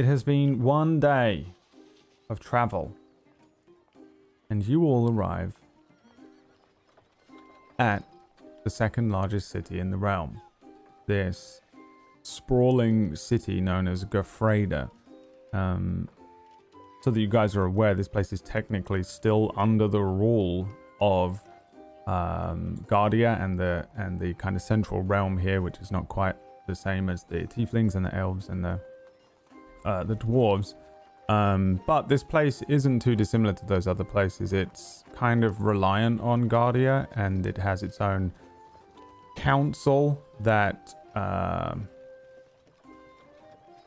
it has been one day of travel, and you all arrive at the second largest city in the realm. This sprawling city known as Gafreda. Um, so that you guys are aware, this place is technically still under the rule of um, Guardia and the and the kind of central realm here, which is not quite the same as the Tieflings and the Elves and the uh, the Dwarves. Um, but this place isn't too dissimilar to those other places. It's kind of reliant on Guardia, and it has its own council that um,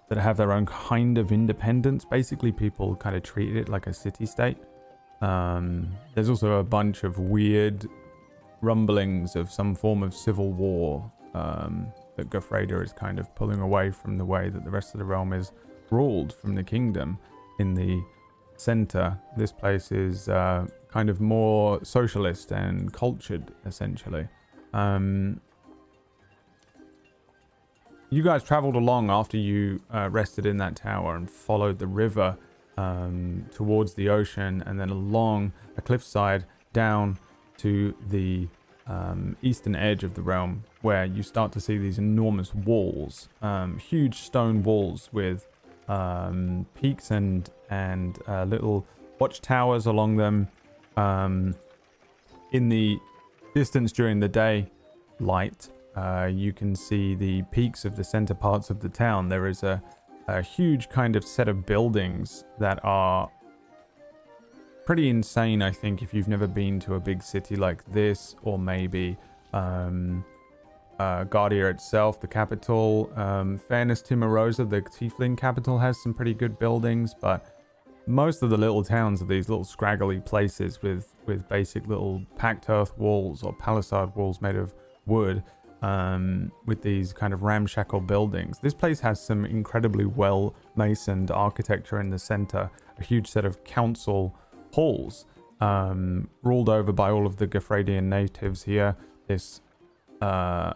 that have their own kind of independence. Basically, people kind of treat it like a city-state. Um, there's also a bunch of weird rumblings of some form of civil war um, that Gafreda is kind of pulling away from the way that the rest of the realm is ruled from the kingdom. In the center, this place is uh, kind of more socialist and cultured, essentially. Um, you guys traveled along after you uh, rested in that tower and followed the river um, towards the ocean and then along a cliffside down to the um, eastern edge of the realm where you start to see these enormous walls, um, huge stone walls with um, peaks and and uh, little watchtowers along them. Um, in the distance during the day light, uh, you can see the peaks of the center parts of the town. There is a, a huge kind of set of buildings that are pretty insane, I think, if you've never been to a big city like this, or maybe um, uh, Guardia itself, the capital. Um, Fairness Timorosa, the Tiefling capital, has some pretty good buildings, but most of the little towns are these little scraggly places with, with basic little packed earth walls or palisade walls made of wood um, with these kind of ramshackle buildings. This place has some incredibly well masoned architecture in the center, a huge set of council halls um, ruled over by all of the Gafradian natives here. This uh,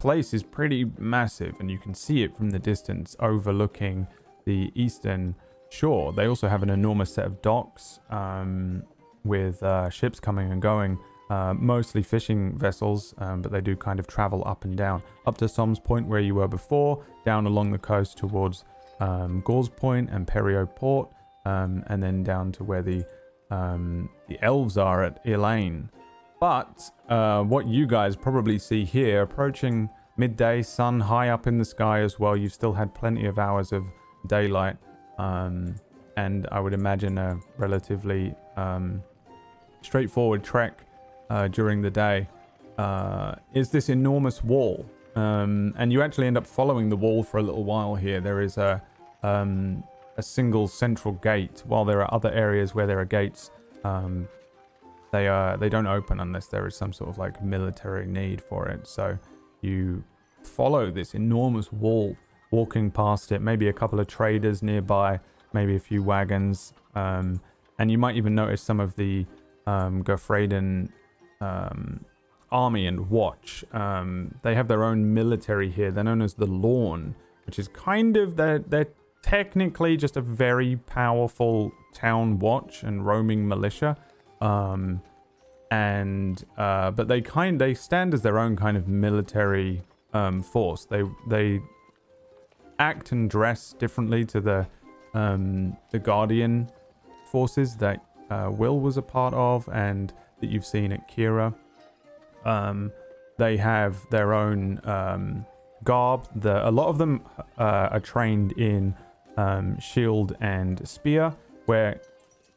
place is pretty massive, and you can see it from the distance overlooking the eastern shore. They also have an enormous set of docks um, with uh, ships coming and going uh, mostly fishing vessels, um, but they do kind of travel up and down. Up to Som's Point, where you were before, down along the coast towards um, Gauze Point and Perio Port, um, and then down to where the um, the elves are at Elaine. But uh, what you guys probably see here, approaching midday, sun high up in the sky as well, you've still had plenty of hours of daylight, um, and I would imagine a relatively um, straightforward trek uh, during the day uh, is this enormous wall. Um, and you actually end up following the wall for a little while here. There is a um, a single central gate. While there are other areas where there are gates, um, they are they don't open unless there is some sort of like military need for it. So you follow this enormous wall, walking past it. Maybe a couple of traders nearby, maybe a few wagons, um, and you might even notice some of the um, um, army and watch. Um, they have their own military here. They're known as the Lawn, which is kind of they're they're technically just a very powerful town watch and roaming militia. Um, and uh, but they kind they stand as their own kind of military um, force. They they act and dress differently to the um, the Guardian forces that uh, Will was a part of, and that you've seen at Kira. Um, they have their own um, garb. The, a lot of them uh, are trained in um, shield and spear, where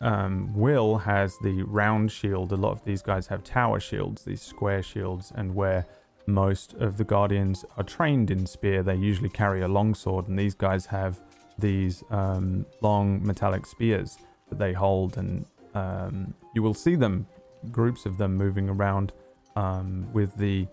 um, Will has the round shield. A lot of these guys have tower shields, these square shields, and where most of the guardians are trained in spear, they usually carry a longsword, and these guys have these um, long metallic spears that they hold, and um, you will see them groups of them moving around um, with the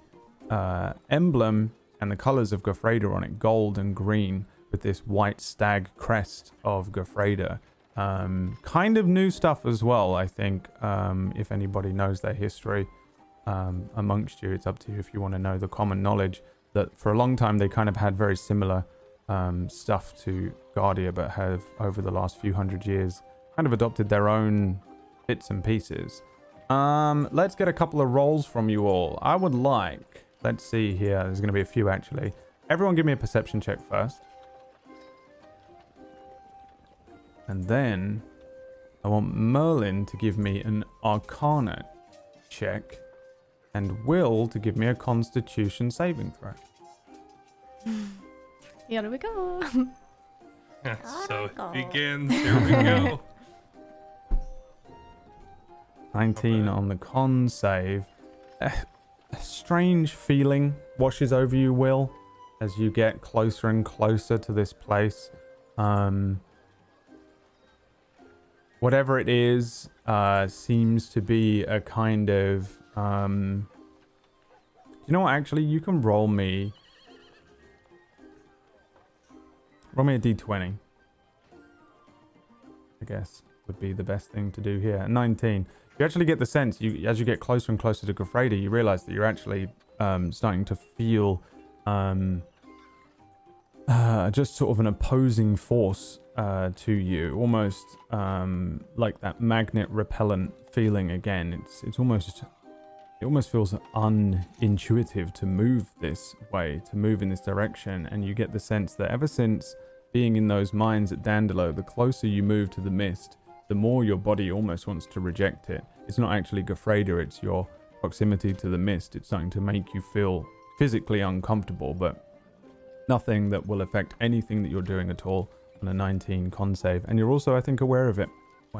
uh, emblem and the colors of Gofreda on it, gold and green, with this white stag crest of Gofreda. Um, kind of new stuff as well, I think. Um, if anybody knows their history um, amongst you, it's up to you if you want to know the common knowledge that for a long time they kind of had very similar um, stuff to Guardia, but have over the last few hundred years kind of adopted their own bits and pieces. Um, let's get a couple of rolls from you all. I would like, let's see here, there's going to be a few actually. Everyone give me a perception check first. And then I want Merlin to give me an Arcana check and Will to give me a Constitution saving throw. Here we go. so it begins. Here we go. 19 bad. on the con save. A a strange feeling washes over you, Will, as you get closer and closer to this place. Um, whatever it is, uh, seems to be a kind of. Um, you know what? Actually, you can roll me. Roll me a d20. I guess would be the best thing to do here. 19 you actually get the sense you as you get closer and closer to Gofreda, you realize that you're actually um, starting to feel um, uh, just sort of an opposing force uh, to you, almost um, like that magnet repellent feeling again. It's it's almost it almost feels unintuitive to move this way, to move in this direction, and you get the sense that ever since being in those mines at Dandelo, the closer you move to the mist, the more your body almost wants to reject it. It's not actually Gofreda, it's your proximity to the mist. It's something to make you feel physically uncomfortable, but nothing that will affect anything that you're doing at all on a 19 con save. And you're also, I think, aware of it.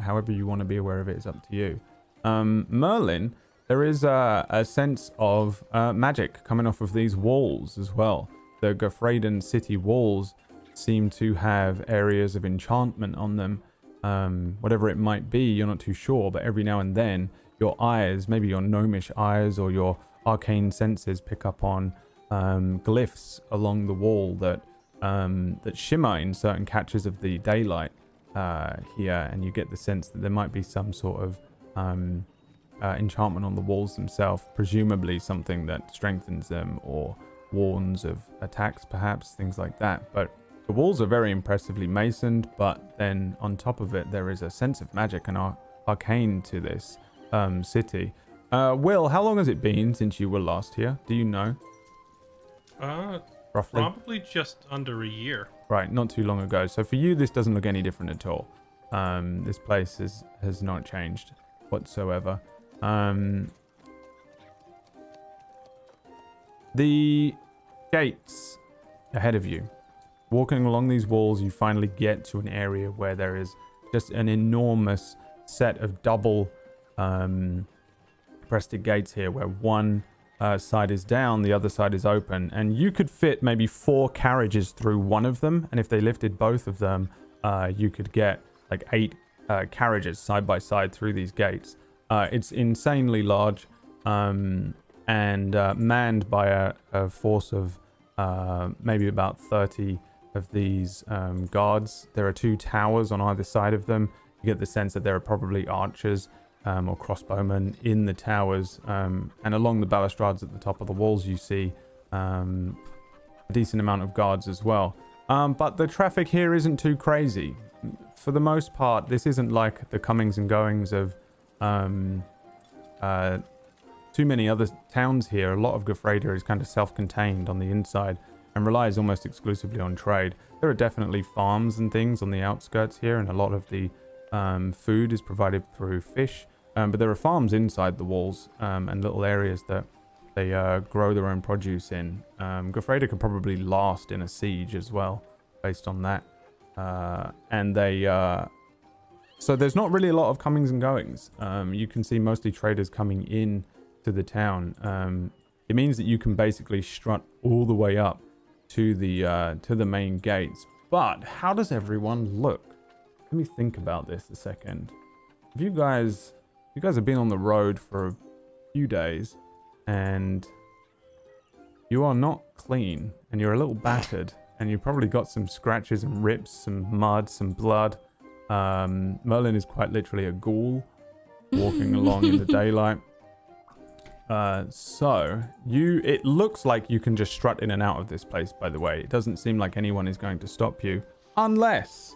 However you want to be aware of it is up to you. Um, Merlin, there is a, a sense of uh, magic coming off of these walls as well. The Gofredan city walls seem to have areas of enchantment on them um, whatever it might be, you're not too sure, but every now and then your eyes, maybe your gnomish eyes or your arcane senses, pick up on um, glyphs along the wall that um, that shimmer in certain catches of the daylight uh, here, and you get the sense that there might be some sort of um, uh, enchantment on the walls themselves, presumably something that strengthens them or warns of attacks, perhaps things like that. But the walls are very impressively masoned, but then on top of it, there is a sense of magic and ar- arcane to this um, city. Uh, Will, how long has it been since you were last here? Do you know, Uh, roughly? probably just under a year. Right, not too long ago. So for you, this doesn't look any different at all. Um, this place is, has not changed whatsoever. Um, the gates ahead of you. Walking along these walls, you finally get to an area where there is just an enormous set of double um, breasted gates here, where one uh, side is down, the other side is open, and you could fit maybe four carriages through one of them. And if they lifted both of them, uh, you could get like eight uh, carriages side by side through these gates. Uh, it's insanely large um, and uh, manned by a, a force of uh, maybe about 30 of these um, guards. There are two towers on either side of them. You get the sense that there are probably archers um, or crossbowmen in the towers. Um, and along the balustrades at the top of the walls, you see um, a decent amount of guards as well. Um, but the traffic here isn't too crazy. For the most part, this isn't like the comings and goings of um, uh, too many other towns here. A lot of Gofreda is kind of self contained on the inside and relies almost exclusively on trade. There are definitely farms and things on the outskirts here, and a lot of the um, food is provided through fish. Um, but there are farms inside the walls um, and little areas that they uh, grow their own produce in. Um, Gofreda could probably last in a siege as well, based on that. Uh, and they. Uh, so there's not really a lot of comings and goings. Um, you can see mostly traders coming in to the town. Um, it means that you can basically strut all the way up to the uh, to the main gates. But how does everyone look? Let me think about this a second. If you guys you guys have been on the road for a few days and you are not clean and you're a little battered and you've probably got some scratches and rips, some mud, some blood. Um, Merlin is quite literally a ghoul walking along in the daylight. Uh, so you, it looks like you can just strut in and out of this place. By the way, it doesn't seem like anyone is going to stop you unless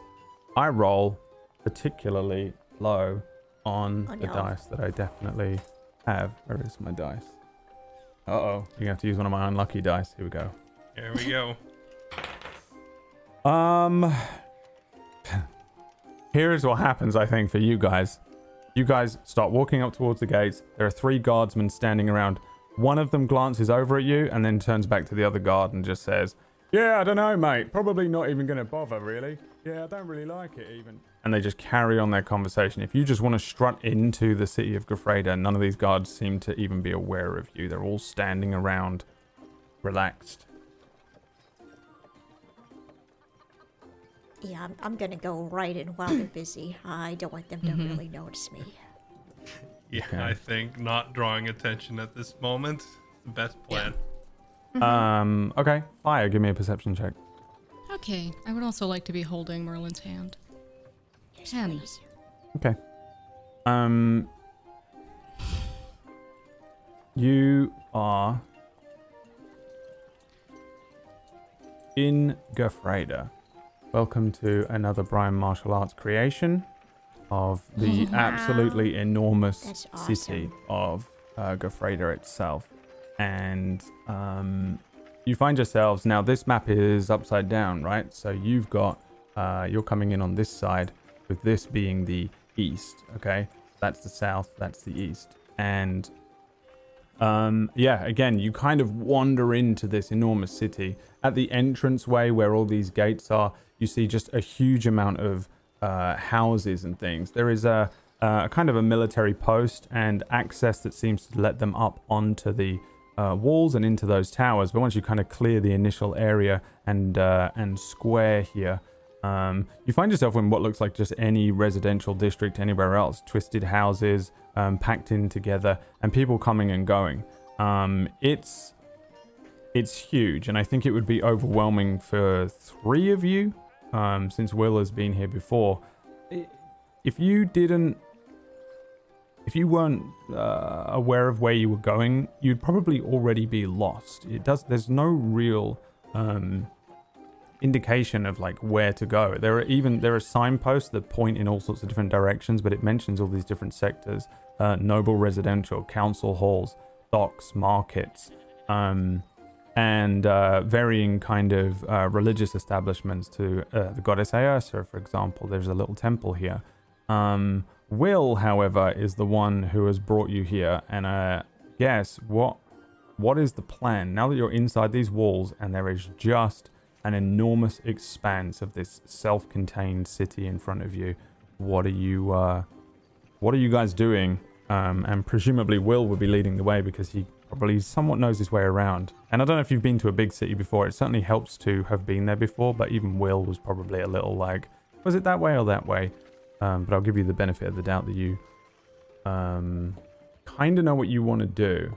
I roll particularly low on Oh, the no. dice that I definitely have. Where is my dice? Uh oh, you have to use one of my unlucky dice. Here we go. Here we go. Um, here's what happens, I think, for you guys. You guys start walking up towards the gates. There are three guardsmen standing around. One of them glances over at you and then turns back to the other guard and just says, Yeah, I don't know, mate. Probably not even going to bother, really. Yeah, I don't really like it, even. And they just carry on their conversation. If you just want to strut into the city of Gafreda, none of these guards seem to even be aware of you. They're all standing around, relaxed. Yeah, I'm, I'm gonna go right in while they're busy. I don't want them to mm-hmm. really notice me. Yeah, Okay. I think not drawing attention at this moment is the best plan. Um, okay. Fire, give me a perception check. Okay, I would also like to be holding Merlin's hand. Yes, Ten. Okay. Um, you are in Gufreda. Welcome to another Brian Martial Arts creation of the absolutely enormous That's city of uh, Gufreda itself. And um, you find yourselves now. This map is upside down, right? So you've got uh, you're coming in on this side, with this being the east. Okay, that's the south. That's the east. And um, yeah, again, you kind of wander into this enormous city. At the entranceway where all these gates are, you see just a huge amount of uh, houses and things. There is a, a kind of a military post and access that seems to let them up onto the uh, walls and into those towers. But once you kind of clear the initial area and uh, and square here, um, you find yourself in what looks like just any residential district anywhere else. Twisted houses, um, packed in together, and people coming and going. Um, it's it's huge, and I think it would be overwhelming for three of you, um, since Will has been here before. If you didn't, if you weren't uh, aware of where you were going, you'd probably already be lost. It does. There's no real. Um, indication of like where to go. There are even there are signposts that point in all sorts of different directions, but it mentions all these different sectors: uh, noble residential, council halls, docks, markets, um, and uh, varying kind of uh, religious establishments. To uh, the goddess Aersa, for example, there's a little temple here. Um, Will, however, is the one who has brought you here, and uh, guess what? What is the plan now that you're inside these walls and there is just an enormous expanse of this self-contained city in front of you. What are you uh what are you guys doing? Um and presumably Will will be leading the way because he probably somewhat knows his way around. And I don't know if you've been to a big city before. It certainly helps to have been there before, but even Will was probably a little like was it that way or that way? Um but I'll give you the benefit of the doubt that you um kind of know what you want to do.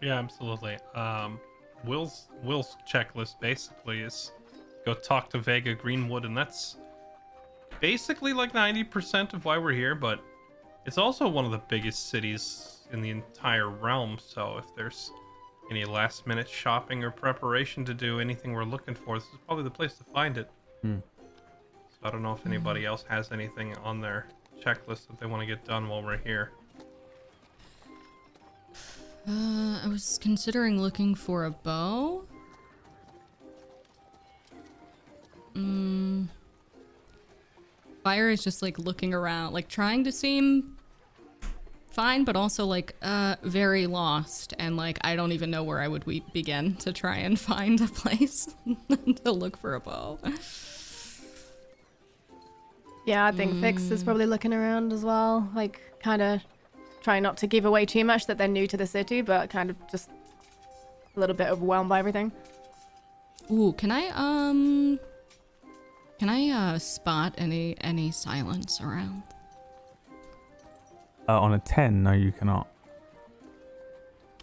Yeah, absolutely. Um, Will's Will's checklist basically is go talk to Vega Greenwood, and that's basically like ninety percent of why we're here. But it's also one of the biggest cities in the entire realm. So if there's any last minute shopping or preparation to do, anything we're looking for, this is probably the place to find it. Hmm. I don't know if anybody else has anything on their checklist that they want to get done while we're here. Uh, I was considering looking for a bow. Mm. Fire is just like looking around, like trying to seem fine, but also like uh very lost, and like I don't even know where I would we- begin to try and find a place to look for a bow. Yeah, I think Fix is probably looking around as well, like kind of trying not to give away too much that they're new to the city, but kind of just a little bit overwhelmed by everything. Ooh, can I um can I uh spot any any silence around? Uh, on a 10, no you cannot.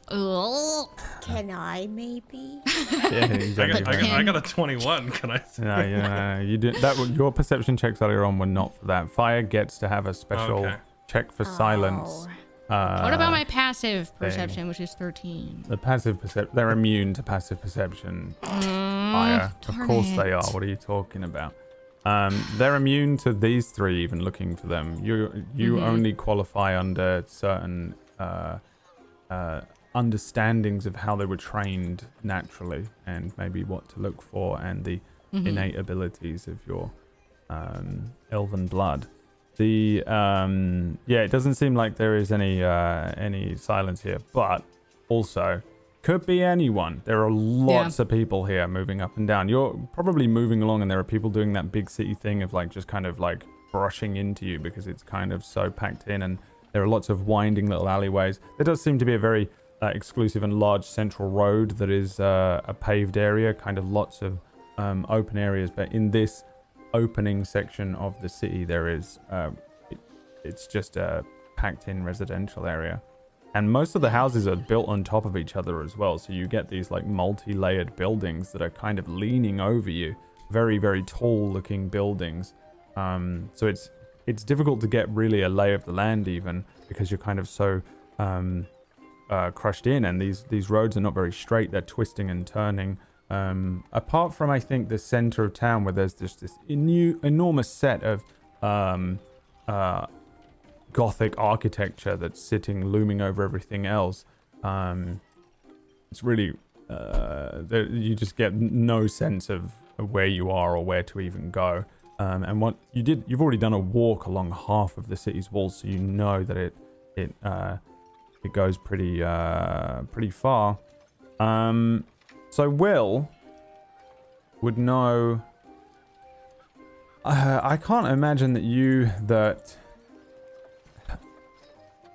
Ugh. Can I maybe? Yeah, you I don't got, I got, I got a 21. Can I? No, yeah, you did that. w- Your perception checks earlier on were not for that. Fire gets to have a special Okay. check for silence. Uh, what about my passive thing. perception, which is 13? the passive perception? They're immune to passive perception. Fire. Of darn course they are. What are you talking about? Um, they're immune to these three. Even looking for them, you you Mhm. only qualify under certain uh, uh, understandings of how they were trained naturally, and maybe what to look for, and the Mhm. innate abilities of your um, elven blood. The um, yeah, it doesn't seem like there is any uh, any silence here, but also could be anyone. There are lots of people here moving up and down. You're probably moving along, and there are people doing that big city thing of like just kind of like brushing into you because it's kind of so packed in, and there are lots of winding little alleyways. There does seem to be a very exclusive and large central road that is uh, a paved area, kind of lots of um, open areas. But in this opening section of the city, there is uh, it, it's just a packed in residential area. And most of the houses are built on top of each other as well. So you get these like multi layered buildings that are kind of leaning over you. Very, very tall looking buildings. Um, so it's it's difficult to get really a lay of the land even because you're kind of so um, uh, crushed in and these these roads are not very straight. They're twisting and turning. Um, apart from i think the center of town where there's just this enormous set of um, uh, gothic architecture that's sitting looming over everything else um, it's really uh, you just get no sense of where you are or where to even go. Um, and what you did, you've already done a walk along half of the city's walls, so you know that it it uh, it goes pretty uh, pretty far. Um, so Will would know. Uh, I can't imagine that you that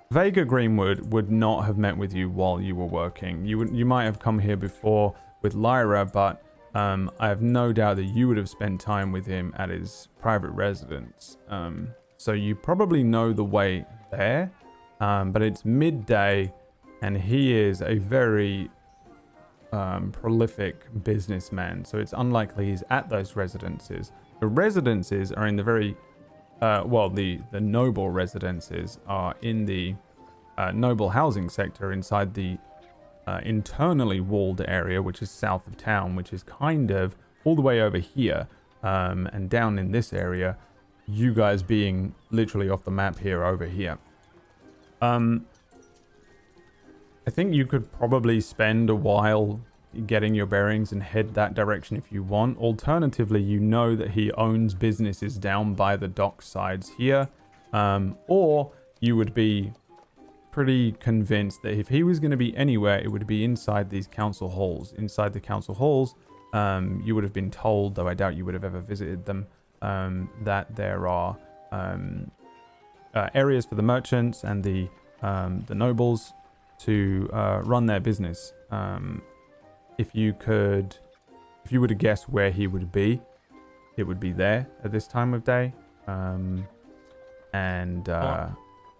Vega Greenwood would not have met with you while you were working. You would you might have come here before with Lyra, but um, I have no doubt that you would have spent time with him at his private residence. Um, so you probably know the way there, um, but it's midday, and he is a very um, prolific businessman. So it's unlikely he's at those residences. The residences are in the very uh, well, the the noble residences are in the uh, noble housing sector inside the uh, internally walled area, which is south of town, which is kind of all the way over here um, and down in this area. You guys being literally off the map here over here. Um, I think you could probably spend a while getting your bearings and head that direction if you want. Alternatively, you know that he owns businesses down by the dock sides here, um, or you would be pretty convinced that if he was going to be anywhere, it would be inside these council halls. Inside the council halls, um, you would have been told, though I doubt you would have ever visited them, um, that there are um, uh, areas for the merchants and the um, the nobles to uh, run their business. Um, if you could, if you were to guess where he would be, it would be there at this time of day, um, and uh,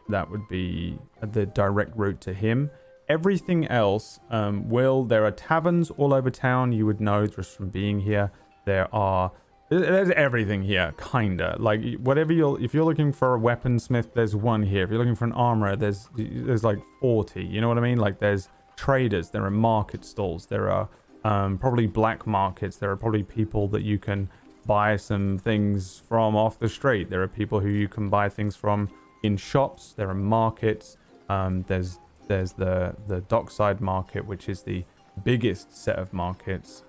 that would be the direct route to him. Everything else, um, will there are taverns all over town. You would know just from being here. There are there's everything here, kinda like whatever you're. If you're looking for a weaponsmith, there's one here. If you're looking for an armorer, there's there's like forty. You know what I mean? Like there's traders. There are market stalls. There are um, probably black markets. There are probably people that you can buy some things from off the street. There are people who you can buy things from in shops. There are markets. Um, there's there's the the dockside market, which is the biggest set of markets.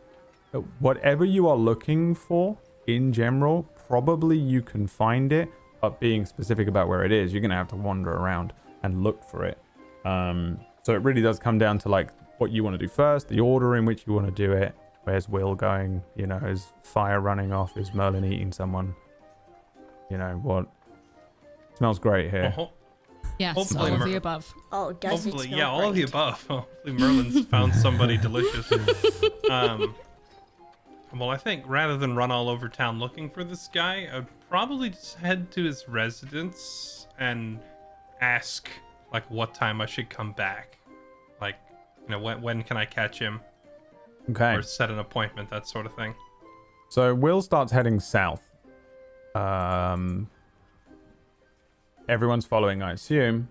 Whatever you are looking for in general, probably you can find it. But being specific about where it is, you're gonna have to wander around and look for it. Um, so it really does come down to like what you want to do first, the order in which you want to do it. Where's Will going? You know, is fire running off? Is Merlin eating someone? You know what? Smells great here. Well, ho- Yes, Hopefully all of the above. Oh, does hopefully, it smell yeah, all of the above. Hopefully, Merlin's found somebody delicious. Um, well, I think rather than run all over town looking for this guy, I'd probably just head to his residence and ask, like, what time I should come back. Like, you know, when when can I catch him, Okay. or set an appointment, that sort of thing. So Will starts heading south. Um, everyone's following, I assume.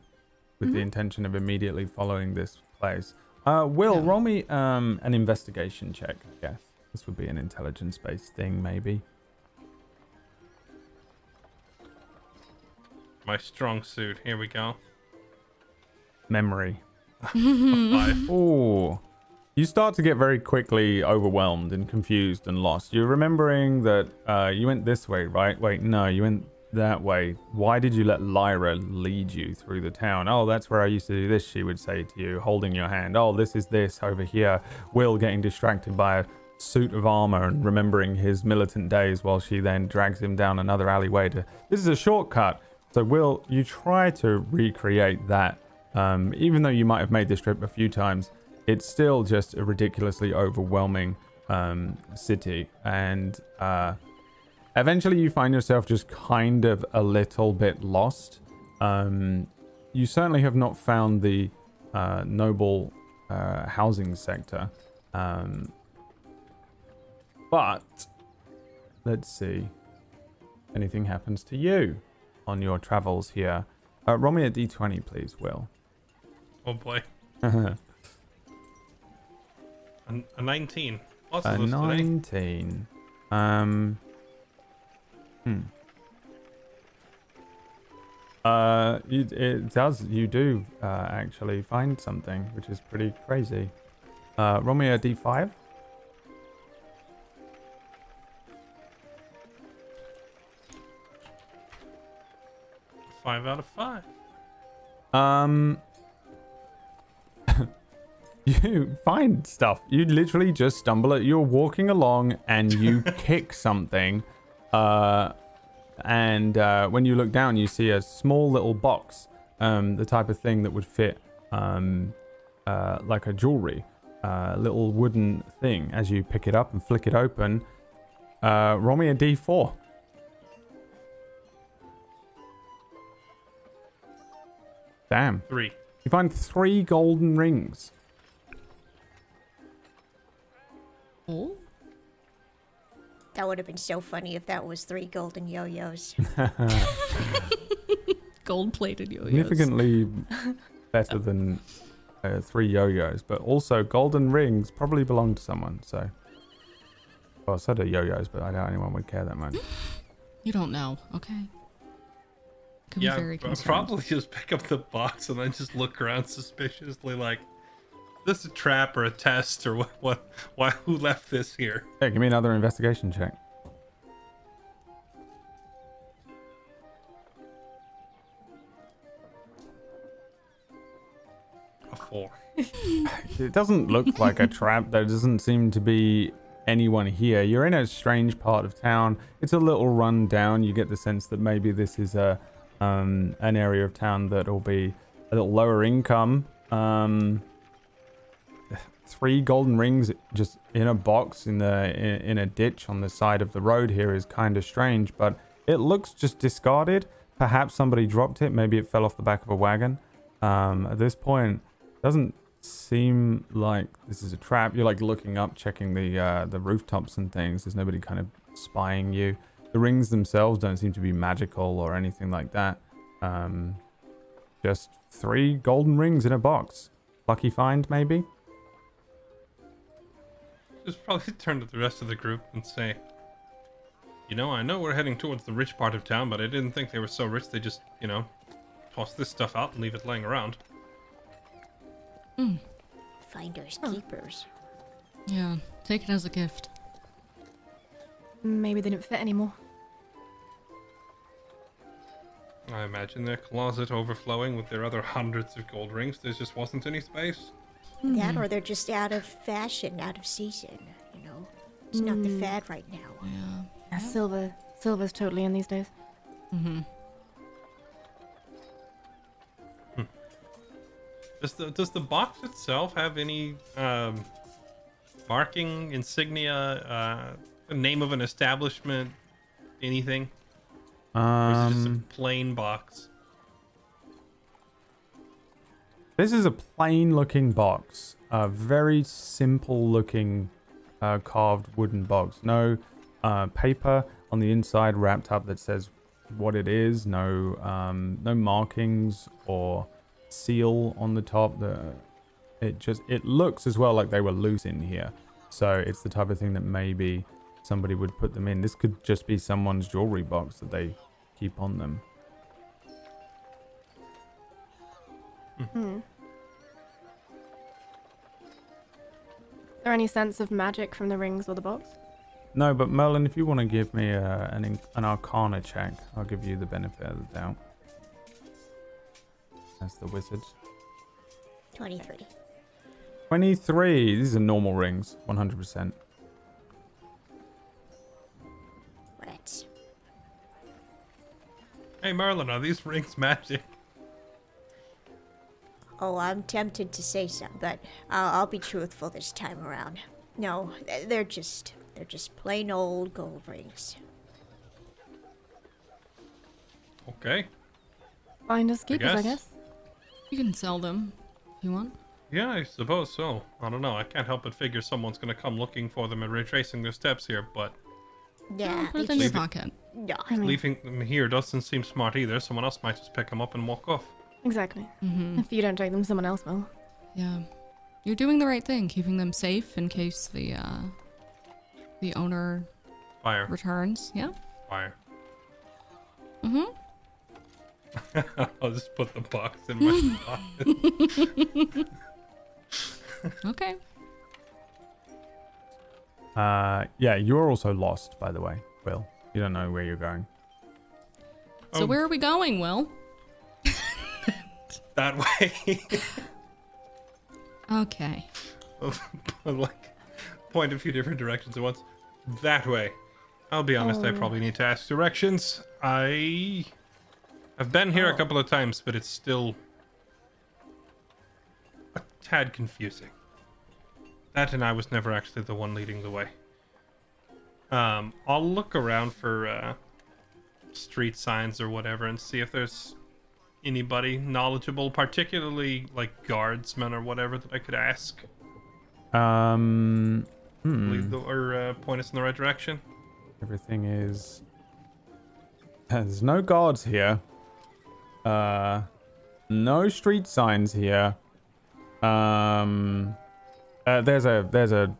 with the intention of immediately following this place. Uh, Will, Yeah. roll me um, an investigation check, I guess. This would be an intelligence based thing, maybe. My strong suit. Here we go. Memory. Oh. You start to get very quickly overwhelmed and confused and lost. You're remembering that uh, you went this way, right? Wait, no, you went that way. Why did you let Lyra lead you through the town? Oh, that's where I used to do this, she would say to you, holding your hand. Oh, this is this over here. Will getting distracted by a suit of armor and remembering his militant days while she then drags him down another alleyway to. This is a shortcut. So, Will, you try to recreate that. Um, even though you might have made this trip a few times, it's still just a ridiculously overwhelming um, city. And uh, eventually you find yourself just kind of a little bit lost. Um, you certainly have not found the uh, noble uh, housing sector. Um, but let's see. Anything happens to you on your travels here? Uh, roll me a d20, please, Will. Oh boy. a A, a 19. Lots of those today. 19. Um. Hmm. Uh, you, it does. You do uh, actually find something, which is pretty crazy. Uh, roll me a d5. Five out of five. Um, you find stuff. You literally just stumble it. You're walking along and you kick something. Uh, and uh, when you look down, you see a small little box. Um, the type of thing that would fit um, uh, like a jewelry, uh, little wooden thing. As you pick it up and flick it open, uh, roll me a d4. Damn. Three. You find three golden rings. Oh, That would have been so funny if that was three golden yo-yos. gold plated yo-yos. Significantly better than uh, three yo-yos, but also golden rings probably belong to someone. So, well, so do yo-yos, but I doubt anyone would care that much. You don't know, okay? Could yeah, be very I'll concerned. probably just pick up the box and then just look around suspiciously, like, this is a trap or a test or what? What? Why? Who left this here? Yeah, give me another investigation check. A four. It doesn't look like a trap. There doesn't seem to be anyone here. You're in a strange part of town. It's a little run down. You get the sense that maybe this is a um, an area of town that will be a little lower income. Um, three golden rings just in a box in the in, in a ditch on the side of the road here is kind of strange, but it looks just discarded. Perhaps somebody dropped it. Maybe it fell off the back of a wagon. Um, at this point, doesn't seem like this is a trap. You're like looking up, checking the uh, the rooftops and things. There's nobody kind of spying you. The rings themselves don't seem to be magical or anything like that. Um, just three golden rings in a box. Lucky find, maybe. Just probably turn to the rest of the group and say, you know, I know we're heading towards the rich part of town, but I didn't think they were so rich they just, you know, toss this stuff out and leave it laying around. Mm. Finders keepers. Yeah, take it as a gift. Maybe they didn't fit anymore. I imagine their closet overflowing with their other hundreds of gold rings. There just wasn't any space. That or they're just out of fashion, out of season. You know, it's not the fad right now. Yeah. Yeah, silver. Silver's totally in these days. Mm-hmm. Does the does the box itself have any um, marking, insignia, uh, the name of an establishment, anything? It just a Um, plain box? This is a plain looking box. A very simple looking uh, carved wooden box. No uh, paper on the inside wrapped up that says what it is. No um, no markings or seal on the top. The it just it looks as well like they were loose in here. So it's the type of thing that maybe somebody would put them in. This could just be someone's jewelry box that they keep on them. Hmm. Is there any sense of magic from the rings or the box? No, but Merlin, if you want to give me a, an an Arcana check, I'll give you the benefit of the doubt. That's the wizard. 23. 23. These are normal rings, 100%. What? Hey Merlin, are these rings magic? Oh, I'm tempted to say some, but I'll, I'll be truthful this time around. No, they're just they're just plain old gold rings. Okay. Find us keepers, I guess. guess. You can sell them if you want. Yeah, I suppose so. I don't know. I can't help but figure someone's gonna come looking for them and retracing their steps here, but Yeah, Put it it's in your leave it- pocket. No. I mean, leaving them here doesn't seem smart either. Someone else might just pick them up and walk off. exactly. Mm-hmm. If you don't take them, someone else will. Yeah. You're doing the right thing, keeping them safe in case the uh the owner Fire, returns. Yeah. fire. Mm-hmm. I'll just put the box in my pocket. Okay. Uh, yeah, you're also lost, by the way, Will. You don't know where you're going. So Oh. where are we going, Will? that way. Okay. like, point a few different directions at once. That way. I'll be honest, I Oh. probably need to ask directions. I. I've been here a Oh. couple of times, but it's still. a tad confusing. That and I was never actually the one leading the way. Um, I'll look around for uh, street signs or whatever and see if there's anybody knowledgeable, particularly like guardsmen or whatever that I could ask. Um, hmm. lead the, or uh, point us in the right direction. Everything is. There's no guards here. Uh, no street signs here. Um, uh, there's a there's a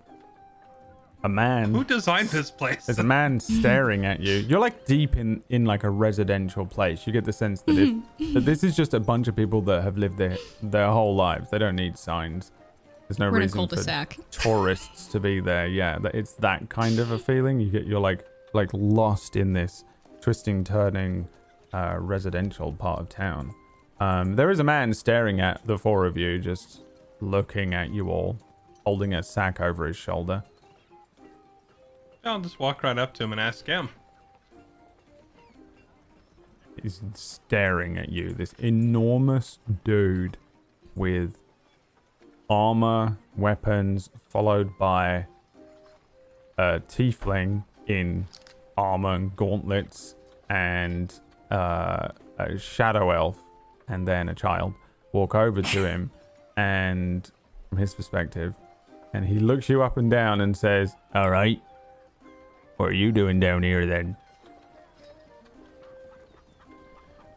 a man. Who designed this place? There's a man staring at you. You're like deep in in like a residential place. You get the sense that if that this is just a bunch of people that have lived their their whole lives. They don't need signs. There's no We're reason for cul-de-sac. tourists to be there. Yeah, it's that kind of a feeling. You get you're like like lost in this twisting, turning, uh, residential part of town. Um, there is a man staring at the four of you, just looking at you all, holding a sack over his shoulder. I'll just walk right up to him and ask him. He's staring at you. This enormous dude with armor, weapons, followed by a tiefling in armor and gauntlets, and uh, a shadow elf, and then a child walk over to him, and from his perspective, and he looks you up and down and says, "All right, what are you doing down here then?"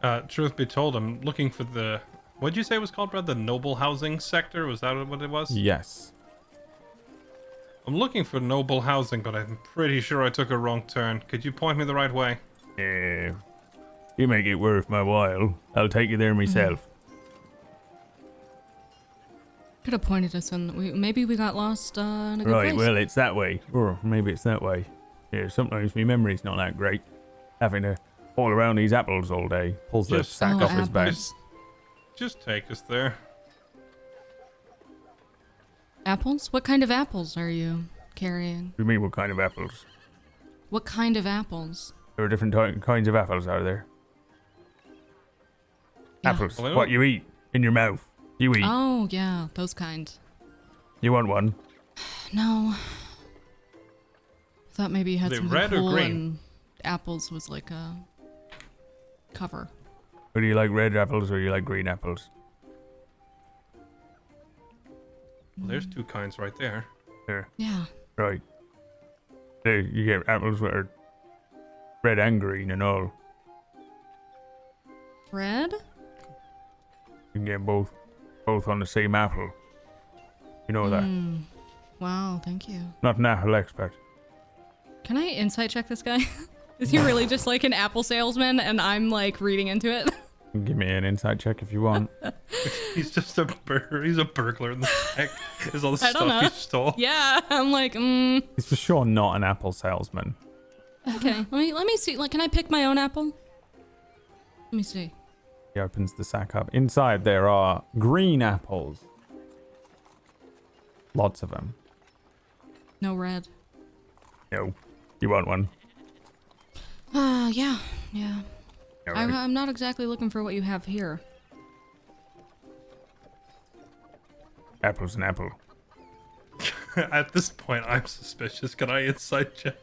Uh, truth be told, I'm looking for the. What'd you say it was called, Brad? The noble housing sector? Was that what it was? Yes. I'm looking for noble housing, but I'm pretty sure I took a wrong turn. Could you point me the right way? Yeah. You make it worth my while. I'll take you there myself. Could have pointed us in. We, maybe we got lost uh, in a good Right, place. well, it's that way. Or maybe it's that way. Yeah, sometimes my memory's not that great. Having to haul around these apples all day. Pulls the Just- sack Oh, off his back. apples. Just take us there. Apples? What kind of apples are you carrying? You mean what kind of apples? What kind of apples? There are different ty- kinds of apples, are there? Yeah. Apples. Well, I what you eat in your mouth. You eat. Oh, yeah, those kind. You want one? No. Thought maybe you had Are they something red or cool green? and apples was like a cover. Or do you like red apples or do you like green apples? Well, there's two kinds right there. There. Yeah. Right. There, you get apples that are red and green and all. Red? You can get both, both on the same apple. You know that. Mm. Wow, thank you. Not an apple expert. Can I insight check this guy? Is he really just like an apple salesman and I'm like reading into it? Give me an insight check if you want. He's just a bur- he's a burglar in the back. Is all the I don't stuff know. he stole. yeah, I'm like, mm, He's for sure not an apple salesman. okay. Let me let me see. Like, can I pick my own apple? Let me see. He opens the sack up. Inside there are green apples. Lots of them. No red. No. You want one? Ah, yeah, yeah. All I, right. I'm not exactly looking for what you have here. Apple's an apple. At this point, I'm suspicious. Can I insight check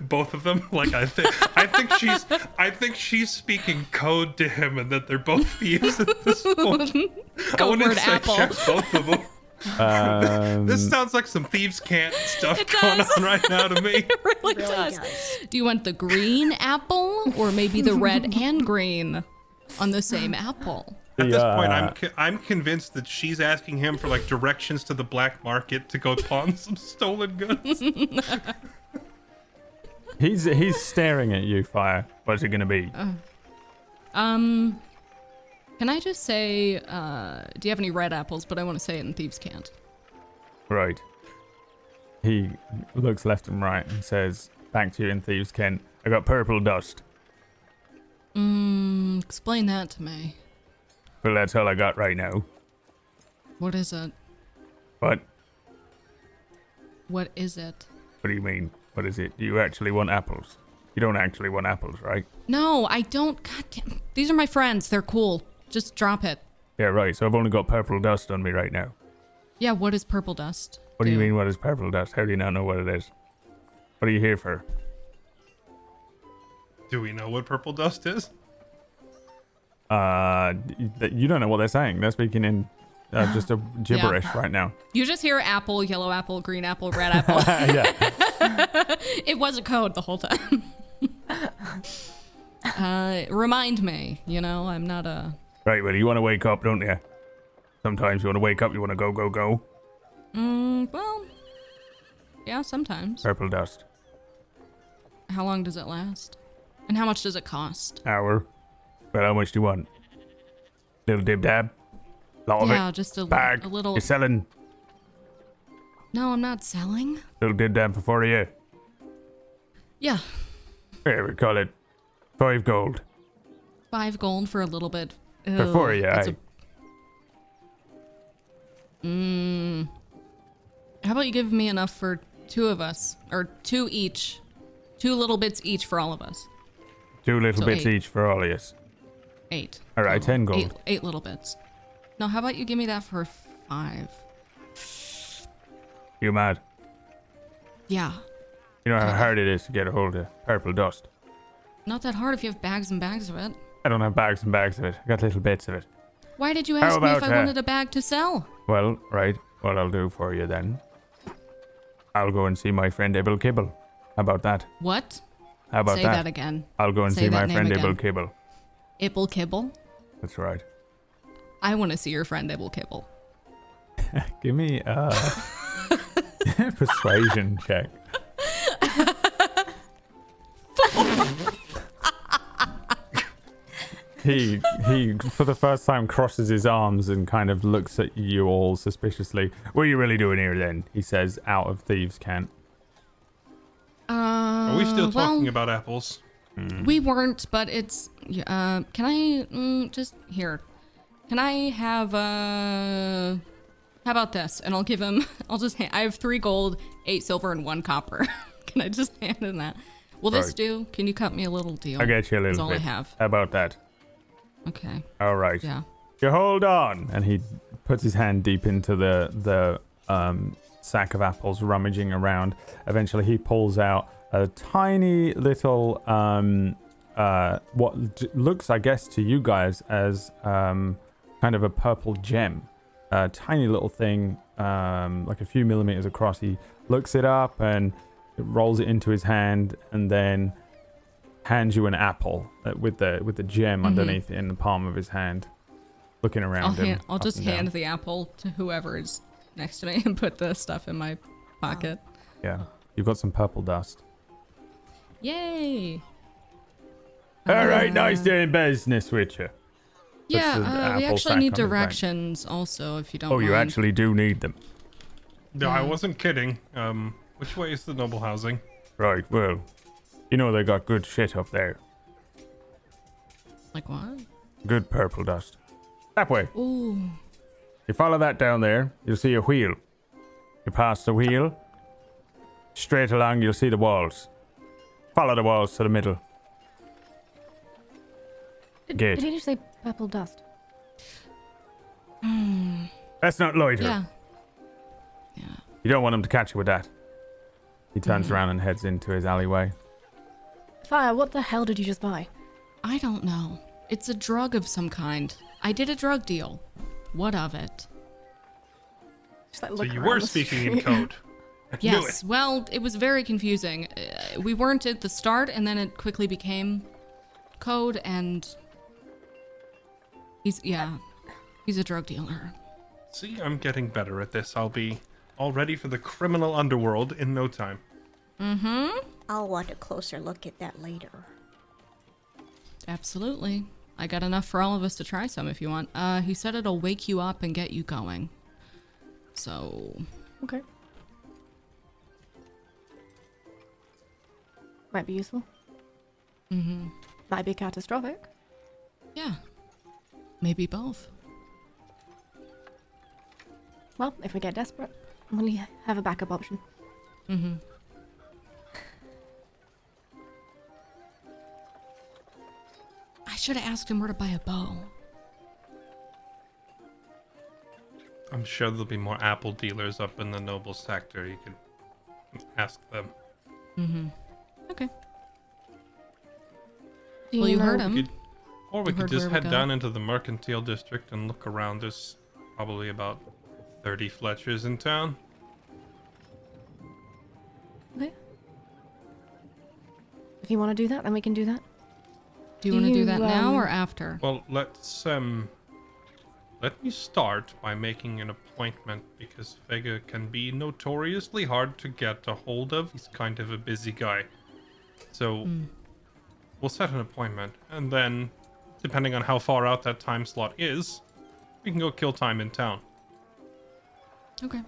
both of them? Like I think I think she's I think she's speaking code to him, and that they're both thieves at this point. I Code want to word insight apple. check both of them. Um, This sounds like some thieves' cant stuff going on right now to me. It really, Really does. does. Do you want the green apple or maybe the red and green on the same apple? At this point, I'm co- I'm convinced that she's asking him for like directions to the black market to go pawn some stolen goods. he's he's staring at you, Fire. What's it gonna be? Um, can I just say, uh, do you have any red apples? But I want to say it in Thieves' Cant. Right. He looks left and right and says, "Back to you in Thieves' Cant. I got purple dust. Mm, explain that to me. Well, that's all I got right now. What is it? What? What is it? What do you mean? What is it? Do you actually want apples? You don't actually want apples, right? No, I don't. God damn. These are my friends. They're cool. Just drop it. Yeah, right. So I've only got purple dust on me right now. Yeah, what is purple dust? What do you mean? What is purple dust? How do you not know what it is? What are you here for? Do we know what purple dust is? Uh, th- you don't know what they're saying. They're speaking in uh, just a gibberish right now. You just hear apple, yellow apple, green apple, red apple. yeah. it was a code the whole time. uh, remind me, you know, I'm not a. Right. Well, you want to wake up, don't you? Sometimes you want to wake up. You want to go, go, go. Mm, well, yeah, sometimes. Purple dust. How long does it last? And how much does it cost? Hour. Well, how much do you want? Little dib dab. Lot of yeah, it. just a, li- Bag. a little. You're selling No, I'm not selling. little dib dab for four of you. Yeah, Here we call it five gold. five gold for a little bit. For four of Ugh, you, that's a- Mm. How about you give me enough for two of us, or two each, two little bits each for all of us. Two little So bits eight. each for all of us. Eight. All right. 10 gold. Eight, eight little bits. No, how about you give me that for five? You mad? Yeah. You know how hard it is to get a hold of purple dust. Not that hard if you have bags and bags of it. I don't have bags and bags of it. I got little bits of it. Why did you ask me if I uh, wanted a bag to sell? Well, right. What I'll do for you then. I'll go and see my friend Abel Kibble. How about that? What? How about Say that? that again. I'll go and Say see my friend again. Ibble Kibble. Ibble Kibble? That's right. I want to see your friend Ibble Kibble. Give me a persuasion check. he he for the first time crosses his arms and kind of looks at you all suspiciously. What are you really doing here then? He says out of thieves' cant. Uh, Are we still well, talking about apples? We weren't, but it's. Uh, can I mm, just here? Can I have uh? How about this? And I'll give him. I'll just. Ha- I have three gold, eight silver, and one copper. can I just hand him that? Will this Right. do? Can you cut me a little deal? I get you a little. That's little all bit. I have. How about that? Okay. All right. Yeah. You hold on, and he puts his hand deep into the the um, sack of apples, rummaging around. Eventually, he pulls out a tiny little um, uh, what j- looks, I guess, to you guys as um, kind of a purple gem. A tiny little thing, um, like a few millimeters across. He looks it up and rolls it into his hand, and then hands you an apple uh, with the with the gem Mhm. underneath in the palm of his hand. looking around I'll, him. hand, I'll just and down. hand the apple to whoever is next to me and put the stuff in my pocket. Yeah, you've got some purple dust. Yay! All right, nice Uh, doing business with you. Yeah, the uh, we actually need on his back. directions also, if you don't Oh, you actually do need them. No, I wasn't kidding. Um, which way is the noble housing? Right, well, you know they got good shit up there. Like what? Good purple dust. That way. Ooh. You follow that down there, you'll see a wheel. You pass the wheel, straight along, you'll see the walls. Follow the walls to the middle. Did, Good. did he just say purple dust? Let's not loiter. Yeah. Yeah. You don't want him to catch you with that. He turns Mhm. around and heads into his alleyway. Fire, what the hell did you just buy? I don't know. It's a drug of some kind. I did a drug deal. What of it? Just like So you were speaking in code. Yes. it. Well, it was very confusing. Uh, we weren't at the start, and then it quickly became code, and he's yeah, he's a drug dealer. See, I'm getting better at this. I'll be all ready for the criminal underworld in no time. Mm-hmm. I'll want a closer look at that later. Absolutely. I got enough for all of us to try some if you want. Uh, he said it'll wake you up and get you going. So Okay. Might be useful. Mm-hmm. Might be catastrophic. yeah, maybe both. Well, if we get desperate, we only have a backup option. Mm-hmm. I should have asked him where to buy a bow. I'm sure there'll be more Apple dealers up in the noble sector. You could ask them. Mm-hmm. Okay. Do Well, you know- heard him. Could- or we You could just head down into the mercantile district and look around. There's probably about 30 Fletchers in town. Okay. If you want to do that, then we can do that. Do you Do want to do you, that now um, or after? Well, let's um let me start by making an appointment because Vega can be notoriously hard to get a hold of. He's kind of a busy guy. So Hmm. we'll set an appointment and then depending on how far out that time slot is, we can go kill time in town. Okay.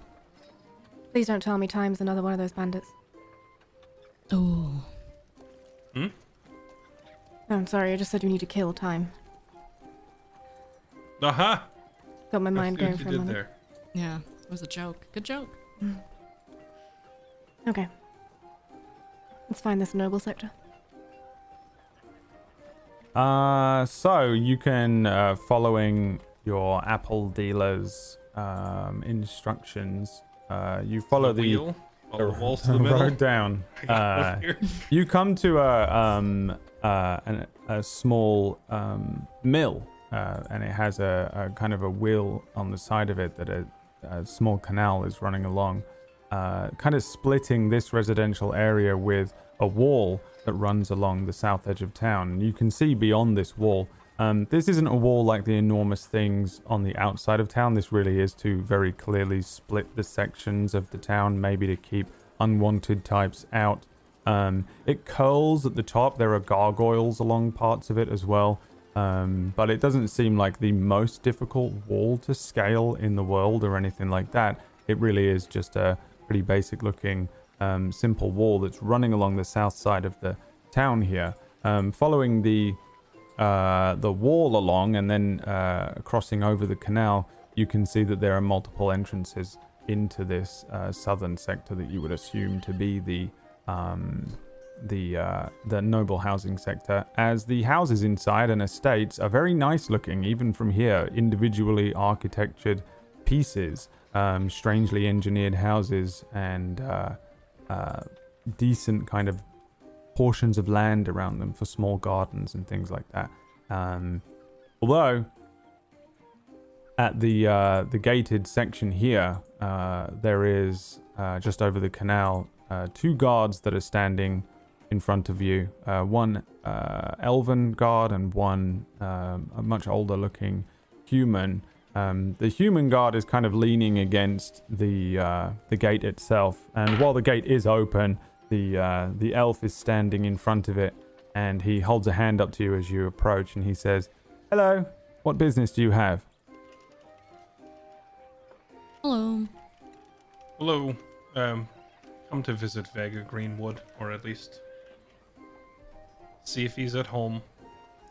Please don't tell me Time's another one of those bandits. Oh. No, I'm sorry. I just said you need to kill Time. Uh huh. Got my mind going for a did moment. there. Yeah, it was a joke. Good joke. Okay. Let's find this noble sector. Uh, so you can, uh, following your Apple dealer's um, instructions, uh, you follow the, wheel, the walls to the middle. road down. I got one Uh, you come to a um, uh, an, a small um, mill, uh, and it has a, a kind of a wheel on the side of it that a, a small canal is running along, uh, kind of splitting this residential area with a wall that runs along the south edge of town. And you can see beyond this wall. Um, this isn't a wall like the enormous things on the outside of town. This really is to very clearly split the sections of the town, maybe to keep unwanted types out. Um, it curls at the top. There are gargoyles along parts of it as well. Um, but it doesn't seem like the most difficult wall to scale in the world or anything like that. It really is just a pretty basic looking, um, simple wall that's running along the south side of the town here. Um, following the uh, the wall along and then uh, crossing over the canal, you can see that there are multiple entrances into this uh, southern sector that you would assume to be the um, the uh, the noble housing sector. As the houses inside and estates are very nice looking, even from here, individually architectured pieces, um, strangely engineered houses, and uh, decent kind of portions of land around them for small gardens and things like that. Um, although at the uh, the gated section here, uh, there is uh, just over the canal uh, two guards that are standing in front of you. Uh, one uh, elven guard and one um, a much older looking human. Um, the human guard is kind of leaning against the the gate itself, and while the gate is open, the uh, the elf is standing in front of it, and he holds a hand up to you as you approach, and he says, "Hello, what business do you have?" Hello. Hello. Um, come to visit Vega Greenwood, or at least see if he's at home.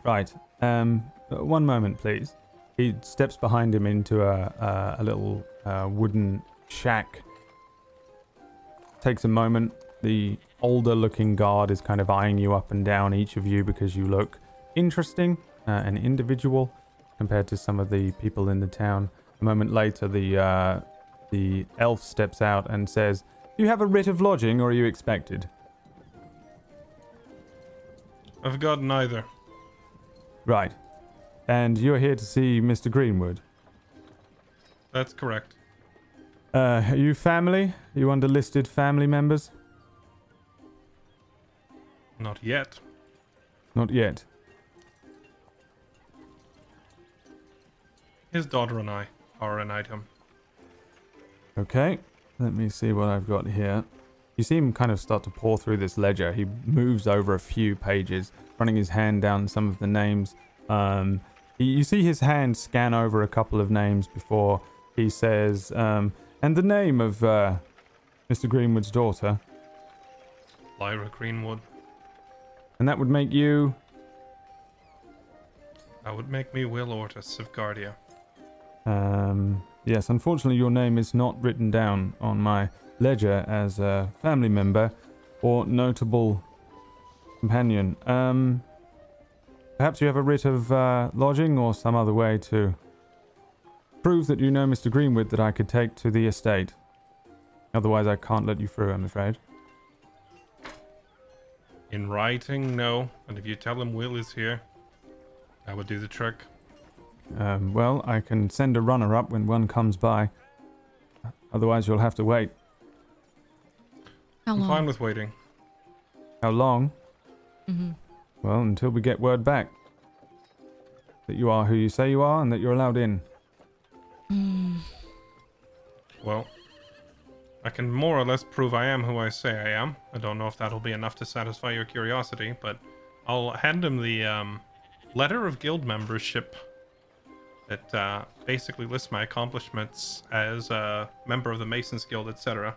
Right. Um, one moment, please. He steps behind him into a a, a little uh, wooden shack. Takes a moment. The older-looking guard is kind of eyeing you up and down, each of you, because you look interesting uh, and individual compared to some of the people in the town. A moment later, the uh, the elf steps out and says, "Do you have a writ of lodging, or are you expected?" I've got neither. Right. And you're here to see Mr. Greenwood. That's correct. Uh, are you family? Are you under listed family members? Not yet. Not yet. His daughter and I are an item. Okay. Let me see what I've got here. You see him kind of start to pour through this ledger. He moves over a few pages, running his hand down some of the names. Um, you- you see his hand scan over a couple of names before he says, um, and the name of uh, Mr. Greenwood's daughter. Lyra Greenwood. And that would make you. That would make me Will Ortis of Guardia. Um, yes, unfortunately, your name is not written down on my ledger as a family member or notable companion. Um, perhaps you have a writ of uh, lodging or some other way to prove that you know Mr. Greenwood that I could take to the estate. Otherwise, I can't let you through, I'm afraid. In writing, no. And if you tell him Will is here, that would do the trick. Um, well, I can send a runner up when one comes by. Otherwise, you'll have to wait. How I'm long? fine with waiting. How long? hmm Well, until we get word back that you are who you say you are and that you're allowed in. Well, I can more or less prove I am who I say I am. I don't know if that'll be enough to satisfy your curiosity, but I'll hand him the um, letter of guild membership that uh, basically lists my accomplishments as a member of the Masons Guild, etc.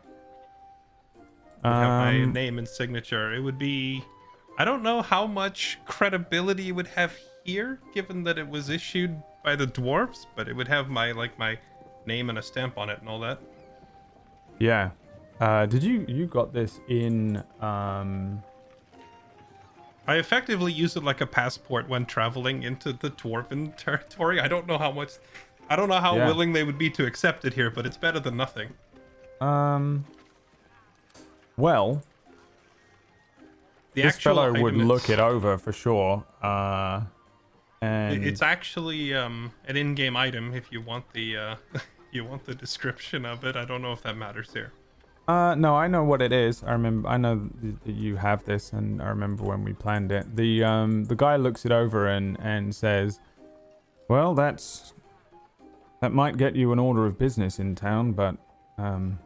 Would have my Um, name and signature. It would be. I don't know how much credibility it would have here, given that it was issued by the dwarves, but it would have my like my name and a stamp on it and all that. Yeah. Uh, did you you got this in? Um, I effectively use it like a passport when traveling into the dwarven territory. I don't know how much, I don't know how Yeah. willing they would be to accept it here, but it's better than nothing. um. Well, The this fellow would item look it over for sure. Uh, and It's actually um, an in-game item if you want the uh, you want the description of it. I don't know if that matters here. Uh, no, I know what it is. I remember. I know that you have this, and I remember when we planned it. The um, the guy looks it over and and says, "Well, that's that might get you an order of business in town, but um,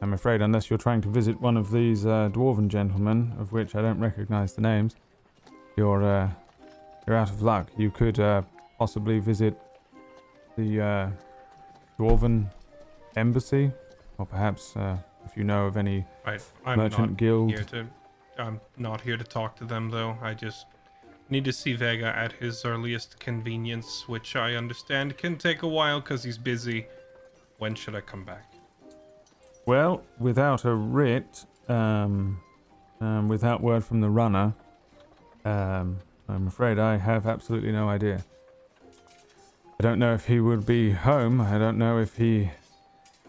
I'm afraid unless you're trying to visit one of these uh, dwarven gentlemen, of which I don't recognize the names, you're uh, you're out of luck. You could uh, possibly visit the uh, dwarven embassy." Or perhaps uh, if you know of any Right, I'm merchant not guild. here to. I'm not here to talk to them though. I just need to see Vega at his earliest convenience, which I understand can take a while because he's busy. When should I come back? Well, without a writ, um, um, without word from the runner, um, I'm afraid I have absolutely no idea. I don't know if he would be home. I don't know if he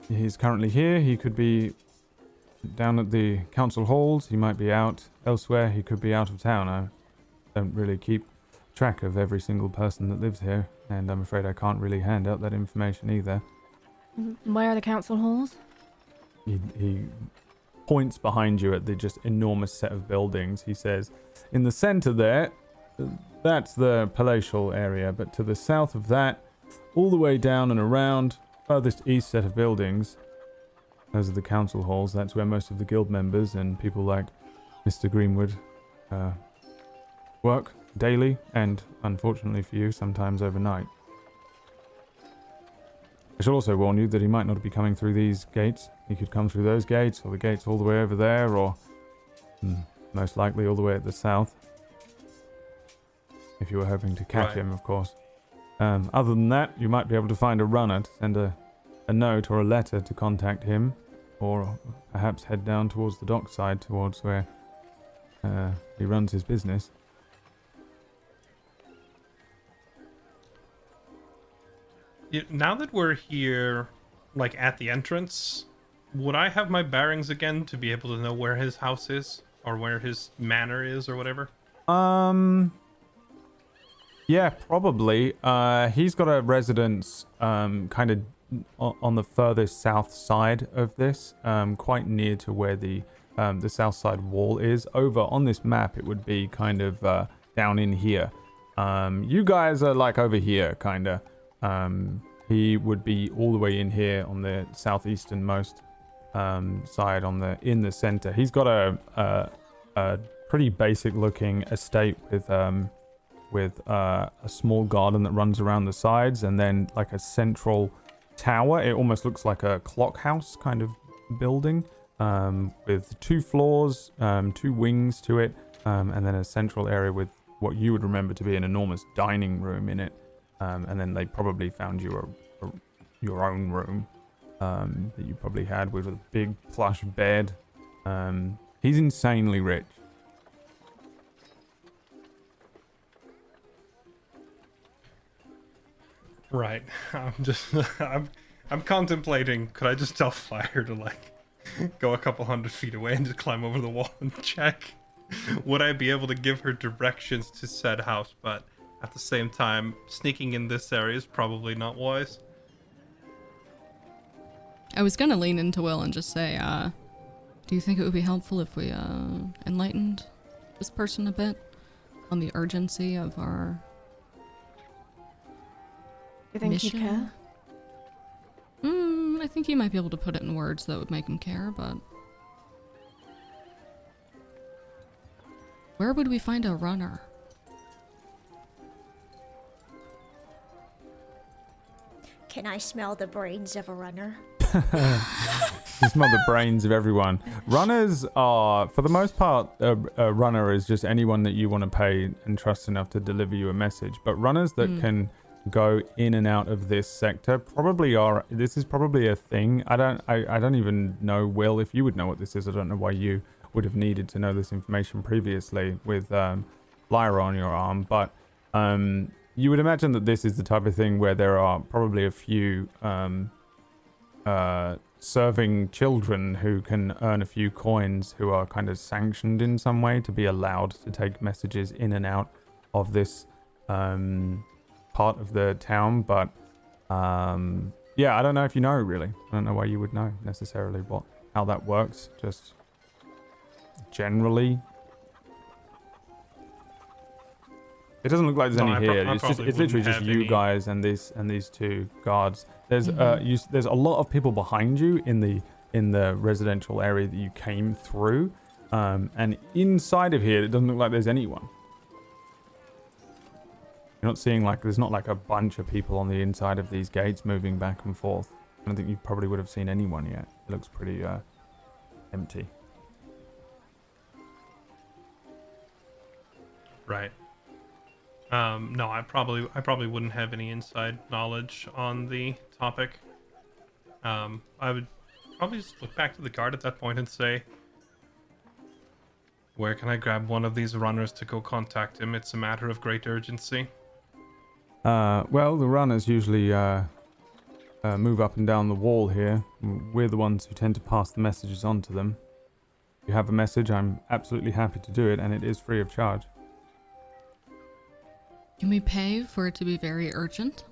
he's currently here. He could be down at the council halls. He might be out elsewhere. He could be out of town. I don't really keep track of every single person that lives here, and I'm afraid I can't really hand out that information either. Mm-hmm. Where are the council halls? he, he points behind you at the just enormous set of buildings. He says, In the center there, that's the palatial area, but to the south of that, all the way down and around furthest east set of buildings. Those are the council halls. That's where most of the guild members and people like Mr. Greenwood uh, work daily, and unfortunately for you, sometimes overnight. I should also warn you that he might not be coming through these gates. He could come through those gates, or the gates all the way over there, or hmm, most likely all the way at the south. If you were hoping to catch Right. him, of course. Um, other than that, you might be able to find a runner to send a, a note or a letter to contact him, or perhaps head down towards the dockside, towards where uh, he runs his business. Now that we're here, like at the entrance, would I have my bearings again to be able to know where his house is or where his manor is or whatever? Um. Yeah, probably. Uh, he's got a residence, um, kind of on the furthest south side of this, um, quite near to where the um, the south side wall is. Over on this map, it would be kind of uh, down in here. Um, you guys are like over here, kind of. Um, he would be all the way in here on the southeasternmost um, side, on the in the center. He's got a, a, a pretty basic looking estate with um, with uh, a small garden that runs around the sides, and then like a central tower. It almost looks like a clock house kind of building um, with two floors, um, two wings to it, um, and then a central area with what you would remember to be an enormous dining room in it. Um, and then they probably found you a, a, your own room um, that you probably had with a big plush bed. Um, he's insanely rich. Right. I'm just I'm I'm contemplating could I just tell Fire to like go a couple hundred feet away and just climb over the wall and check? Would I be able to give her directions to said house, but at the same time, sneaking in this area is probably not wise. I was gonna lean into Will and just say, uh, do you think it would be helpful if we uh, enlightened this person a bit on the urgency of our You think he'd mission? care? Hmm, I think you might be able to put it in words that would make him care, but where would we find a runner? Can I smell the brains of a runner? You smell the brains of everyone. Runners are, for the most part, a, a runner is just anyone that you want to pay and trust enough to deliver you a message. But runners that Mm. can go in and out of this sector probably are. This is probably a thing. I don't. I, I don't even know. Will, if you would know what this is, I don't know why you would have needed to know this information previously with um, Lyra on your arm. But um, you would imagine that this is the type of thing where there are probably a few. Um, uh, serving children who can earn a few coins who are kind of sanctioned in some way to be allowed to take messages in and out of this um, part of the town. But um, yeah, I don't know if you know really. I don't know why you would know necessarily what how that works. Just generally. It doesn't look like there's No, any I here. I it's just it's literally just you any. guys and these and these two guards. There's uh Mhm. you, there's a lot of people behind you in the in the residential area that you came through. Um, and inside of here, it doesn't look like there's anyone. You're not seeing like there's not like a bunch of people on the inside of these gates moving back and forth. I don't think you probably would have seen anyone yet. It looks pretty uh, empty. Right. Um, no, I probably I probably wouldn't have any inside knowledge on the topic. Um, I would probably just look back to the guard at that point and say, "Where can I grab one of these runners to go contact him? It's a matter of great urgency." Uh, well, the runners usually uh, uh, move up and down the wall here. We're the ones who tend to pass the messages on to them. If you have a message, I'm absolutely happy to do it, and it is free of charge. Can we pay for it to be very urgent?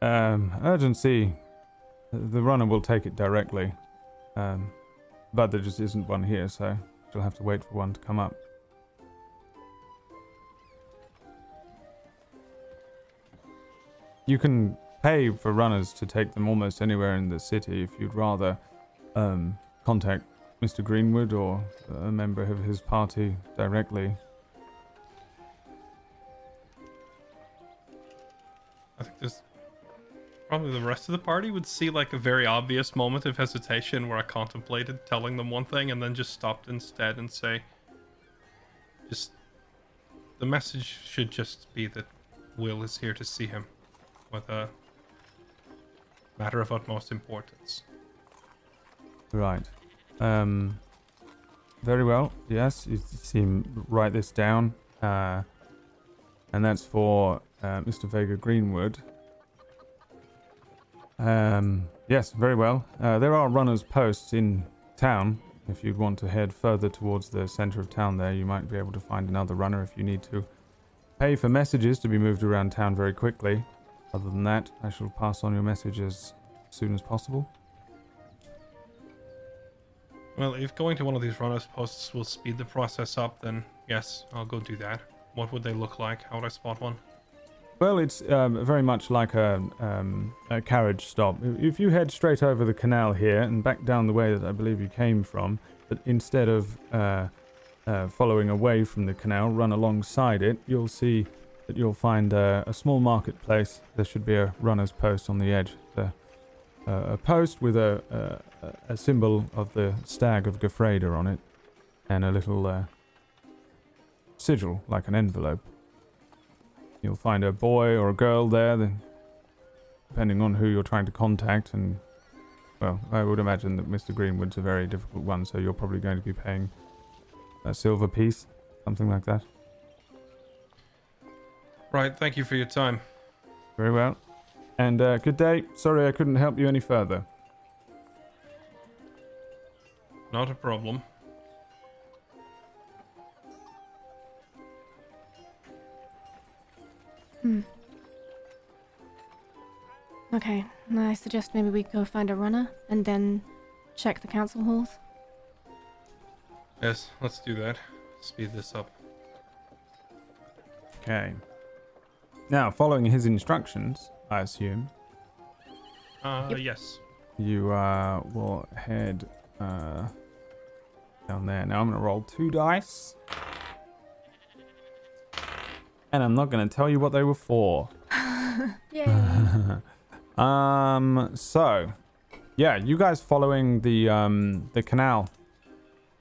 Um, urgency. The runner will take it directly. Um, but there just isn't one here, so she'll have to wait for one to come up. You can pay for runners to take them almost anywhere in the city if you'd rather um, contact Mr. Greenwood or a member of his party directly. I think there's probably the rest of the party would see like a very obvious moment of hesitation where I contemplated telling them one thing and then just stopped instead and say, just the message should just be that Will is here to see him with a matter of utmost importance. Right. Um, very well. Yes, you see him write this down. Uh, and that's for uh, Mr. Vega Greenwood. Um, yes, very well. Uh, there are runners' posts in town. If you'd want to head further towards the center of town there, you might be able to find another runner if you need to. Pay for messages to be moved around town very quickly. Other than that, I shall pass on your message as soon as possible. Well, if going to one of these runners posts will speed the process up, then yes, I'll go do that. What would they look like? How would I spot one? Well, it's um, very much like a, um, a carriage stop. If- If you head straight over the canal here and back down the way that I believe you came from, but instead of uh, uh, following away from the canal, run alongside it, you'll see that you'll find a small marketplace. There should be a runner's post on the edge. A post with a, a, symbol of the stag of Gefreda on it, and a little uh, sigil, like an envelope. You'll find a boy or a girl there, depending on who you're trying to contact. And, well, I would imagine that Mr. Greenwood's a very difficult one, so you're probably going to be paying a silver piece, something like that. Right, thank you for your time. Very well. And uh, good day. Sorry I couldn't help you any further. Not a problem. Hmm. Okay, I suggest maybe we go find a runner and then check the council halls. Yes, let's do that. Speed this up. Okay. Now, following his instructions, I assume, Uh, Yep. yes. you uh, will head uh, down there. Now, I'm going to roll two dice. And I'm not going to tell you what they were for. Yay. um. So, yeah, you guys following the um the canal,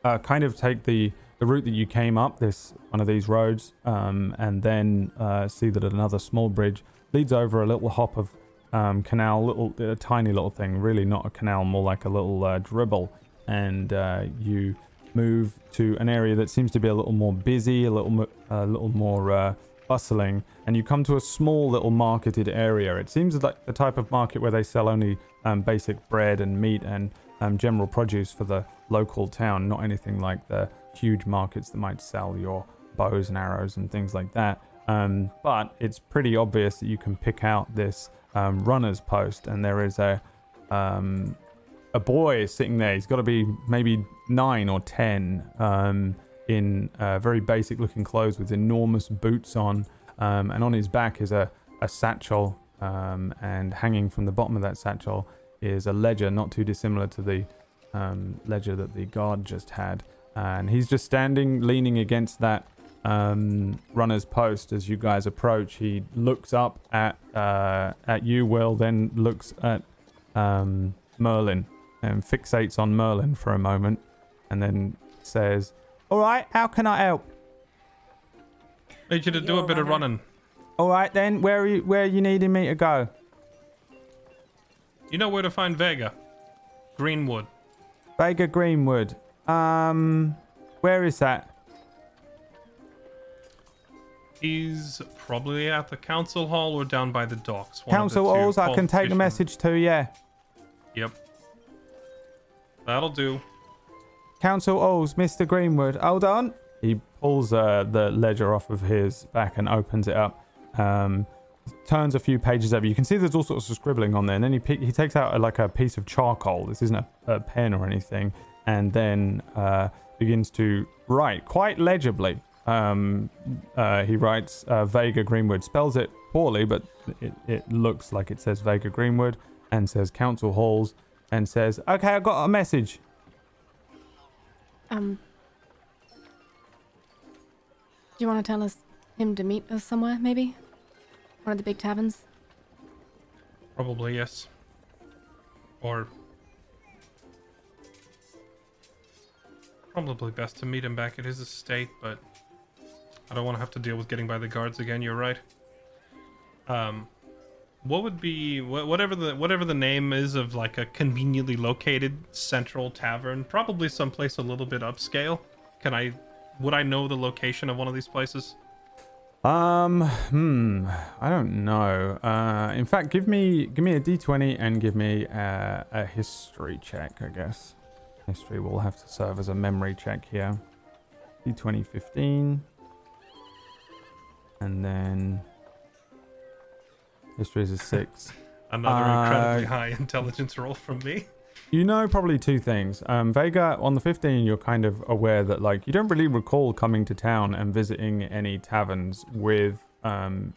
uh, kind of take the the route that you came up this one of these roads, um, and then uh, see that another small bridge leads over a little hop of um canal, little a tiny little thing, really not a canal, more like a little uh, dribble, and uh, you move to an area that seems to be a little more busy, a little mo- a little more uh, bustling, and you come to a small little marketed area. It seems like the type of market where they sell only um, basic bread and meat and um, general produce for the local town, not anything like the huge markets that might sell your bows and arrows and things like that. Um, but it's pretty obvious that you can pick out this um, runner's post, and there is a um, a boy sitting there. He's got to be maybe nine or ten, um, in uh, very basic looking clothes with enormous boots on, um, and on his back is a, a satchel, um, and hanging from the bottom of that satchel is a ledger, not too dissimilar to the ledger that the guard just had. And he's just standing, leaning against that um, runner's post as you guys approach. He looks up at uh, at you, Will, then looks at um, Merlin and fixates on Merlin for a moment, and then says, "All right, how can I help?" Need you to do You're a bit of running. All right then, where are you? Where are you needing me to go? You know where to find Vega. Greenwood. Vega Greenwood. Um, where is that? He's probably at the council hall or down by the docks. one of the Council two, halls. I can take the message to. Yeah, Yep. That'll do. Council halls, Mr. Greenwood. Hold on. He pulls uh, the ledger off of his back and opens it up. Um, turns a few pages over. You can see there's all sorts of scribbling on there. And then he pe- he takes out uh, like a piece of charcoal. This isn't a, a pen or anything. And then uh, begins to write quite legibly. Um, uh, he writes uh, Vega Greenwood, spells it poorly, but it, it looks like it says Vega Greenwood and says Council Halls and says, "Okay, I got a message." Um. Do you want to tell us him to meet us somewhere, maybe? One of the big taverns? Probably yes. Or probably best to meet him back at his estate, but I don't want to have to deal with getting by the guards again. You're right. Um, what would be wha- whatever the whatever the name is of like a conveniently located central tavern? Probably someplace a little bit upscale. Can I? Would I know the location of one of these places? Um, hmm, I don't know. Uh, in fact, give me give me a d20 and give me a, a history check. I guess history will have to serve as a memory check here. D2015. and then history is a six. Another Uh, incredibly high intelligence roll from me. You know probably two things. Um, Vega, on the 15, you're kind of aware that, like, you don't really recall coming to town and visiting any taverns with um,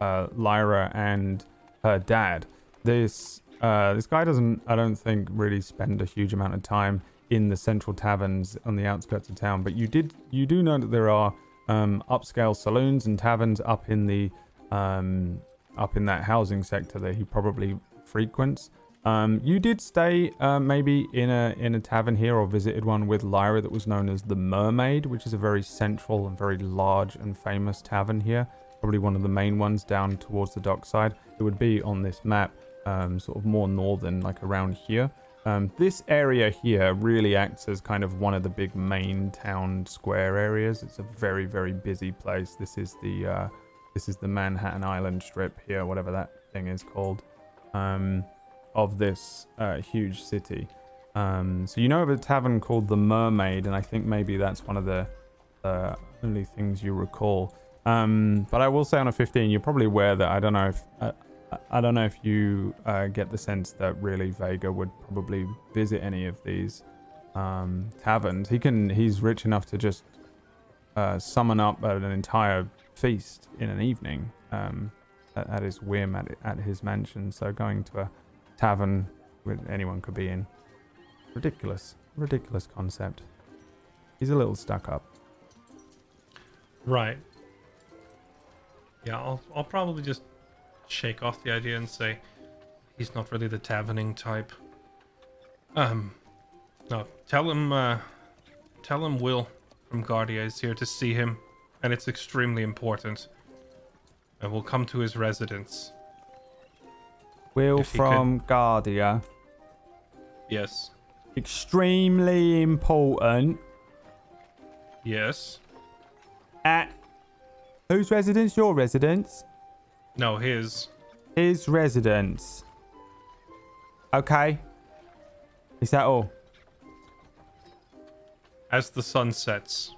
uh, Lyra and her dad. This uh, this guy doesn't, I don't think, really spend a huge amount of time in the central taverns on the outskirts of town. But you did, you do know that there are um, upscale saloons and taverns up in the um, up in that housing sector that he probably frequents. Um, you did stay uh, maybe in a in a tavern here or visited one with Lyra that was known as the Mermaid, which is a very central and very large and famous tavern here. Probably one of the main ones down towards the dockside. It would be on this map, um, sort of more northern, like around here. Um, this area here really acts as kind of one of the big main town square areas. It's a very very busy place. This is the uh, this is the Manhattan Island Strip here, whatever that thing is called. Um, of this uh, huge city. Um, so you know of a tavern called the Mermaid, and I think maybe that's one of the uh, only things you recall. Um, but I will say on a 15, you're probably aware that I don't know if uh, I don't know if you uh, get the sense that really Vega would probably visit any of these um, taverns. He can. He's rich enough to just uh, summon up an entire feast in an evening um, at, at his whim at, at his mansion. So going to a tavern with anyone could be in. Ridiculous, ridiculous concept. He's a little stuck up. Right. Yeah, I'll I'll probably just shake off the idea and say he's not really the taverning type. Um no, tell him uh tell him Will from Guardia is here to see him and it's extremely important. And we'll come to his residence. Will from Guardia. Yes. Extremely important. Yes. At whose residence? Your residence? No, his. His residence. Okay. Is that all? As the sun sets.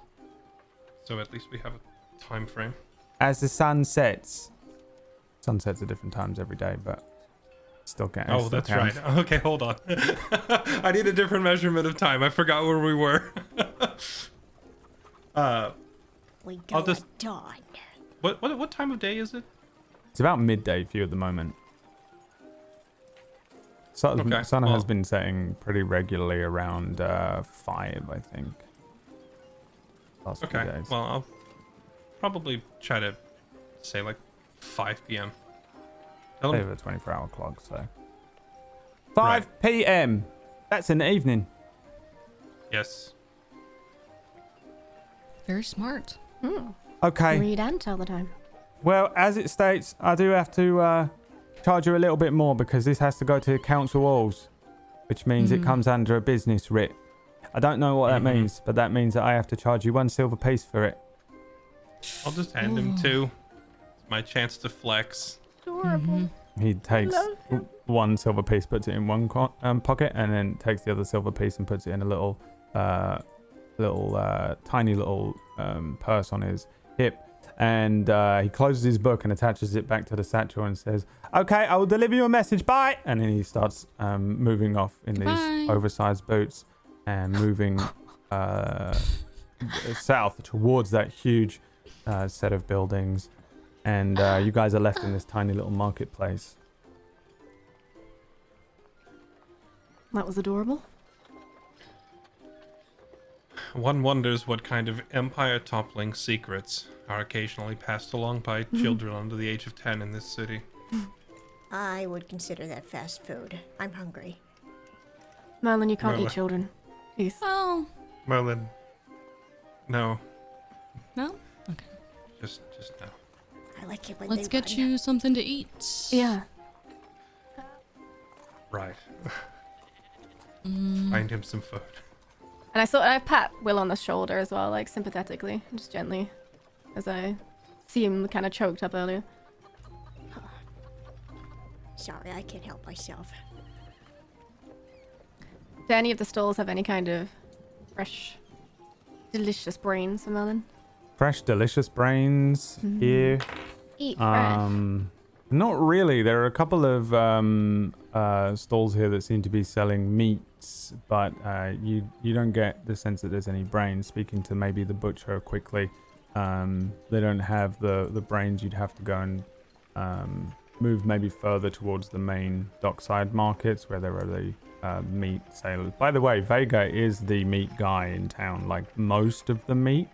So at least we have a time frame. As the sun sets. Sunsets at different times every day, but still can't. Oh, still that's counts. right. Okay, hold on. I need a different measurement of time. I forgot where we were. uh, We go I'll just- at dawn. what what what time of day is it? It's about midday for you at the moment. Sun, Okay, sun has been setting pretty regularly around uh, five, I think. Last few Okay. days. Well, I'll probably try to say like 5 p.m. Tell They him, have a 24 hour clock, so. 5 p.m. That's in the evening. yes. Very smart. Okay. Read and tell the time. Well, as it states, I do have to uh, charge you a little bit more because this has to go to the council walls, which means it Mhm. comes under a business writ. I don't know what that Mhm. means, but that means that I have to charge you one silver piece for it. I'll just hand him two. It's my chance to flex. Adorable. Mhm. He takes one silver piece, puts it in one co- um, pocket, and then takes the other silver piece and puts it in a little, uh, little, uh, tiny little um, purse on his hip. And uh, he closes his book and attaches it back to the satchel and says, "Okay, I will deliver you a message. Bye." And then he starts um, moving off in Goodbye. these oversized boots and moving uh, south towards that huge uh, set of buildings. and uh, you guys are left in this tiny little marketplace. That was adorable. One wonders what kind of empire toppling secrets are occasionally passed along by Mm-hmm. children under the age of 10 in this city. I would consider that fast food. I'm hungry. Merlin, you can't Merlin. eat children. Please. Oh, Merlin. No, no? Okay. just just no. I like it when Let's they get run. you something to eat. Yeah. Right. Mm, Find him some food. And I sort I pat Will on the shoulder as well, like sympathetically, just gently, as I see him kind of choked up earlier. Sorry, I can't help myself. Do any of the stalls have any kind of fresh, delicious brains for Merlin? Fresh, delicious brains here. Eat fresh. Um, not really. There are a couple of um, uh, stalls here that seem to be selling meats, but uh, you you don't get the sense that there's any brains. Speaking to maybe the butcher quickly, um, they don't have the the brains. You'd have to go and um, move maybe further towards the main dockside markets where there are the uh, meat sales. By the way, Vega is the meat guy in town. Like most of the meat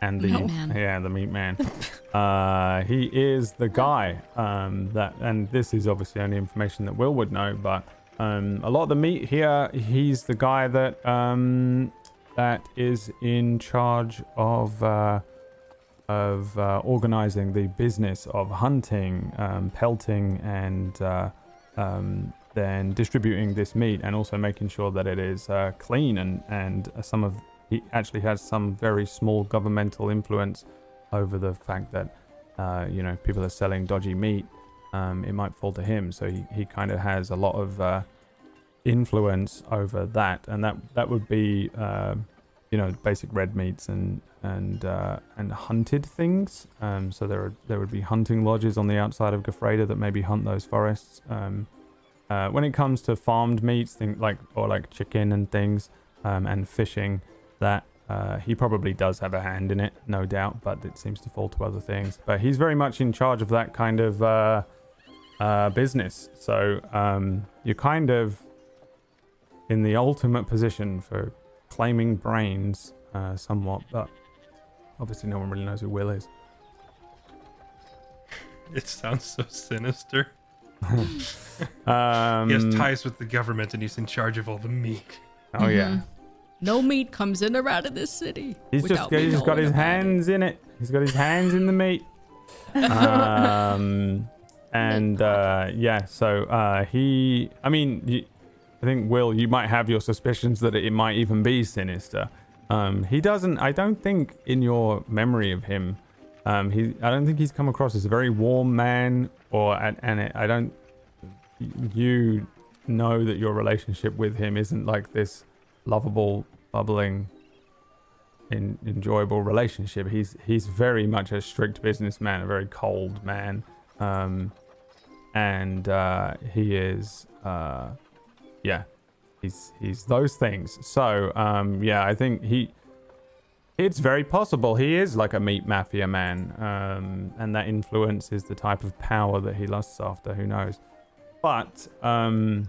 and the Meat man. yeah the meat man. uh, he is the guy um, that, and this is obviously only information that Will would know, but um, a lot of the meat here, he's the guy that um, that is in charge of. Uh, of uh, organizing the business of hunting, um, pelting, and uh, um, then distributing this meat, and also making sure that it is uh, clean. And and some of he actually has some very small governmental influence over the fact that uh, you know people are selling dodgy meat. Um, it might fall to him, so he, he kind of has a lot of uh, influence over that, and that that would be uh, you know basic red meats and and uh, and hunted things. Um, so there are, there would be hunting lodges on the outside of Gafreda that maybe hunt those forests. Um, uh, when it comes to farmed meats, think like or like chicken and things, um, and fishing, that uh, he probably does have a hand in it, no doubt. But it seems to fall to other things. But he's very much in charge of that kind of uh, uh, business. So um, you're kind of in the ultimate position for claiming brains, uh, somewhat, but obviously no one really knows who Will is. It sounds so sinister. Um, he has ties with the government and he's in charge of all the meek. Oh yeah, Mhm. No meat comes in or out of this city. He's just, he's just got his about it. hands in it. He's got his hands in the meat. Um, and uh, yeah, so uh, he, I mean, you, I think Will, you might have your suspicions that it might even be sinister. Um, he doesn't. I don't think in your memory of him, um, he. I don't think he's come across as a very warm man, or and, and it, I don't. You know that your relationship with him isn't like this lovable, bubbling, in, enjoyable relationship. He's he's very much a strict businessman, a very cold man, um, and uh, he is, uh, yeah, he's he's those things. So um, yeah, I think he. It's very possible he is like a meat mafia man, um, and that influence is the type of power that he lusts after. Who knows? But um,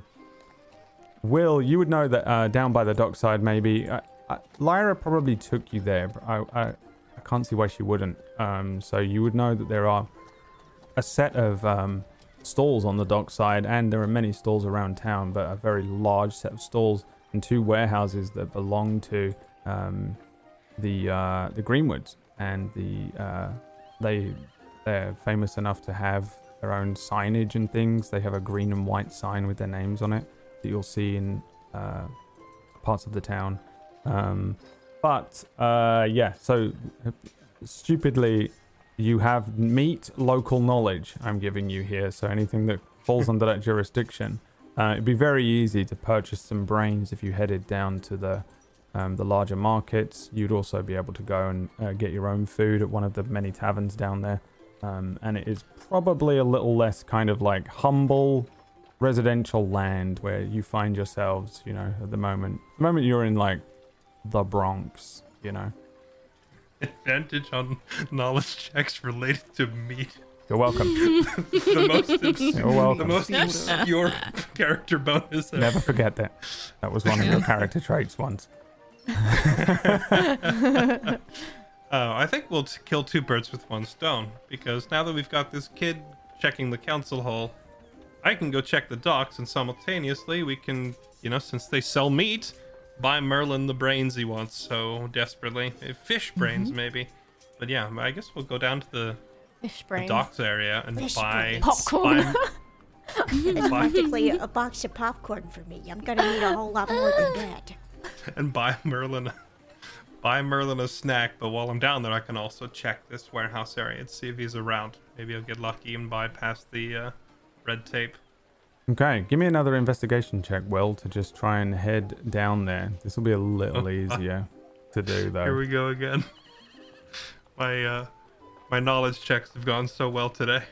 Will, you would know that uh, down by the dockside, maybe uh, uh, Lyra probably took you there. But I, I, I can't see why she wouldn't. Um, so you would know that there are a set of um, stalls on the dockside, and there are many stalls around town, but a very large set of stalls and two warehouses that belong to um, the uh, the Greenwoods, and the uh, they they're famous enough to have their own signage and things. They have a green and white sign with their names on it that you'll see in uh, parts of the town. Um, but uh, yeah, so stupidly, you have meat local knowledge. I'm giving you here, so anything that falls under that jurisdiction. Uh, it'd be very easy to purchase some brains if you headed down to the um, the larger markets. You'd also be able to go and uh, get your own food at one of the many taverns down there. Um, and it is probably a little less kind of like humble residential land where you find yourselves, you know, at the moment. The moment you're in like the Bronx, you know. Advantage on knowledge checks related to meat. You're welcome. the most obs- You're the most obscure character bonus. ever. Never forget that. That was one of your character traits once. Uh, I think we'll t- kill two birds with one stone because now that we've got this kid checking the council hall, I can go check the docks, and simultaneously we can, you know, since they sell meat, buy Merlin the brains he wants so desperately. Uh, Fish brains, maybe. But yeah, I guess we'll go down to the, Fish the docks area and Fish buy brains. Popcorn. buy- It's practically a box of popcorn for me. I'm gonna need a whole lot more than that. and buy Merlin buy Merlin a snack, but while I'm down there I can also check this warehouse area and see if he's around. Maybe I'll get lucky and bypass the uh, red tape. Okay, give me another investigation check, Will, to just try and head down there. This will be a little easier to do, though. Here we go again. my uh my knowledge checks have gone so well today.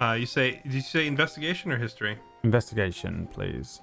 Uh you say did you say investigation or history? Investigation, please.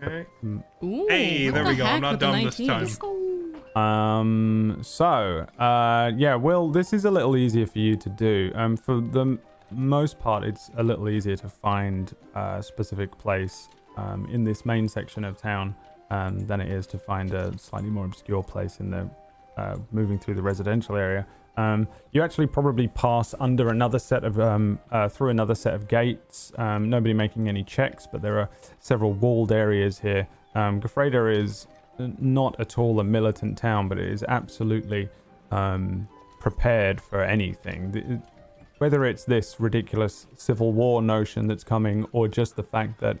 Okay. Ooh, Hey, there the we go. I'm not with dumb this time. Um. So, uh, yeah. Will, this is a little easier for you to do. Um, for the m- most part, it's a little easier to find a specific place um, in this main section of town um, than it is to find a slightly more obscure place in the uh, moving through the residential area. Um, you actually probably pass under another set of um, uh, through another set of gates. Um, nobody making any checks, but there are several walled areas here. Um, Gafreda is not at all a militant town, but it is absolutely um, prepared for anything. The- Whether it's this ridiculous civil war notion that's coming, or just the fact that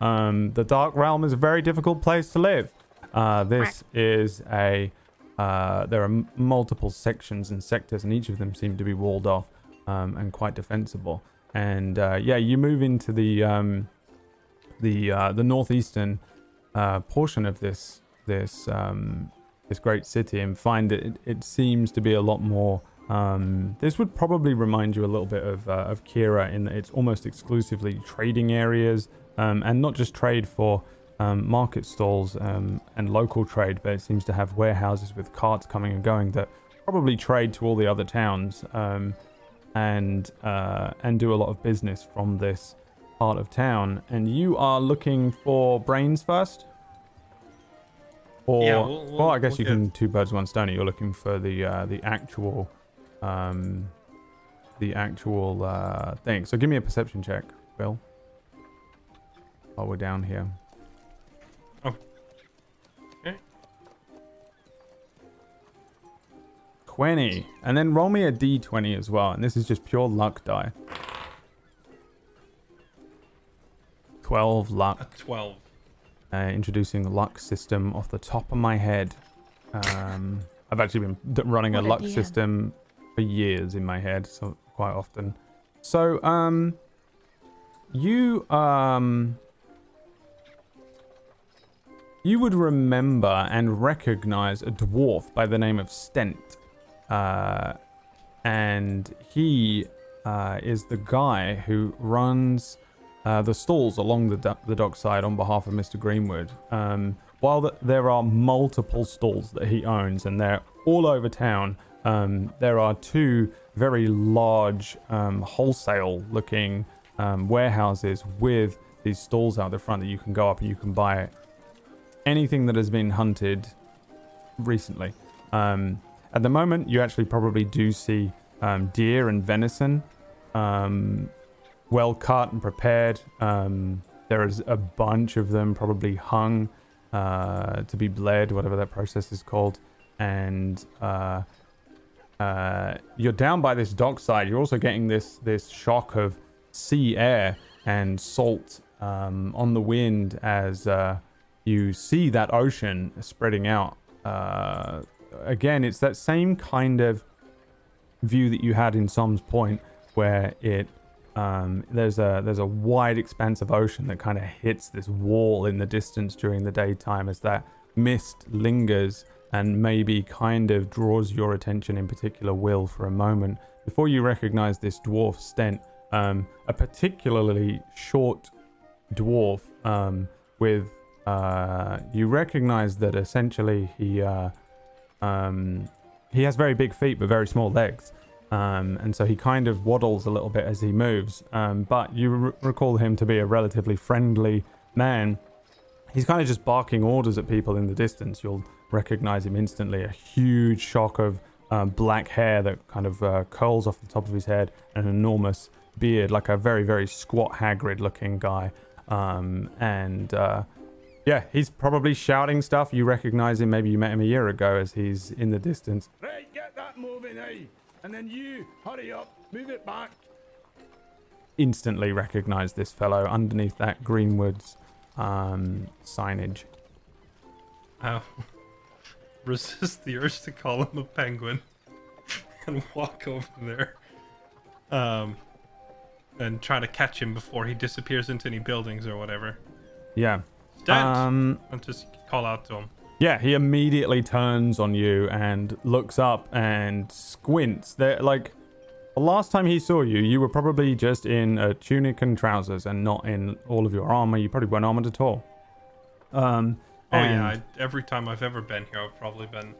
um, the Dark Realm is a very difficult place to live. Uh, this is a. Uh, there are m- multiple sections and sectors, and each of them seem to be walled off um, and quite defensible. And uh, yeah, you move into the um, the uh, the northeastern uh, portion of this this um, this great city and find that it, it seems to be a lot more. Um, this would probably remind you a little bit of uh, of Kira in that it's almost exclusively trading areas um, and not just trade for um, market stalls um, and local trade, but it seems to have warehouses with carts coming and going that probably trade to all the other towns um, and uh, and do a lot of business from this part of town. And you are looking for brains first. Or, Yeah, we'll- we'll- well, I guess we'll you can two birds one stone. You're looking for the uh, the actual, um, the actual uh, thing. So give me a perception check, Bill. While we're down here. Oh. Okay. 20. And then roll me a d20 as well. And this is just pure luck die. 12 luck. A 12. uh, introducing the luck system off the top of my head. Um, I've actually been running a What a luck DM. system for years in my head, so quite often. So, um, you um, you would remember and recognize a dwarf by the name of Stent, uh, and he uh, is the guy who runs uh, the stalls along the, do- the dockside on behalf of Mr. Greenwood. Um, while th- there are multiple stalls that he owns and they're all over town, um, there are two very large um, wholesale looking um, warehouses with these stalls out the front that you can go up and you can buy anything that has been hunted recently. Um, at the moment, you actually probably do see um, deer and venison um, well cut and prepared. There is a bunch of them probably hung uh, to be bled, whatever that process is called. And uh, uh, you're down by this dockside. You're also getting this this shock of sea air and salt um, on the wind as uh, you see that ocean spreading out. Uh, again, it's that same kind of view that you had in Som's Point, where it um, there's a there's a wide expanse of ocean that kind of hits this wall in the distance during the daytime as that mist lingers and maybe kind of draws your attention in particular will for a moment before you recognize this dwarf stent um, a particularly short dwarf um, with uh, you recognize that essentially he uh, um, he has very big feet but very small legs Um, and so he kind of waddles a little bit as he moves. Um, but you recall him to be a relatively friendly man. He's kind of just barking orders at people in the distance. You'll recognize him instantly. A huge shock of um, black hair that kind of uh, curls off the top of his head, and an enormous beard, like a very, very squat Hagrid looking guy. Um, and uh, yeah, he's probably shouting stuff. You recognize him. Maybe you met him a year ago as he's in the distance. Right, get that moving, eh? And then you, hurry up, move it back. Instantly recognize this fellow underneath that Greenwood's um, signage. I'll resist the urge to call him a penguin and walk over there. Um, and try to catch him before he disappears into any buildings or whatever. Yeah. Dad! Um, and just call out to him. Yeah, he immediately turns on you and looks up and squints. There, like the last time he saw you, you were probably just in a tunic and trousers and not in all of your armor. You probably weren't armored at all. Um, Oh and- yeah, I, every time I've ever been here, I've probably been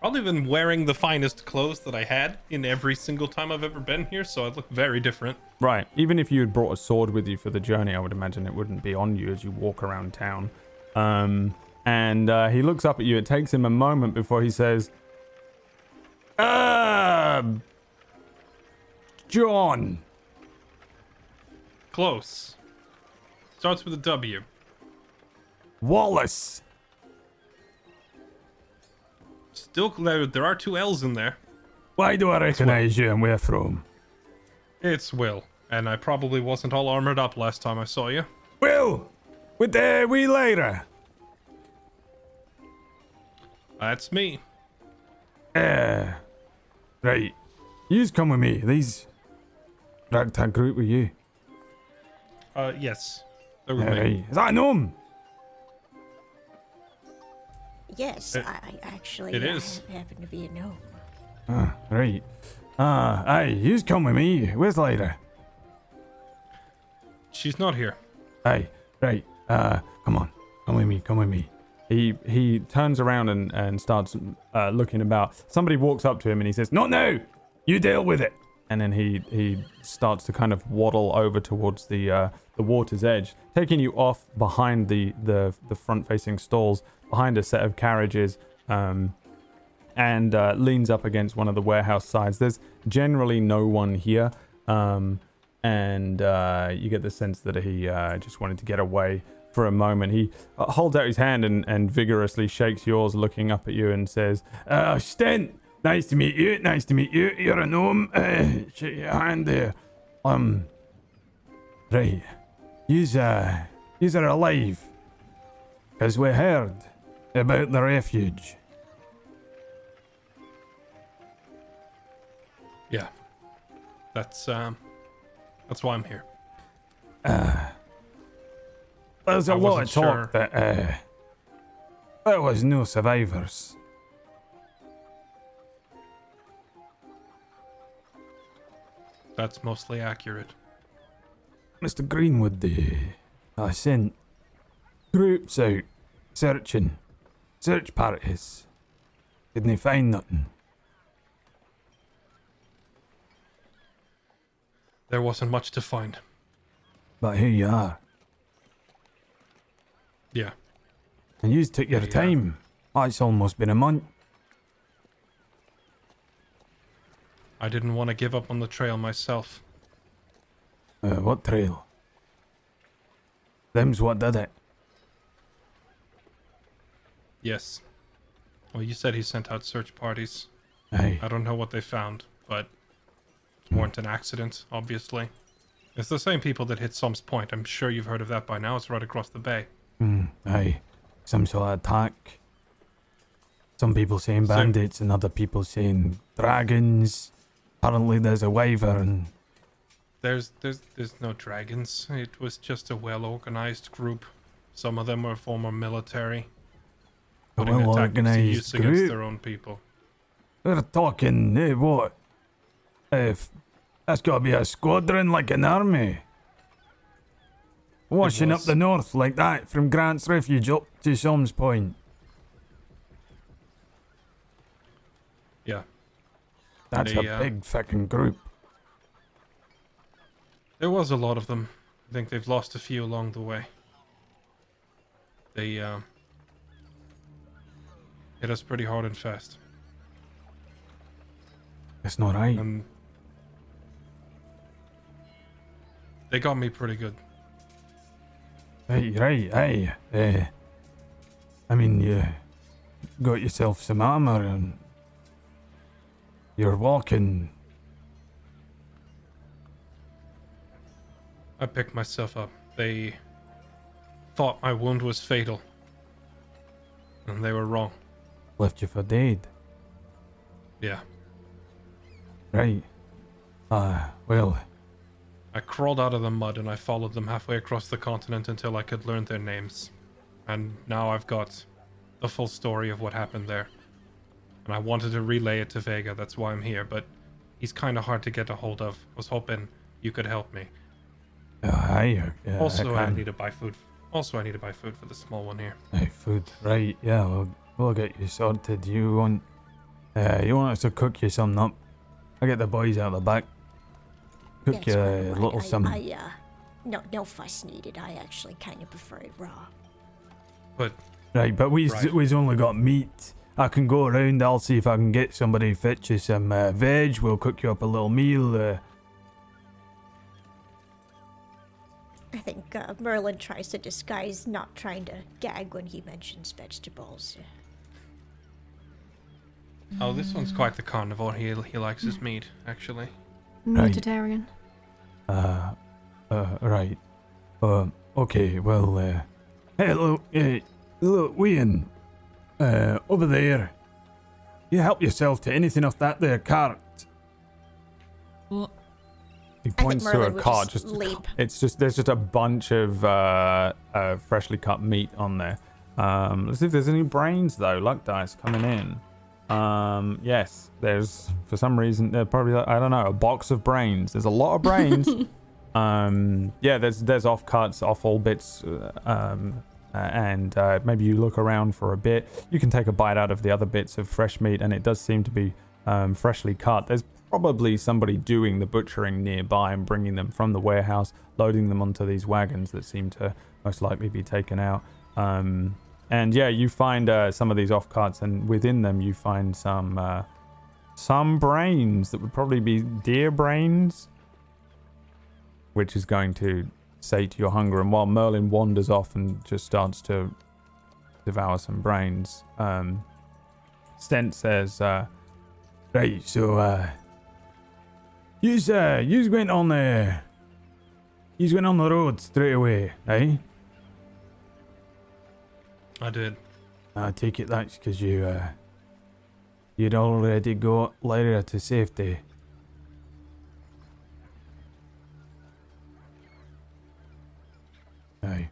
probably been wearing the finest clothes that I had in every single time I've ever been here, so I look very different. Right. Even if you had brought a sword with you for the journey, I would imagine it wouldn't be on you as you walk around town. Um, and uh, he looks up at you. It takes him a moment before he says, "Uh, John." Close. Starts with a W. Wallace. Still, there, there are two L's in there. Why do I recognize you and where from? It's Will, and I probably wasn't all armored up last time I saw you. Will, with the wee later. That's me. Uh, right. Yous come with me. These ragtag group with you. Uh, yes. They're with Yeah, me. right. Is that a gnome? Yes, It- I, I actually it uh, is. happen to be a gnome. Ah, right. Ah, aye, yous come with me. Where's Lyra? She's not here. Aye, right. Uh, come on. Come with me, come with me. He he turns around and, and starts uh, looking about. Somebody walks up to him and he says, Not now! You deal with it! And then he, he starts to kind of waddle over towards the uh, the water's edge, taking you off behind the, the, the front facing stalls, behind a set of carriages, um, and uh, leans up against one of the warehouse sides. There's generally no one here, um, and uh, you get the sense that he uh, just wanted to get away for a moment. He uh, holds out his hand and, and vigorously shakes yours, looking up at you, and says, uh, Stent, nice to meet you. Nice to meet you. You're a gnome. Uh, shake your hand there. Um, right. Yous, uh, alive. Because we heard about the refuge. Yeah. That's um. That's why I'm here. There's a I lot of talk sure. that uh, there was no survivors. That's mostly accurate. Mr. Greenwood, the I sent groups out searching, search parties. Didn't find nothing. There wasn't much to find. But here you are, Yeah. and you took your Yeah. time. Oh, it's almost been a month. I didn't want to give up on the trail myself. Uh, what trail? Them's what did it. Yes. Well, you said he sent out search parties. Aye. I don't know what they found, but it weren't an accident, obviously. It's the same people that hit Som's Point. I'm sure you've heard of that by now. It's right across the bay. Mm, aye. Some sort of attack. Some people saying bandits and other people saying dragons. Apparently there's a wyvern. There's there's there's no dragons. It was just a well-organized group. Some of them were former military, putting their tactics to use against their own people. They're talking, eh, what? If that's got to be a squadron like an army. Washing up the north like that from Grant's Refuge up to Som's Point. Yeah. That's They, a uh, big fucking group. There was a lot of them. I think they've lost a few along the way. They uh, hit us pretty hard and fast. It's not right. They got me pretty good. Hey, right, hey. Uh, I mean, you got yourself some armor and you're walking. I picked myself up. They thought my wound was fatal. And they were wrong. Left you for dead. Yeah. Right. Ah, well, I crawled out of the mud and I followed them halfway across the continent until I could learn their names. And now I've got the full story of what happened there. And I wanted to relay it to Vega, that's why I'm here, but he's kind of hard to get a hold of. Was hoping you could help me. uh, aye. Uh, also, I I, need to buy food. Also, I need to buy food for the small one here. Aye, food. Right, yeah, we'll, we'll get you sorted. You want. Uh, you want us to cook you something up? I get the boys out the back. Cook That's you a right. little I, something. I, uh, no, no fuss needed. I actually kind of prefer it raw. But Right, but we've, Right. we've only got meat. I can go around, I'll see if I can get somebody to fetch you some uh, veg. We'll cook you up a little meal. Uh, I think uh, Merlin tries to disguise not trying to gag when he mentions vegetables. Oh, this one's quite the carnivore. He he likes his meat, actually. Right. Vegetarian. uh, uh, right. Uh, okay, well, uh, hey, look, uh, look, Ian, uh, over there. You help yourself to anything off that there cart. Well, He points to a Merlin would cart. just Just, leap. it's just there's just a bunch of uh, uh, freshly cut meat on there. Um, let's see if there's any brains though. Luck dice coming in. Um, yes, there's for some reason they're probably like, I don't know a box of brains. There's a lot of brains. um, yeah, there's there's off cuts, off all bits. uh, Um, uh, and uh, maybe you look around for a bit. You can take a bite out of the other bits of fresh meat, and it does seem to be um, freshly cut. There's probably somebody doing the butchering nearby and bringing them from the warehouse, loading them onto these wagons that seem to most likely be taken out. Um, and yeah, you find uh, some of these off carts, and within them you find some uh, some brains that would probably be deer brains, which is going to sate your hunger. And while Merlin wanders off and just starts to devour some brains, um, Stent says, uh, "Right, so uh, Yous, uh, yous went on the. Yous went on the road straight away, eh? I did. I take it that's because you, uh. You'd already got Lyra to safety. Aye.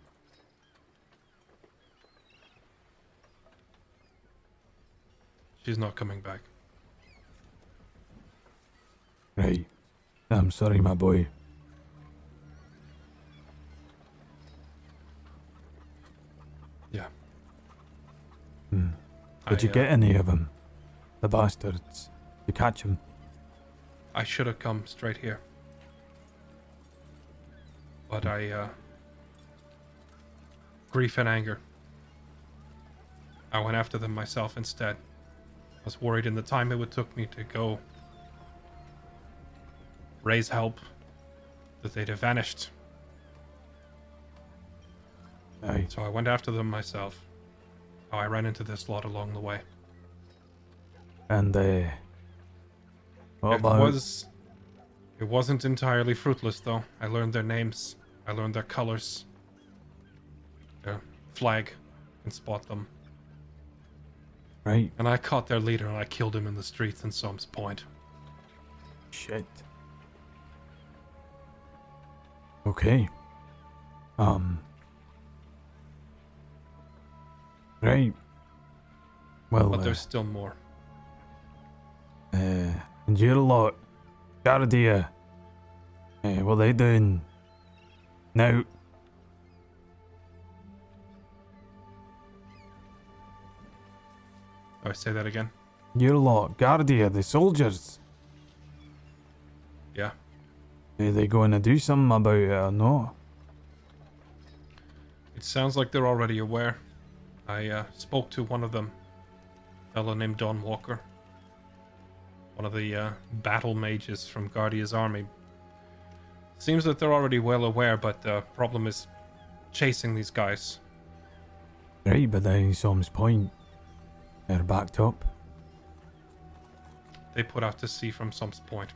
She's not coming back. Right. I'm sorry, my boy. Hmm. Did I, you uh, get any of them? The bastards. You catch them? I should have come straight here. But I, uh. Grief and anger. I went after them myself instead. I was worried in the time it would took me to go raise help that they'd have vanished. Aye. So I went after them myself. How I ran into this lot along the way. And, uh. What it about. was it wasn't entirely fruitless though. I learned their names. I learned their colors. Their flag and spot them. Right. And I caught their leader and I killed him in the streets in Soames Point. Shit. Okay. Um. Right. Well, But uh, there's still more. uh, and you're a lot. Guardia. Uh, what they doing now? Oh, I say that again. You're a lot. Guardia, the soldiers. Yeah. Are they going to do something about it or not? It sounds like they're already aware. I uh, spoke to one of them, a fellow named Don Walker, one of the uh, battle mages from Guardia's army. Seems that they're already well aware, but the problem is chasing these guys. Right, but then Som's point. They're backed up. They put out to sea from some point.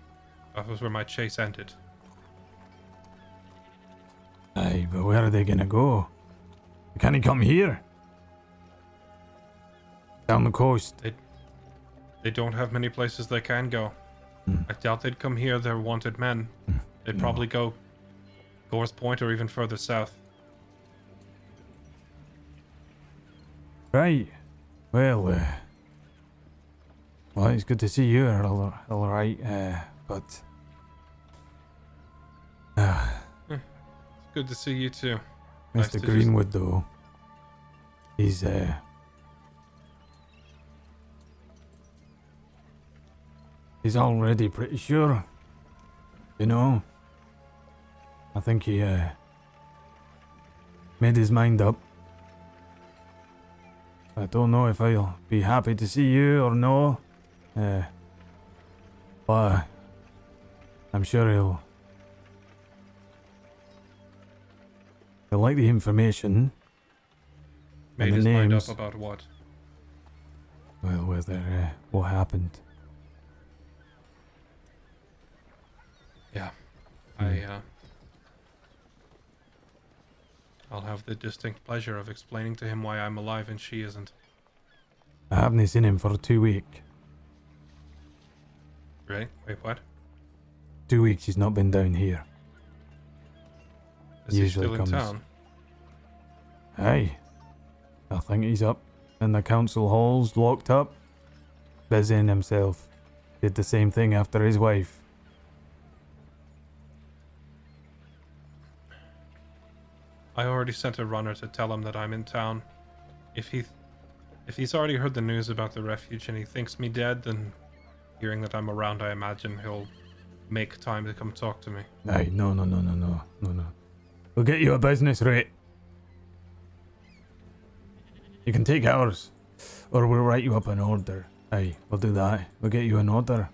That was where my chase ended. Aye, but where are they gonna go? Can he come here? Down the coast. They, they don't have many places they can go. Hmm. I doubt they'd come here. They're wanted men. They'd No. probably go Gore's Point or even further south. Right. Well, uh, well, it's good to see you. Are all, all right, uh, but uh, It's good to see you too. Nice to Mr. just- Greenwood, though, he's uh, he's already pretty sure. You know, I think he uh, made his mind up. I don't know if I'll be happy to see you or no. Uh, but I'm sure he'll. He'll like the information. Made the his mind up about what? Well, whether uh, what happened. Yeah. Hmm. I uh I'll have the distinct pleasure of explaining to him why I'm alive and she isn't. I haven't seen him for two weeks. Right? Wait, what? Two weeks he's not been down here. Is Usually he still comes- in town? Aye. I think he's up in the council halls, locked up, busying himself. Did the same thing after his wife. I already sent a runner to tell him that I'm in town. If he if he's already heard the news about the refuge and he thinks me dead, then hearing that I'm around, I imagine he'll make time to come talk to me. Aye, no, no, no, no, no, no, no. We'll get you a business rate. You can take ours, or we'll write you up an order. Aye, we'll do that. We'll get you an order.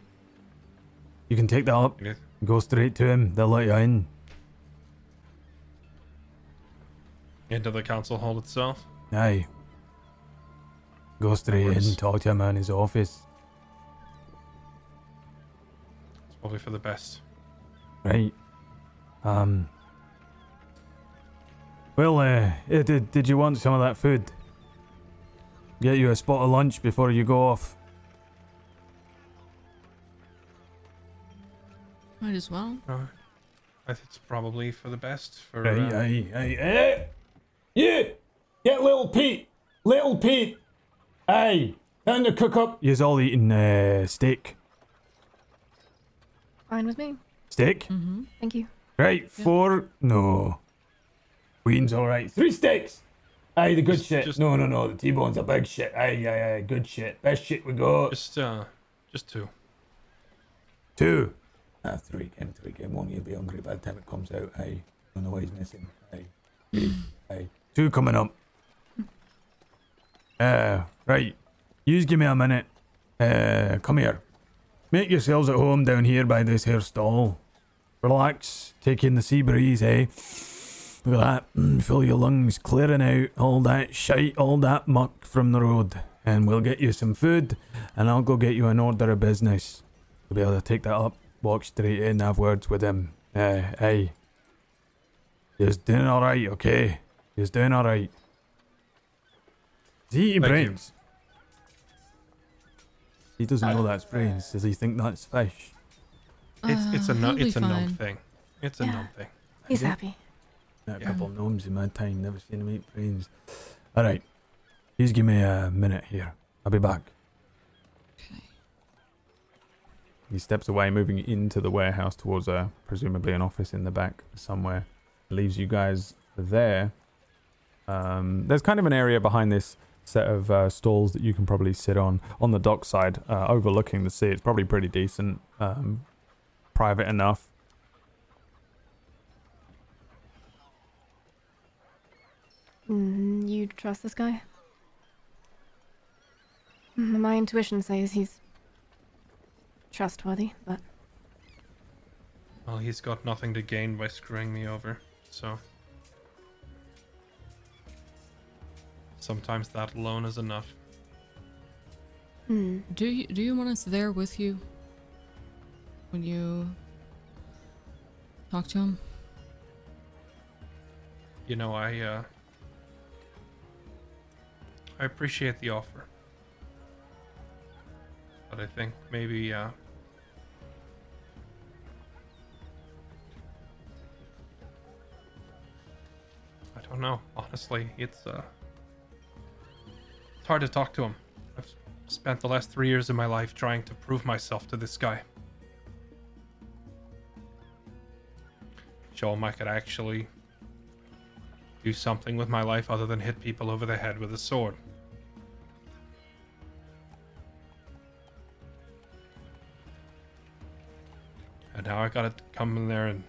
You can take that up, Yes. go straight to him. They'll let you in. Into the council hall itself. Aye. Go straight in, works. talk to him in his office. It's probably for the best. Right. Um. Well, uh, eh, did, did you want some of that food? Get you a spot of lunch before you go off. Might as well. Uh, I think it's probably for the best. For Aye, uh, aye, aye. Eh? You! Get little Pete! Little Pete! Aye! Down the cook up! You's all eating uh, steak. Fine with me. Steak? Mm-hmm. Thank you. Right, four. No. Queen's alright. Three steaks! Aye, the good Just- shit. just- No, no, no. The T-bone's a big shit. Aye, aye, aye. Good shit. Best shit we got. just uh, just two. Two. Ah, three game, three game. One, you'll be hungry by the time it comes out. Aye. Don't know why he's missing. Aye. Aye. aye. Two coming up. Uh, right. Yous give me a minute. Uh, come here. Make yourselves at home down here by this here stall. Relax. Take in the sea breeze, eh? Look at that. Mm, fill your lungs, clearing out all that shite, all that muck from the road. And we'll get you some food, and I'll go get you an order of business. You'll be able to take that up, walk straight in, have words with him. Uh, hey. He's doing alright, okay? He's doing alright. Is he eating Thank you. brains? He doesn't know that's brains. Does he think that's fish? It's it's a Uh, no, it's a gnome thing. It's a Yeah. gnome thing. He's Is happy. Met a Yeah. couple of gnomes in my time, never seen him eat brains. Alright. Please give me a minute here. I'll be back. He steps away, moving into the warehouse towards a presumably an office in the back somewhere. Leaves you guys there. Um, there's kind of an area behind this set of uh, stalls that you can probably sit on on the dock side, uh, overlooking the sea. It's probably pretty decent, um, private enough. Mm, you trust this guy? Mm-hmm. My intuition says he's trustworthy, but. Well, he's got nothing to gain by screwing me over, so. Sometimes that alone is enough. hmm. Do you do you want us there with you when you talk to him? You know, I, uh. I appreciate the offer. But I think maybe, uh. I don't know. Honestly, it's, uh. It's hard to talk to him. I've spent the last three years of my life trying to prove myself to this guy. Show him I could actually do something with my life other than hit people over the head with a sword. And now I gotta come in there and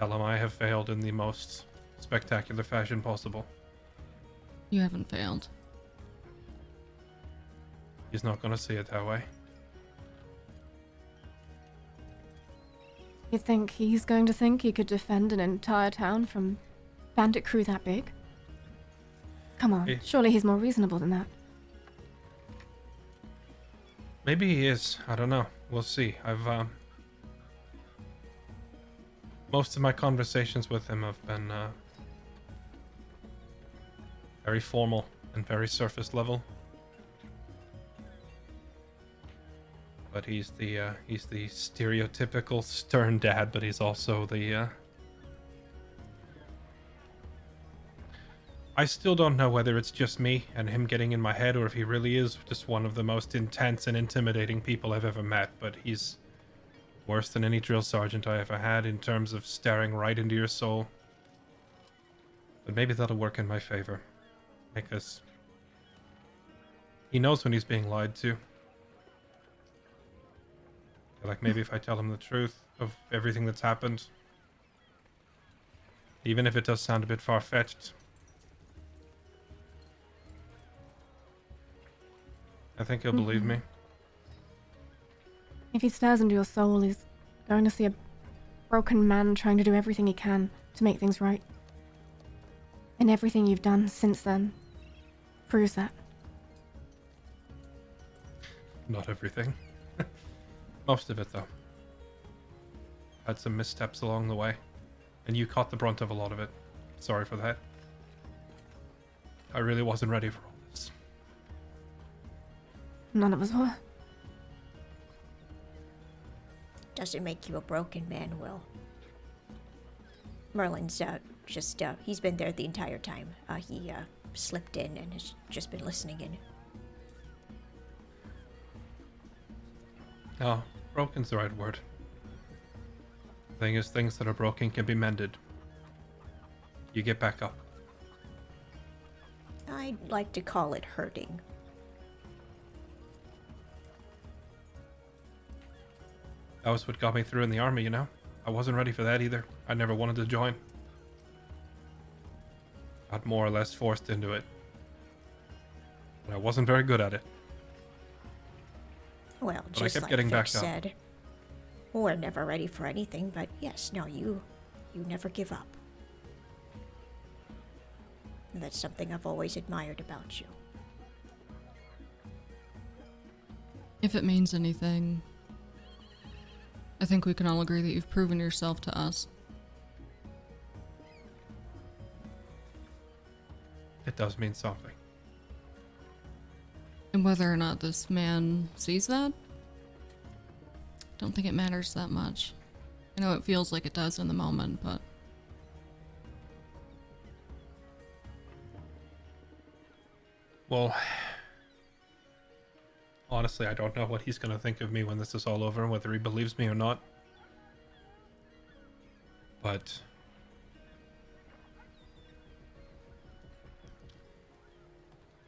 tell him I have failed in the most spectacular fashion possible. You haven't failed. He's not gonna see it that way. You think he's going to think he could defend an entire town from bandit crew that big? Come on, Eh. surely he's more reasonable than that. Maybe he is. I don't know. We'll see. I've um most of my conversations with him have been uh, very formal and very surface level. But he's the uh, he's the stereotypical stern dad, but he's also the uh, I still don't know whether it's just me and him getting in my head or if he really is just one of the most intense and intimidating people I've ever met, but he's worse than any drill sergeant I ever had in terms of staring right into your soul. But maybe that'll work in my favor. Because he knows when he's being lied to. Like maybe if I tell him the truth of everything that's happened, even if it does sound a bit far fetched, I think he'll believe mm-hmm. me. If he stares into your soul, he's going to see a broken man trying to do everything he can to make things right. And everything you've done since then proves that. Not everything. Most of it, though. Had some missteps along the way, and you caught the brunt of a lot of it. Sorry for that. I really wasn't ready for all this. None of us were. Doesn't make you a broken man, Will. Merlin's uh, just, uh, he's been there the entire time. Uh, he uh, slipped in and has just been listening in. Oh, broken's the right word. Thing is, things that are broken can be mended. You get back up. I'd like to call it hurting. That was what got me through in the army, you know? I wasn't ready for that either. I never wanted to join. Got more or less forced into it. And I wasn't very good at it. Well, But I just kept like getting Vic back up. said, we're never ready for anything, but yes, no, you, you never give up. And that's something I've always admired about you. If it means anything, I think we can all agree that you've proven yourself to us. It does mean something. And whether or not this man sees that, I don't think it matters that much. I know it feels like it does in the moment, but Well, honestly, I don't know what he's going to think of me when this is all over and whether he believes me or not. But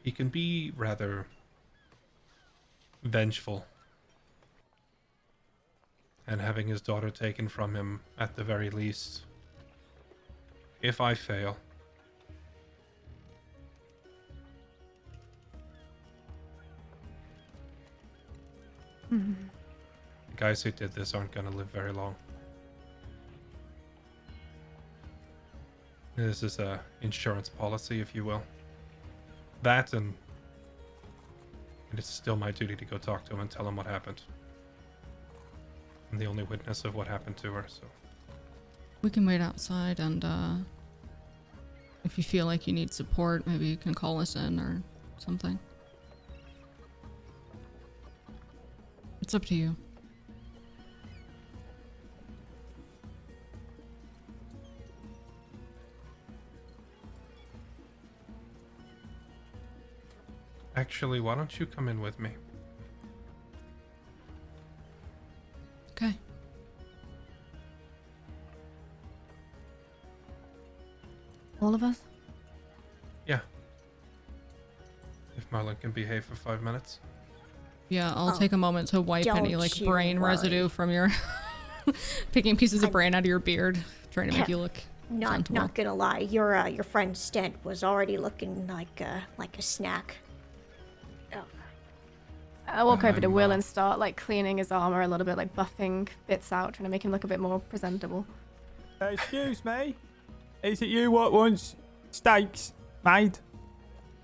he can be rather vengeful. And having his daughter taken from him, at the very least, if I fail. Mm-hmm. The guys who did this aren't going to live very long. This is a insurance policy, if you will. That and and it's still my duty to go talk to him and tell him what happened. I'm the only witness of what happened to her, so We can wait outside and uh if you feel like you need support, maybe you can call us in or something. It's up to you. Actually, why don't you come in with me? Okay. All of us? Yeah. If Marlon can behave for five minutes. Yeah, I'll Oh, take a moment to wipe any like brain worry. residue from your picking pieces of I'm- brain out of your beard, trying to make you look Not presentable. not gonna lie, your uh, your friend Stent was already looking like a like a snack. I walk over to Will uh, and start like cleaning his armor a little bit, like buffing bits out, trying to make him look a bit more presentable. Uh, excuse me. Is it you what wants steaks made?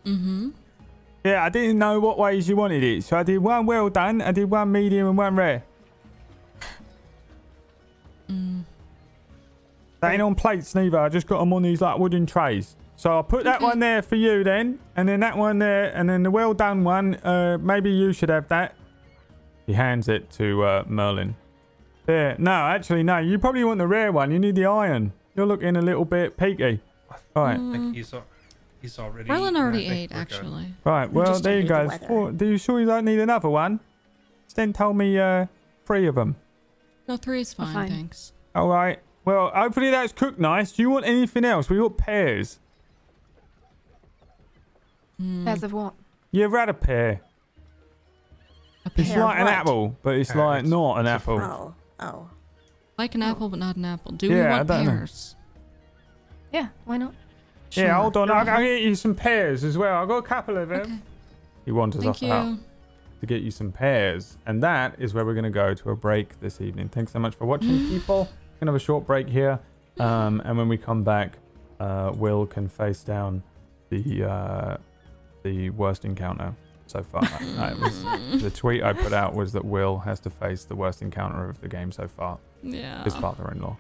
Mm-hmm. Yeah, I didn't know what ways you wanted it, so I did one well done, I did one medium and one rare. Mm. They ain't on plates neither. I just got them on these like wooden trays. So I'll put that one there for you then, and then that one there, and then the well done one. Uh, maybe you should have that. He hands it to uh, Merlin. There. No, actually, no. You probably want the rare one. You need the iron. You're looking a little bit peaky. All right. I Mm. think he's, he's already. Marlon eaten, already think ate, we're good. actually. Right. We Well, there you go. need. Four, do you sure you don't need another one? Sten told me uh, three of them. No, three is fine, fine. thanks. All right. Well, hopefully that's cooked nice. Do you want anything else? We got pears. Mm, Pairs of what? You ever had a pear? a It's Pear of like an apple, but it's Pear, like not an apple. oh, oh. like an apple, but not an apple. Do Yeah, we want don't know. pears? Yeah, why not? Yeah, hold on. I'll, I'll get you some pears as well. I've got a couple of them. Okay. He wanders Thank off you. out to get you some pears. And that is where we're going to go to a break this evening. Thanks so much for watching, people. We're going to have a short break here. Um, and when we come back, uh, Will can face down the uh, the worst encounter so far. Was, the tweet I put out was that Will has to face the worst encounter of the game so far. Yeah. his father-in-law.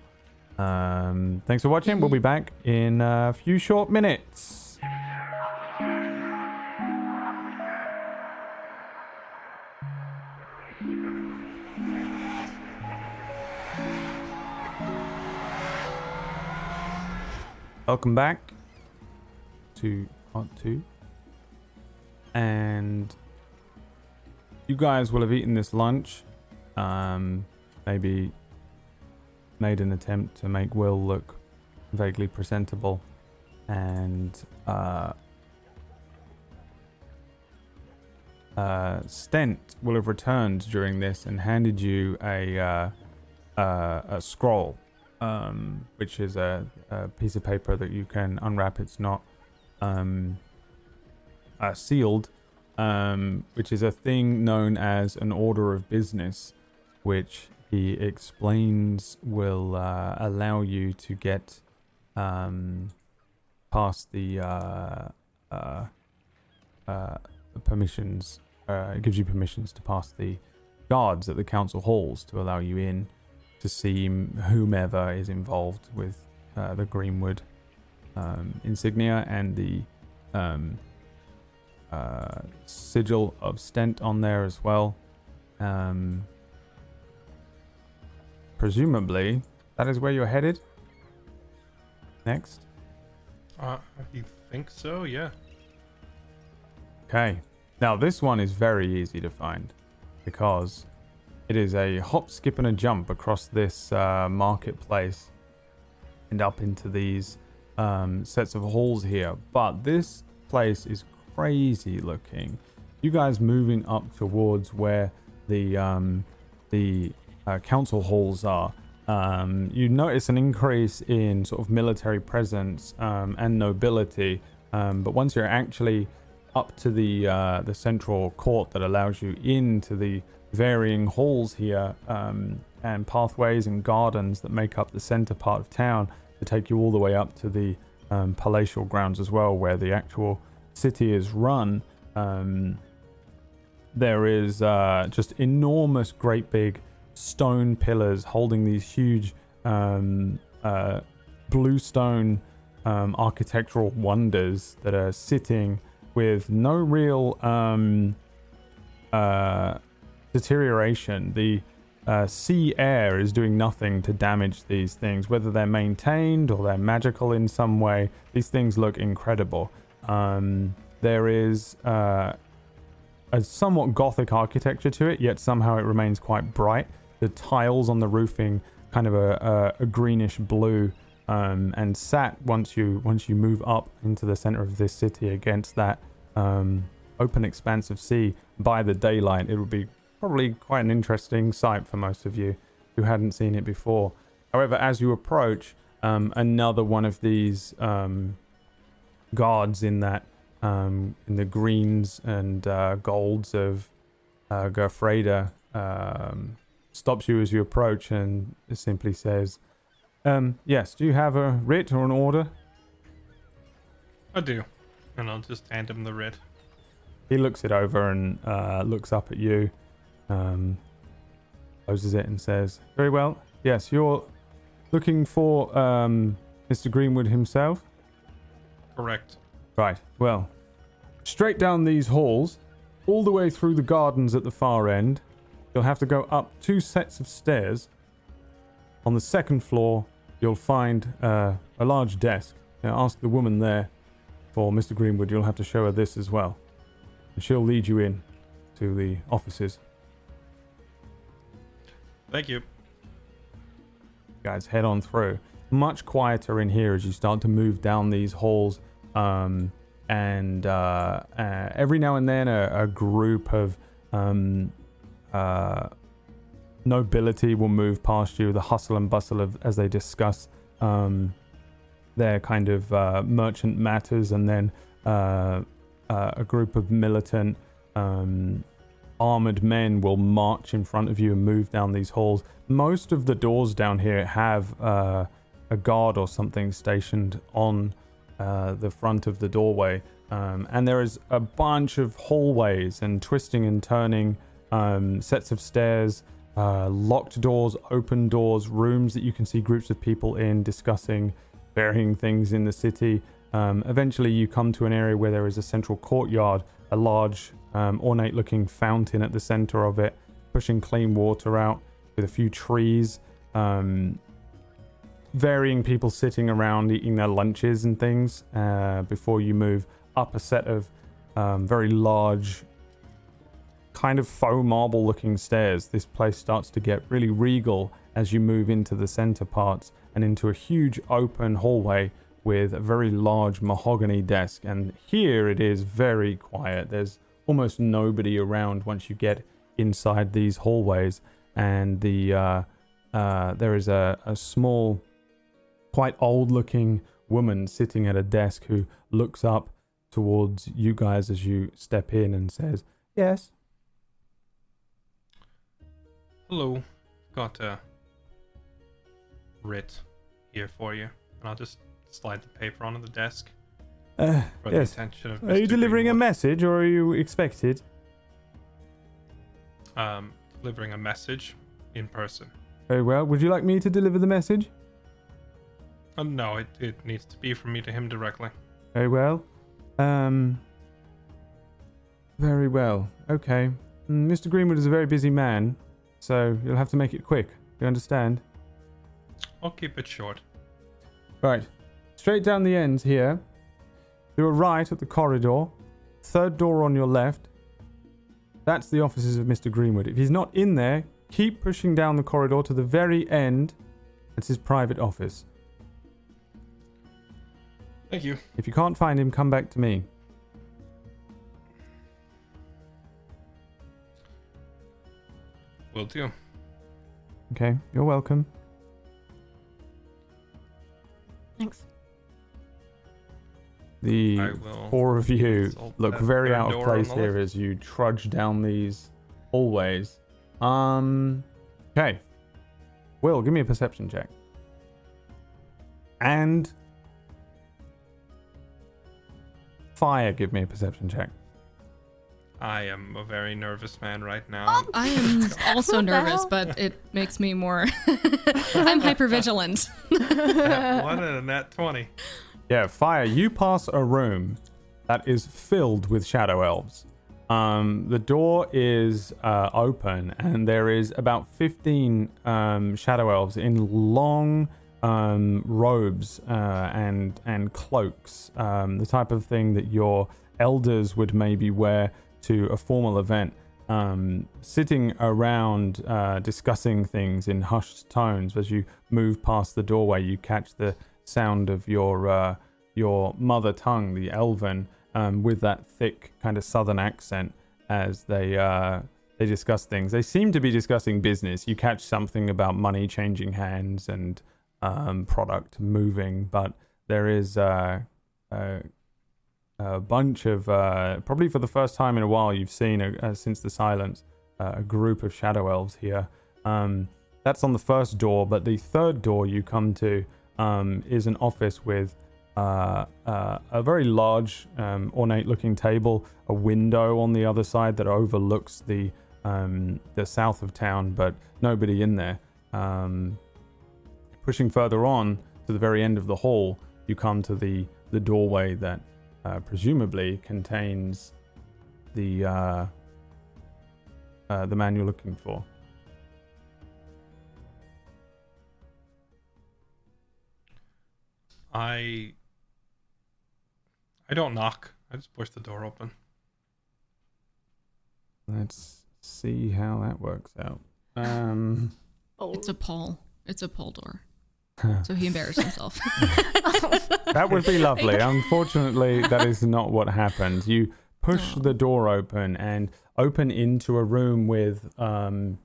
Um, thanks for watching. We'll be back in a few short minutes. Welcome back to part two. And you guys will have eaten this lunch. Um, maybe made an attempt to make Will look vaguely presentable, and uh, uh, Stent will have returned during this and handed you a uh, uh, a scroll, um, which is a, a piece of paper that you can unwrap. It's not um, uh, sealed, um, which is a thing known as an order of business, which he explains will uh, allow you to get um, past the uh, uh, uh, permissions. Uh, it gives you permissions to pass the guards at the council halls to allow you in to see whomever is involved with the Greenwood um, insignia and the um, uh, sigil of Stent on there as well. Um, presumably, that is where you're headed. Next. Uh, you think so? Yeah. Okay. Now, this one is very easy to find because it is a hop, skip, and a jump across this uh, marketplace and up into these um, sets of halls here. But this place is crazy looking. You guys moving up towards where the um, the uh, council halls are. Um, you notice an increase in sort of military presence um, and nobility. Um, but once you're actually up to the uh, the central court that allows you into the varying halls here um, and pathways and gardens that make up the center part of town to take you all the way up to the um, palatial grounds as well, where the actual city is run. Um, there is uh, just enormous, great big stone pillars holding these huge um, uh, bluestone um, architectural wonders that are sitting with no real um, uh, deterioration. The uh, sea air is doing nothing to damage these things, whether they're maintained or they're magical in some way. These things look incredible. Um, there is uh, a somewhat gothic architecture to it, yet somehow it remains quite bright. The tiles on the roofing, kind of a, a, a greenish blue, um, and sat once you once you move up into the center of this city against that um, open expanse of sea by the daylight, it would be probably quite an interesting sight for most of you who hadn't seen it before. However, as you approach, um, another one of these um, guards in that um, in the greens and uh, golds of uh, Gerfreda um, stops you as you approach and simply says, um, "Yes, do you have a writ or an order?" I do. And I'll just hand him the writ. He looks it over and uh, looks up at you, um, closes it, and says, "Very well. Yes, you're looking for um, Mr. Greenwood himself." Correct. Right. Well, straight down these halls, all the way through the gardens at the far end. You'll have to go up two sets of stairs. On the second floor, you'll find uh, a large desk. Now, ask the woman there for Mr. Greenwood. You'll have to show her this as well. And she'll lead you in to the offices. Thank you. guys head on through. Much quieter in here as you start to move down these halls. Um, and uh, uh, every now and then, a, a group of um, uh, nobility will move past you, the hustle and bustle of as they discuss um, their kind of uh, merchant matters, and then uh, uh, a group of militant um, armored men will march in front of you and move down these halls. Most of the doors down here have uh, a guard or something stationed on uh, the front of the doorway. Um, and there is a bunch of hallways and twisting and turning um, sets of stairs, uh, locked doors, open doors, rooms that you can see groups of people in discussing varying things in the city. Um, eventually, you come to an area where there is a central courtyard, a large, um, ornate looking fountain at the center of it, pushing clean water out with a few trees. Um, varying people sitting around eating their lunches and things uh, before you move up a set of um, very large, kind of faux marble looking stairs. This place starts to get really regal as you move into the center parts and into a huge open hallway with a very large mahogany desk. And here it is very quiet. There's almost nobody around once you get inside these hallways. And the uh, uh, there is a, a small, quite old looking woman sitting at a desk who looks up towards you guys as you step in and says, Yes. Hello. Got a writ here for you. And I'll just slide the paper onto the desk Uh, for yes. the attention of Are you Mr. delivering a message or are you expected? Um, delivering a message in person. Very well. Would you like me to deliver the message? Uh, no, it, it needs to be from me to him directly. Very well. Um. Very well. Okay. Mm, Mr. Greenwood is a very busy man, so you'll have to make it quick. You understand? I'll keep it short. Right. Straight down the end here. To a right at the corridor. Third door on your left. That's the offices of Mr. Greenwood. If he's not in there, keep pushing down the corridor to the very end. It's his private office. Thank you. If you can't find him, come back to me. Will do. Okay, you're welcome. Thanks. The will four of you consult look that very third out of door on place the here left. as you trudge down these hallways. Um. Okay. Will, give me a perception check. And fire, give me a perception check. I am a very nervous man right now. I am also nervous, but it makes me more. I'm hyper vigilant. One and a nat 20. Yeah, fire. You pass a room that is filled with shadow elves. Um, the door is uh, open, and there is about 15 um, shadow elves in long um, robes uh, and and cloaks, um, the type of thing that your elders would maybe wear to a formal event. Um, sitting around uh, discussing things in hushed tones as you move past the doorway, you catch the sound of your uh, your mother tongue, the Elven, um, with that thick kind of southern accent as they uh, they discuss things. They seem to be discussing business. You catch something about money changing hands and um, product moving, but there is uh, a, a bunch of uh, probably for the first time in a while you've seen a, uh, since the silence uh, a group of shadow elves here. Um, that's on the first door, but the third door you come to um, is an office with uh, uh, a very large, um, ornate-looking table, a window on the other side that overlooks the um, the south of town, but nobody in there. Pushing further on to the very end of the hall, you come to the the doorway that uh, presumably contains the uh, uh, the man you're looking for. I. I don't knock. I just push the door open. Let's see how that works out. Um, It's a pole. It's a pole door. So he embarrassed himself. that would be lovely. Unfortunately, that is not what happened. You push Oh. the door open and open into a room with um,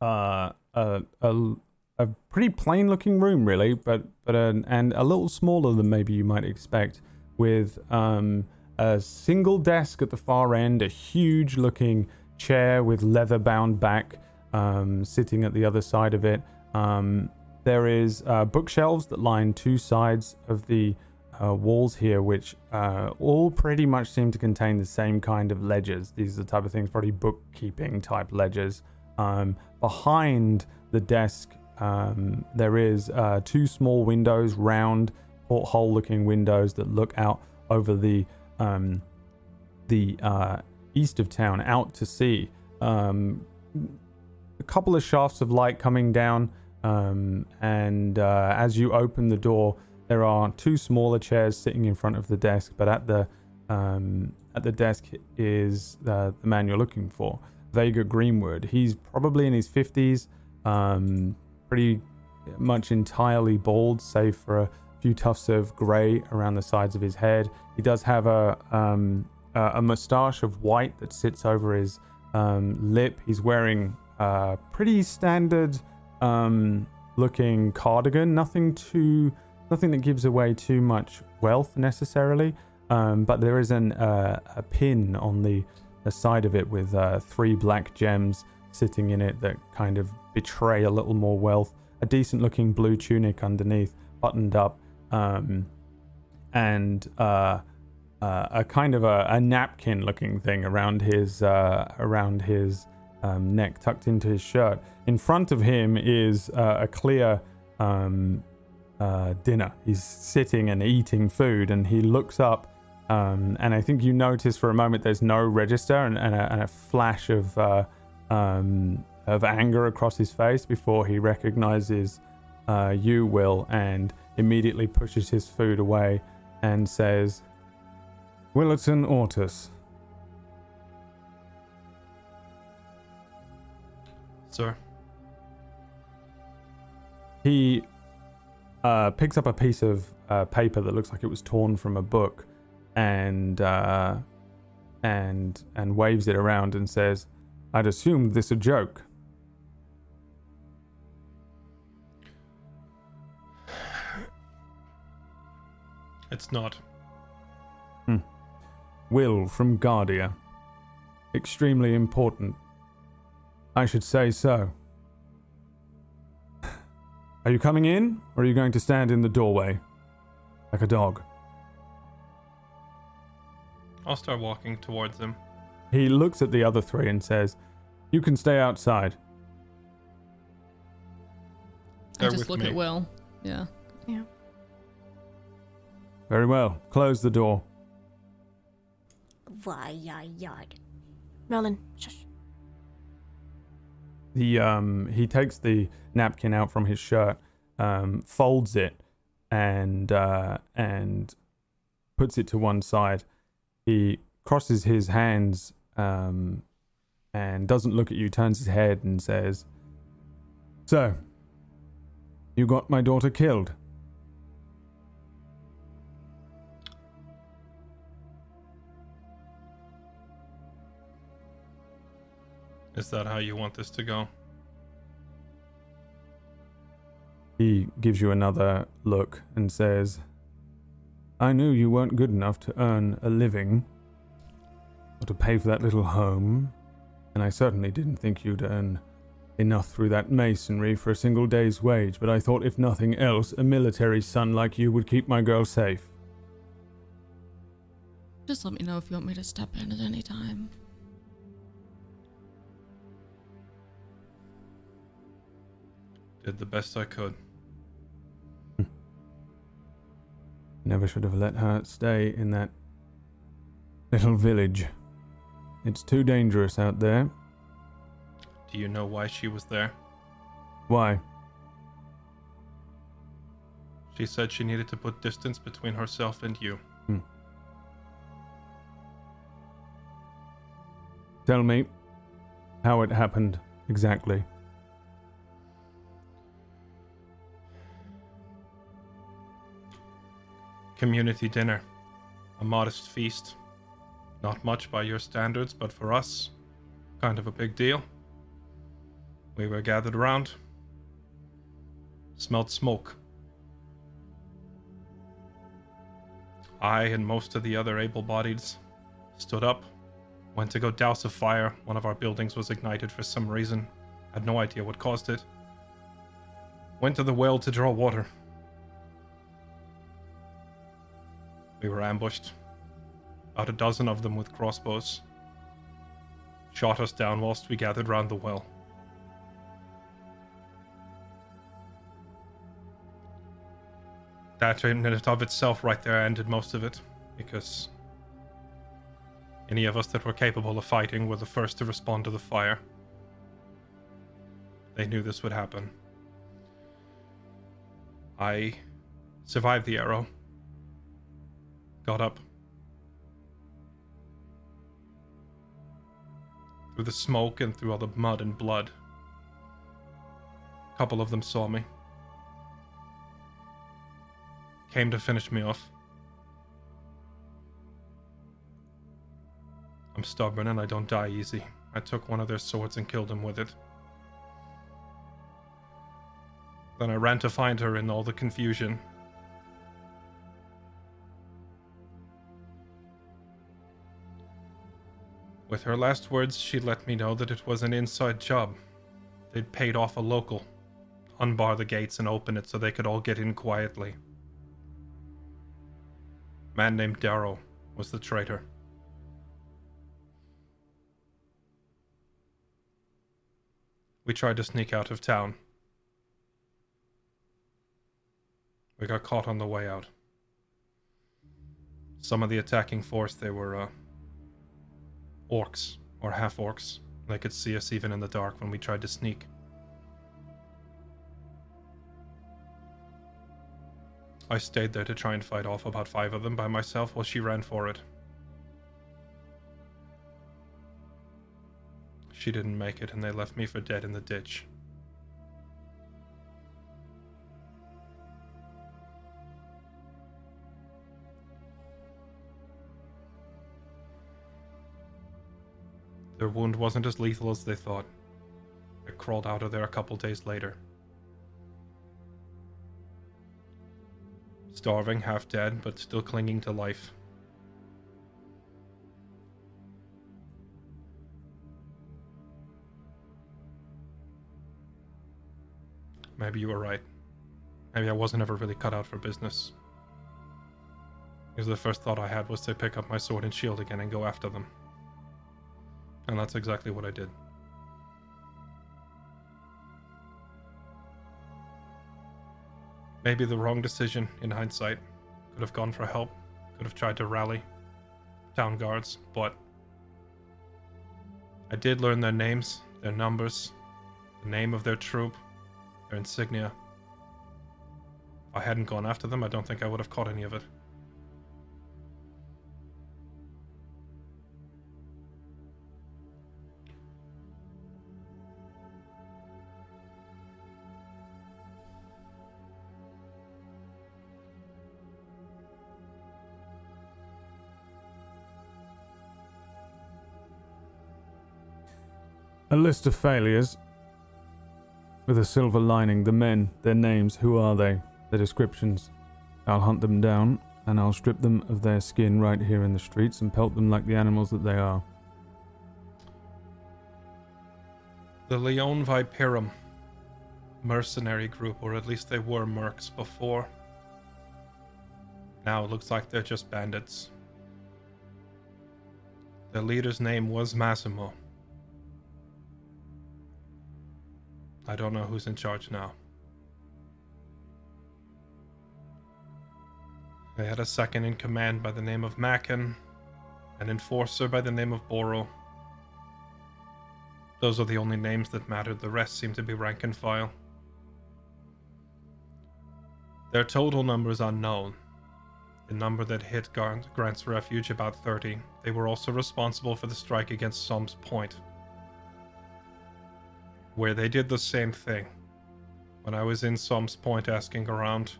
uh, a, a, a pretty plain looking room, really, but but an, and a little smaller than maybe you might expect, with um, a single desk at the far end, a huge looking chair with leather bound back um, sitting at the other side of it. Um, there is uh, bookshelves that line two sides of the uh, walls here, which uh, all pretty much seem to contain the same kind of ledgers. These are the type of things, probably bookkeeping type ledgers. Um, behind the desk, um, there is uh, two small windows, round porthole-looking windows that look out over the um, the uh, east of town, out to sea. Um, a couple of shafts of light coming down, um, and uh, as you open the door, there are two smaller chairs sitting in front of the desk. But at the um, at the desk is uh, the man you're looking for, Vega Greenwood. He's probably in his fifties, um, pretty much entirely bald, save for a few tufts of grey around the sides of his head. He does have a um, a moustache of white that sits over his um, lip. He's wearing a pretty standard um, looking cardigan. Nothing too, nothing that gives away too much wealth necessarily. Um, but there is an uh, a pin on the, the side of it with uh, three black gems sitting in it that kind of betray a little more wealth. A decent looking blue tunic underneath, buttoned up, um, and uh, uh, a kind of a, a napkin looking thing around his uh, around his um, neck, tucked into his shirt. In front of him is uh, a clear um, uh, dinner. He's sitting and eating food, and he looks up. Um, and I think you notice for a moment there's no register and, and, a, and a flash of uh, um, of anger across his face before he recognizes uh, you, Will, and immediately pushes his food away and says, Willerton Ortus, Sir. he uh, picks up a piece of uh, paper that looks like it was torn from a book and uh, and and waves it around and says, "I'd assumed this a joke." It's not. Will from Guardia. Extremely important. I should say so. Are you coming in, or are you going to stand in the doorway? Like a dog? I'll start walking towards him. He looks at the other three and says, You can stay outside. I They're just with look me. at Will. Yeah. Yeah. Very well. Close the door. Why, yai, yard. Merlin, shush. He um he takes the napkin out from his shirt, um, folds it, and uh, and puts it to one side. He crosses his hands um, and doesn't look at you. Turns his head and says, "So, you got my daughter killed." Is that how you want this to go? He gives you another look and says, I knew you weren't good enough to earn a living or to pay for that little home, and I certainly didn't think you'd earn enough through that masonry for a single day's wage, but I thought if nothing else, a military son like you would keep my girl safe. Just let me know if you want me to step in at any time. Did the best I could. Hmm. Never should have let her stay in that little village. It's too dangerous out there. Do you know why she was there? Why? She said she needed to put distance between herself and you. Hmm. Tell me how it happened exactly. Community dinner. A modest feast. Not much by your standards, but for us, kind of a big deal. We were gathered around. Smelled smoke. I and most of the other able bodieds stood up, went to go douse a fire. One of our buildings was ignited for some reason. Had no idea what caused it. Went to the well to draw water. We were ambushed. About a dozen of them with crossbows. Shot us down whilst we gathered round the well. That in and of itself right there ended most of it, because any of us that were capable of fighting were the first to respond to the fire. They knew this would happen. I survived the arrow got up. Through the smoke and through all the mud and blood. A couple of them saw me. Came to finish me off. I'm stubborn and I don't die easy. I took one of their swords and killed him with it. Then I ran to find her in all the confusion, With her last words, she let me know that it was an inside job. They'd paid off a local, unbar the gates and open it so they could all get in quietly. Man named Darrow was the traitor. We tried to sneak out of town. We got caught on the way out. Some of the attacking force, they were, uh, orcs or half orcs. They could see us even in the dark when we tried to sneak. I stayed there to try and fight off about five of them by myself while she ran for it. She didn't make it, and they left me for dead in the ditch. Their wound wasn't as lethal as they thought. I crawled out of there a couple days later. Starving, half dead, but still clinging to life. Maybe you were right. Maybe I wasn't ever really cut out for business. Because the first thought I had was to pick up my sword and shield again and go after them. And that's exactly what I did. Maybe the wrong decision in hindsight. Could have gone for help, could have tried to rally town guards, but I did learn their names, their numbers, the name of their troop, their insignia. If I hadn't gone after them, I don't think I would have caught any of it. A list of failures with a silver lining. The men, their names, who are they, their descriptions. I'll hunt them down and I'll strip them of their skin right here in the streets and pelt them like the animals that they are. The Leon Viperum mercenary group, or at least they were mercs before. Now it looks like they're just bandits. Their leader's name was Massimo. I don't know who's in charge now. They had a second in command by the name of Mackin, an enforcer by the name of Boro. Those are the only names that mattered, the rest seem to be rank and file. Their total number is unknown. The number that hit Grant's refuge, about 30. They were also responsible for the strike against Som's Point, where they did the same thing. When I was in Som's Point asking around,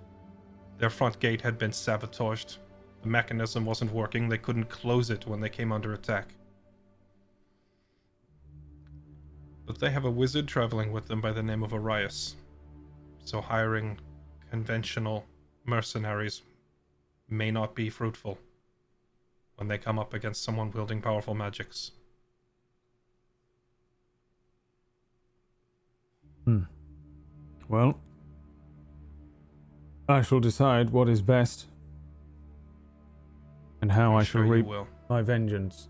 their front gate had been sabotaged. The mechanism wasn't working, they couldn't close it when they came under attack. But they have a wizard traveling with them by the name of Arias. So hiring conventional mercenaries may not be fruitful when they come up against someone wielding powerful magics. Hmm. Well, I shall decide what is best and how I'm I shall you reap my vengeance.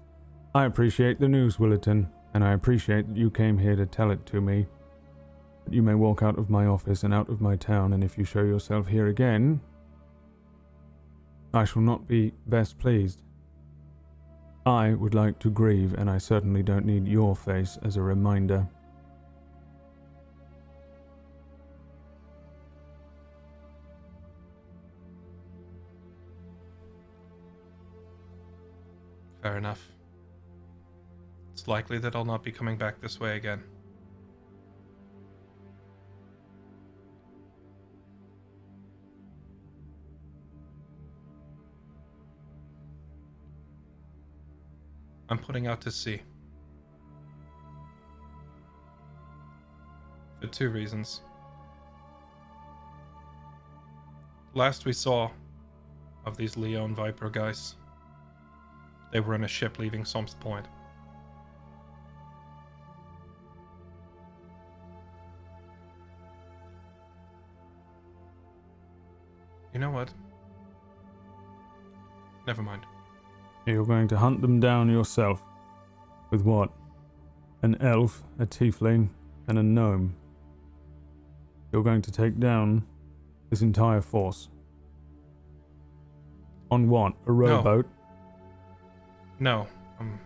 I appreciate the news, Willerton, and I appreciate that you came here to tell it to me. But you may walk out of my office and out of my town, and if you show yourself here again, I shall not be best pleased. I would like to grieve, and I certainly don't need your face as a reminder. Fair enough. It's likely that I'll not be coming back this way again. I'm putting out to sea. For two reasons. Last we saw of these Leon Viper guys, they were in a ship leaving Som's Point. You know what? Never mind. You're going to hunt them down yourself. With what? An elf, a tiefling, and a gnome. You're going to take down this entire force. On what? A rowboat? No, I'm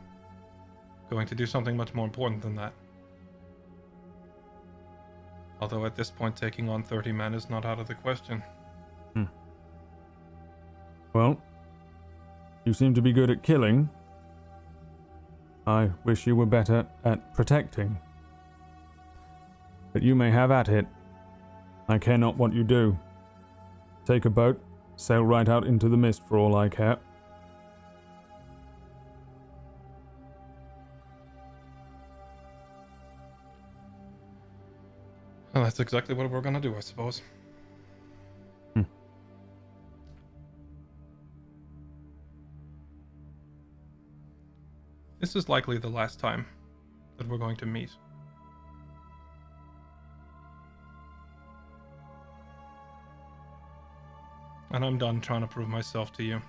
going to do something much more important than that. Although at this point, taking on 30 men is not out of the question. Hmm. Well, you seem to be good at killing. I wish you were better at protecting. But you may have at it. I care not what you do. Take a boat, sail right out into the mist for all I care. that's exactly what we're gonna do, I suppose. Hmm. This is likely the last time that we're going to meet. And I'm done trying to prove myself to you.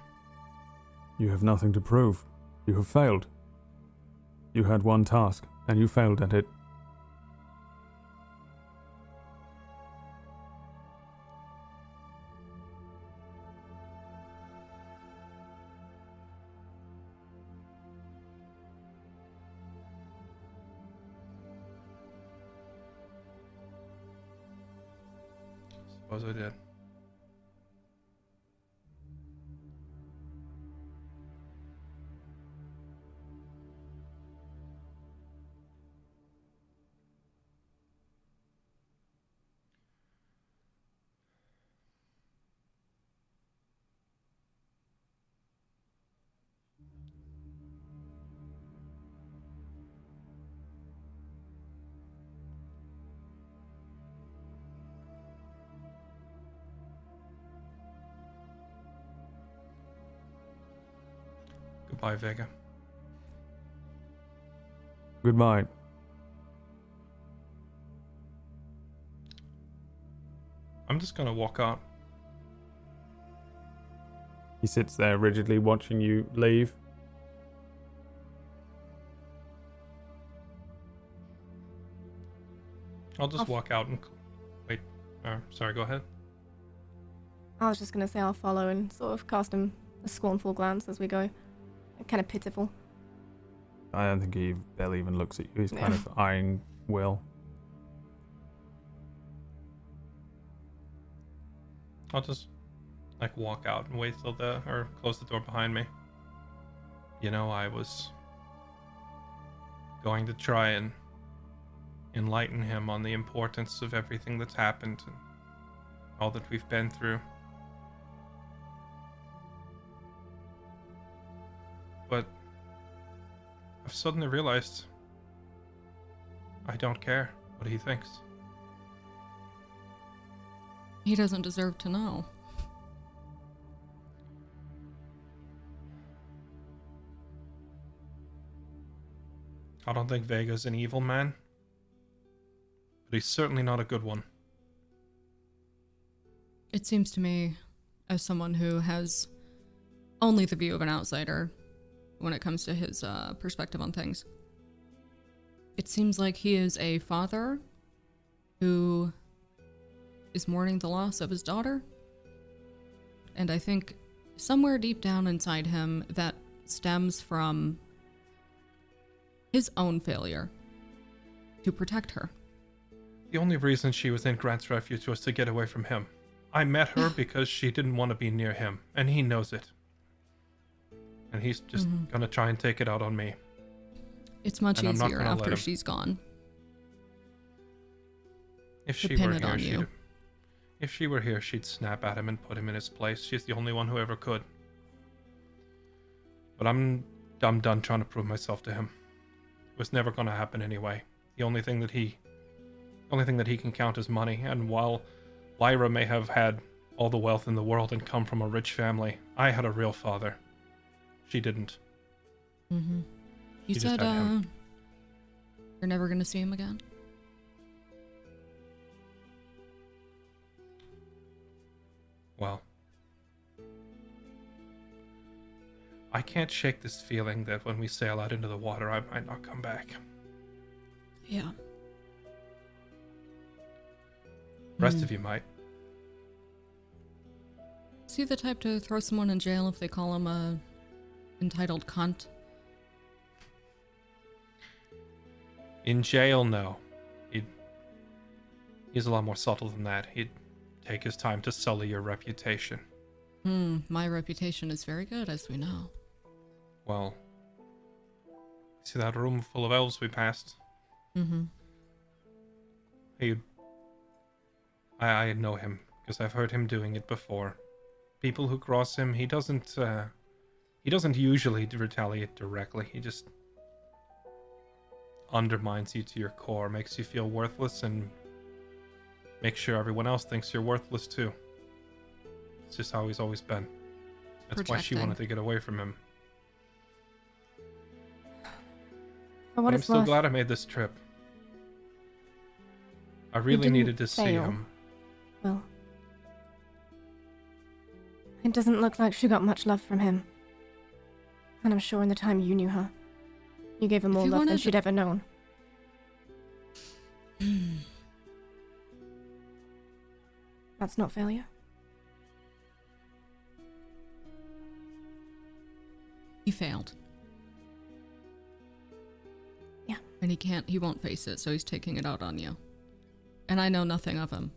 You have nothing to prove. You have failed. You had one task, and you failed at it. Goodbye, Vega. Goodbye. I'm just gonna walk out. He sits there rigidly watching you leave. I'll just I'll f- walk out and wait. Uh, sorry, go ahead. I was just gonna say I'll follow and sort of cast him a scornful glance as we go. Kind of pitiful. I don't think he barely even looks at you. He's kind of eyeing Will. I'll just like walk out and wait till the or close the door behind me. You know, I was going to try and enlighten him on the importance of everything that's happened and all that we've been through. But I've suddenly realized I don't care what he thinks. He doesn't deserve to know. I don't think Vega's an evil man, but he's certainly not a good one. It seems to me, as someone who has only the view of an outsider when it comes to his uh, perspective on things, it seems like he is a father who is mourning the loss of his daughter. And I think somewhere deep down inside him that stems from his own failure to protect her. The only reason she was in Grant's refuge was to get away from him. I met her because she didn't want to be near him, and he knows it. And he's just Mhm. gonna try and take it out on me. It's much And easier after she's gone. If she were here, she'd if she were here, she'd snap at him and put him in his place. She's the only one who ever could. But I'm I'm done trying to prove myself to him. It was never gonna happen anyway. The only thing that he only thing that he can count is money, and while Lyra may have had all the wealth in the world and come from a rich family, I had a real father. She didn't. Mm-hmm. You She said uh, you're never gonna see him again. Well, I can't shake this feeling that when we sail out into the water, I might not come back. Yeah. Rest Hmm. of you might. Is he the type to throw someone in jail if they call him a entitled cunt? In jail, no. He'd. He's a lot more subtle than that. He'd take his time to sully your reputation. Hmm. My reputation is very good, as we know. Well, see that room full of elves we passed? Mm-hmm. He. I, I know him because I've heard him doing it before. People who cross him, he doesn't. Uh, he doesn't usually retaliate directly. He just undermines you to your core, makes you feel worthless, and makes sure everyone else thinks you're worthless too. It's just how he's always been. That's why she wanted to get away from him. For what But I'm still worth, glad I made this trip. I really needed to see him. well, It doesn't look like she got much love from him. And I'm sure in the time you knew her, you gave her more love than she'd ever known. That's not failure. He failed. Yeah. And he can't, he won't face it, so he's taking it out on you. And I know nothing of him.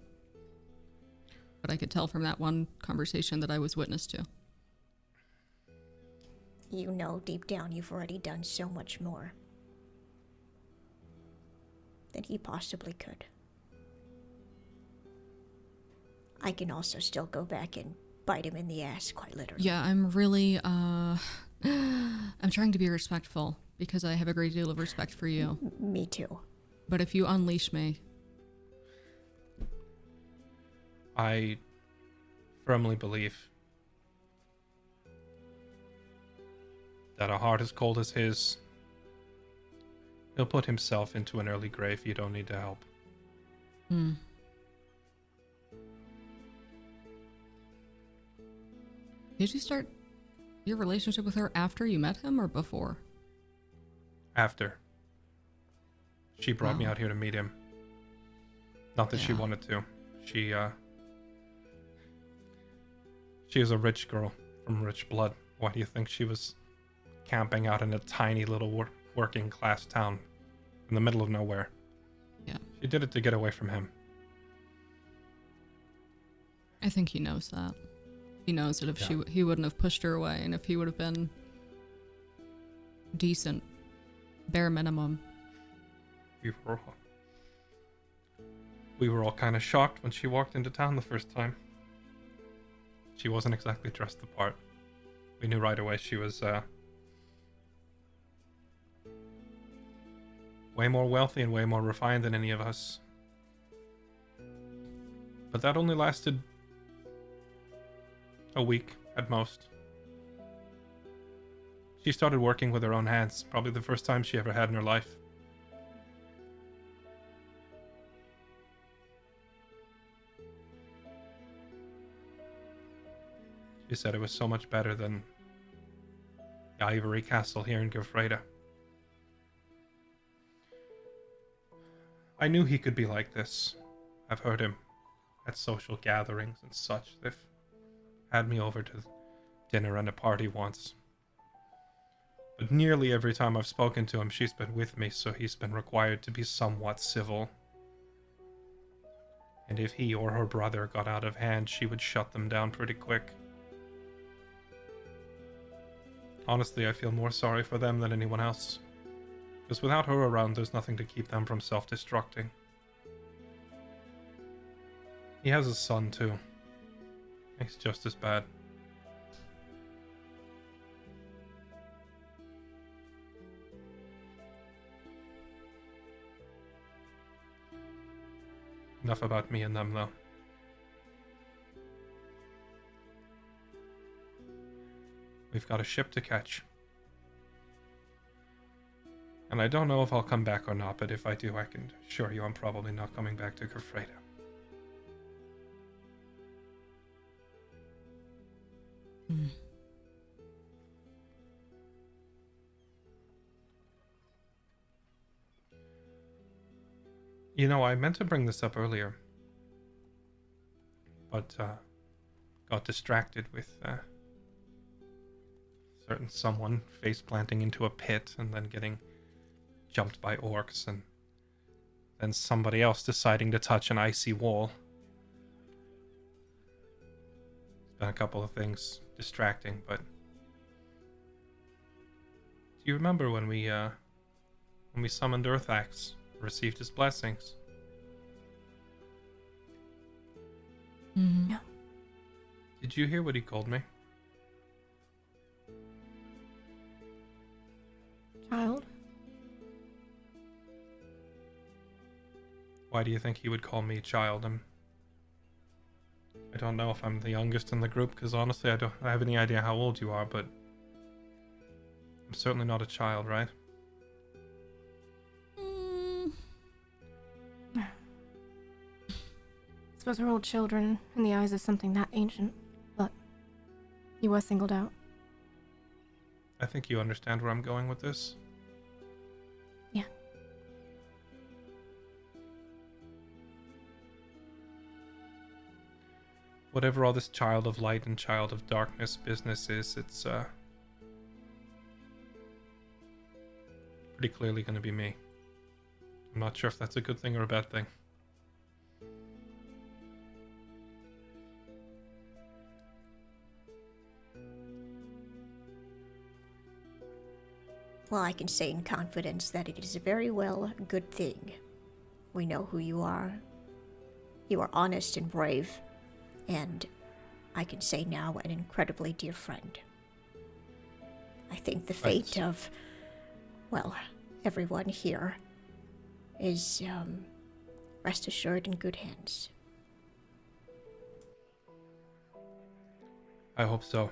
But I could tell from that one conversation that I was witness to. You know deep down you've already done so much more than he possibly could. I can also still go back and bite him in the ass, quite literally. Yeah, I'm really, uh, I'm trying to be respectful because I have a great deal of respect for you. M- Me too. But if you unleash me, I firmly believe that a heart as cold as his, he'll put himself into an early grave. You don't need to help. hmm. Did you start your relationship with her after you met him or before? After. She brought me out here to meet him. Not that she wanted to. She, uh. She is a rich girl from rich blood. Why do you think she was camping out in a tiny little wor- working class town in the middle of nowhere? Yeah. She did it to get away from him. I think he knows that. He knows that if she Yeah. he wouldn't have pushed her away, and if he would have been decent, bare minimum. We were all, we were all kind of shocked when she walked into town the first time. She wasn't exactly dressed the part. We knew right away she was uh, way more wealthy and way more refined than any of us. But that only lasted a week at most. She started working with her own hands, probably the first time she ever had in her life. She said it was so much better than the Ivory Castle here in Gilfreda. I knew he could be like this. I've heard him at social gatherings and such. They've had me over to dinner and a party once. But nearly every time I've spoken to him, she's been with me, so he's been required to be somewhat civil. And if he or her brother got out of hand, she would shut them down pretty quick. Honestly, I feel more sorry for them than anyone else. Because without her around, there's nothing to keep them from self destructing. He has a son, too. He's just as bad. Enough about me and them, though. We've got a ship to catch. And I don't know if I'll come back or not, but if I do, I can assure you I'm probably not coming back to Gafreda. Hmm. You know, I meant to bring this up earlier, but uh, got distracted with uh, certain someone face planting into a pit and then getting jumped by orcs, and then somebody else deciding to touch an icy wall. It's been a couple of things distracting, but do you remember when we uh, when we summoned Earthax? received his blessings. Mhm. Did you hear what he called me? Child? Why do you think he would call me child? I'm. I don't know if I'm the youngest in the group because honestly, I don't I have any idea how old you are, but I'm certainly not a child, right? Mm, suppose we're all children in the eyes of something that ancient, but You were singled out. I think you understand where I'm going with this. Whatever all this child of light and child of darkness business is, it's uh pretty clearly going to be me. I'm not sure if that's a good thing or a bad thing. Well, I can say in confidence that it is a very well good thing. We know who you are. You are honest and brave, and I can say now an incredibly dear friend. I think the fate of, well, everyone here is, um, rest assured in good hands. I hope so.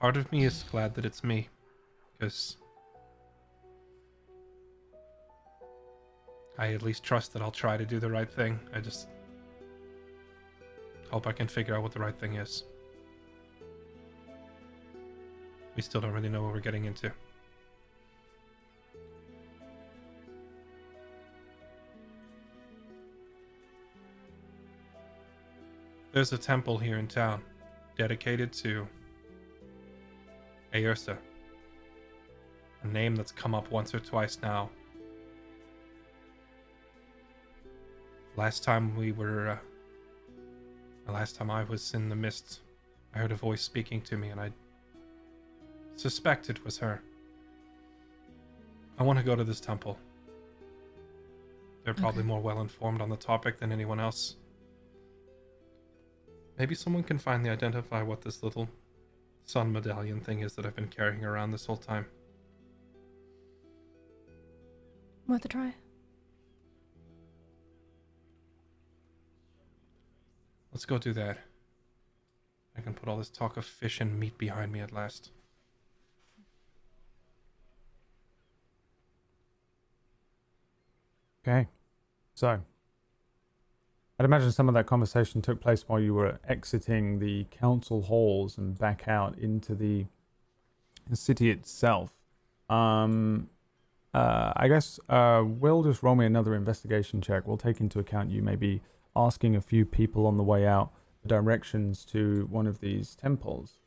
Part of me is glad that it's me, because I at least trust that I'll try to do the right thing. I just hope I can figure out what the right thing is. We still don't really know what we're getting into. There's a temple here in town dedicated to Aersa. A name that's come up once or twice now. Last time we were. Uh, the last time I was in the mist, I heard a voice speaking to me, and I suspect it was her. I want to go to this temple. They're probably Okay. more well informed on the topic than anyone else. Maybe someone can finally identify what this little sun medallion thing is that I've been carrying around this whole time. Worth a try. Let's go do that. I can put all this talk of fish and meat behind me at last. Okay. So, I'd imagine some of that conversation took place while you were exiting the council halls and back out into the city itself. Um, uh, I guess uh, we'll just roll me another investigation check. We'll take into account you maybe asking a few people on the way out directions to one of these temples.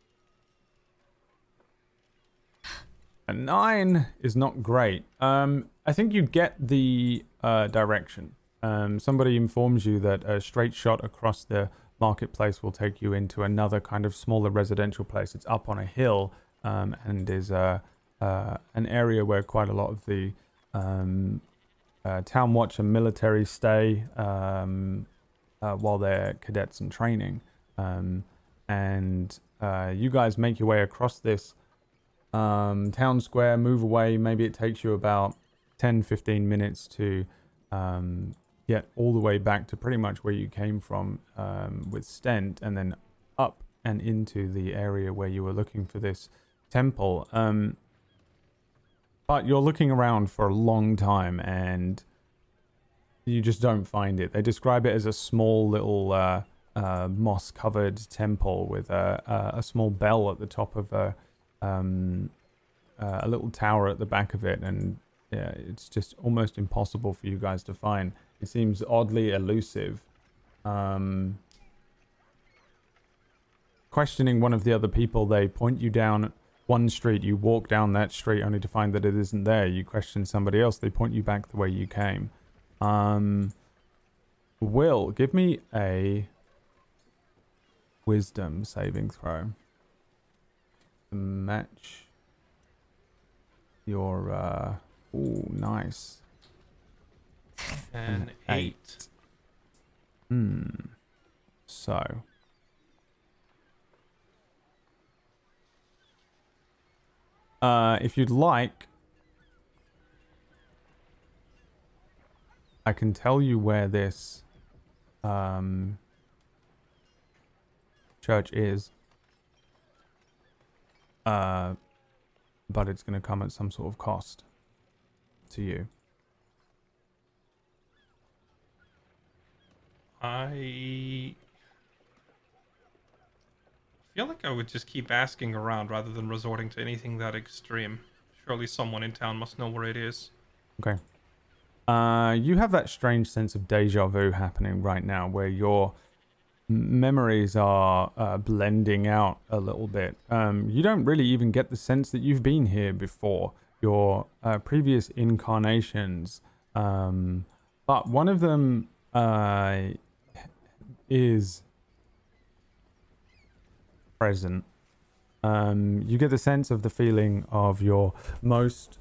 A nine is not great. Um, I think you get the uh, direction. Um, somebody informs you that a straight shot across the marketplace will take you into another kind of smaller residential place. It's up on a hill um, and is uh, uh, an area where quite a lot of the um, uh, town watch and military stay um, uh, while they're cadets and training. Um, and uh, you guys make your way across this um, town square, move away. Maybe it takes you about 10, 15 minutes to um, get all the way back to pretty much where you came from um, with Stent and then up and into the area where you were looking for this temple. Um, but you're looking around for a long time and you just don't find it. They describe it as a small little uh, uh, moss covered temple with a, a, small bell at the top of a um, uh, a little tower at the back of it, and yeah, it's just almost impossible for you guys to find. It seems oddly elusive. Um, questioning one of the other people, they point you down one street. You walk down that street only to find that it isn't there. You question somebody else. They point you back the way you came. Um, Will, give me a wisdom saving throw match your uh oh nice An An eight. hmm so Uh, if you'd like, I can tell you where this um, church is. Uh, but it's going to come at some sort of cost to you. I feel like I would just keep asking around rather than resorting to anything that extreme. Surely someone in town must know where it is. Okay. Uh, you have that strange sense of deja vu happening right now where your memories are uh, blending out a little bit. Um, you don't really even get the sense that you've been here before. Your uh, previous incarnations, um, but one of them uh, is present. Um, you get the sense of the feeling of your most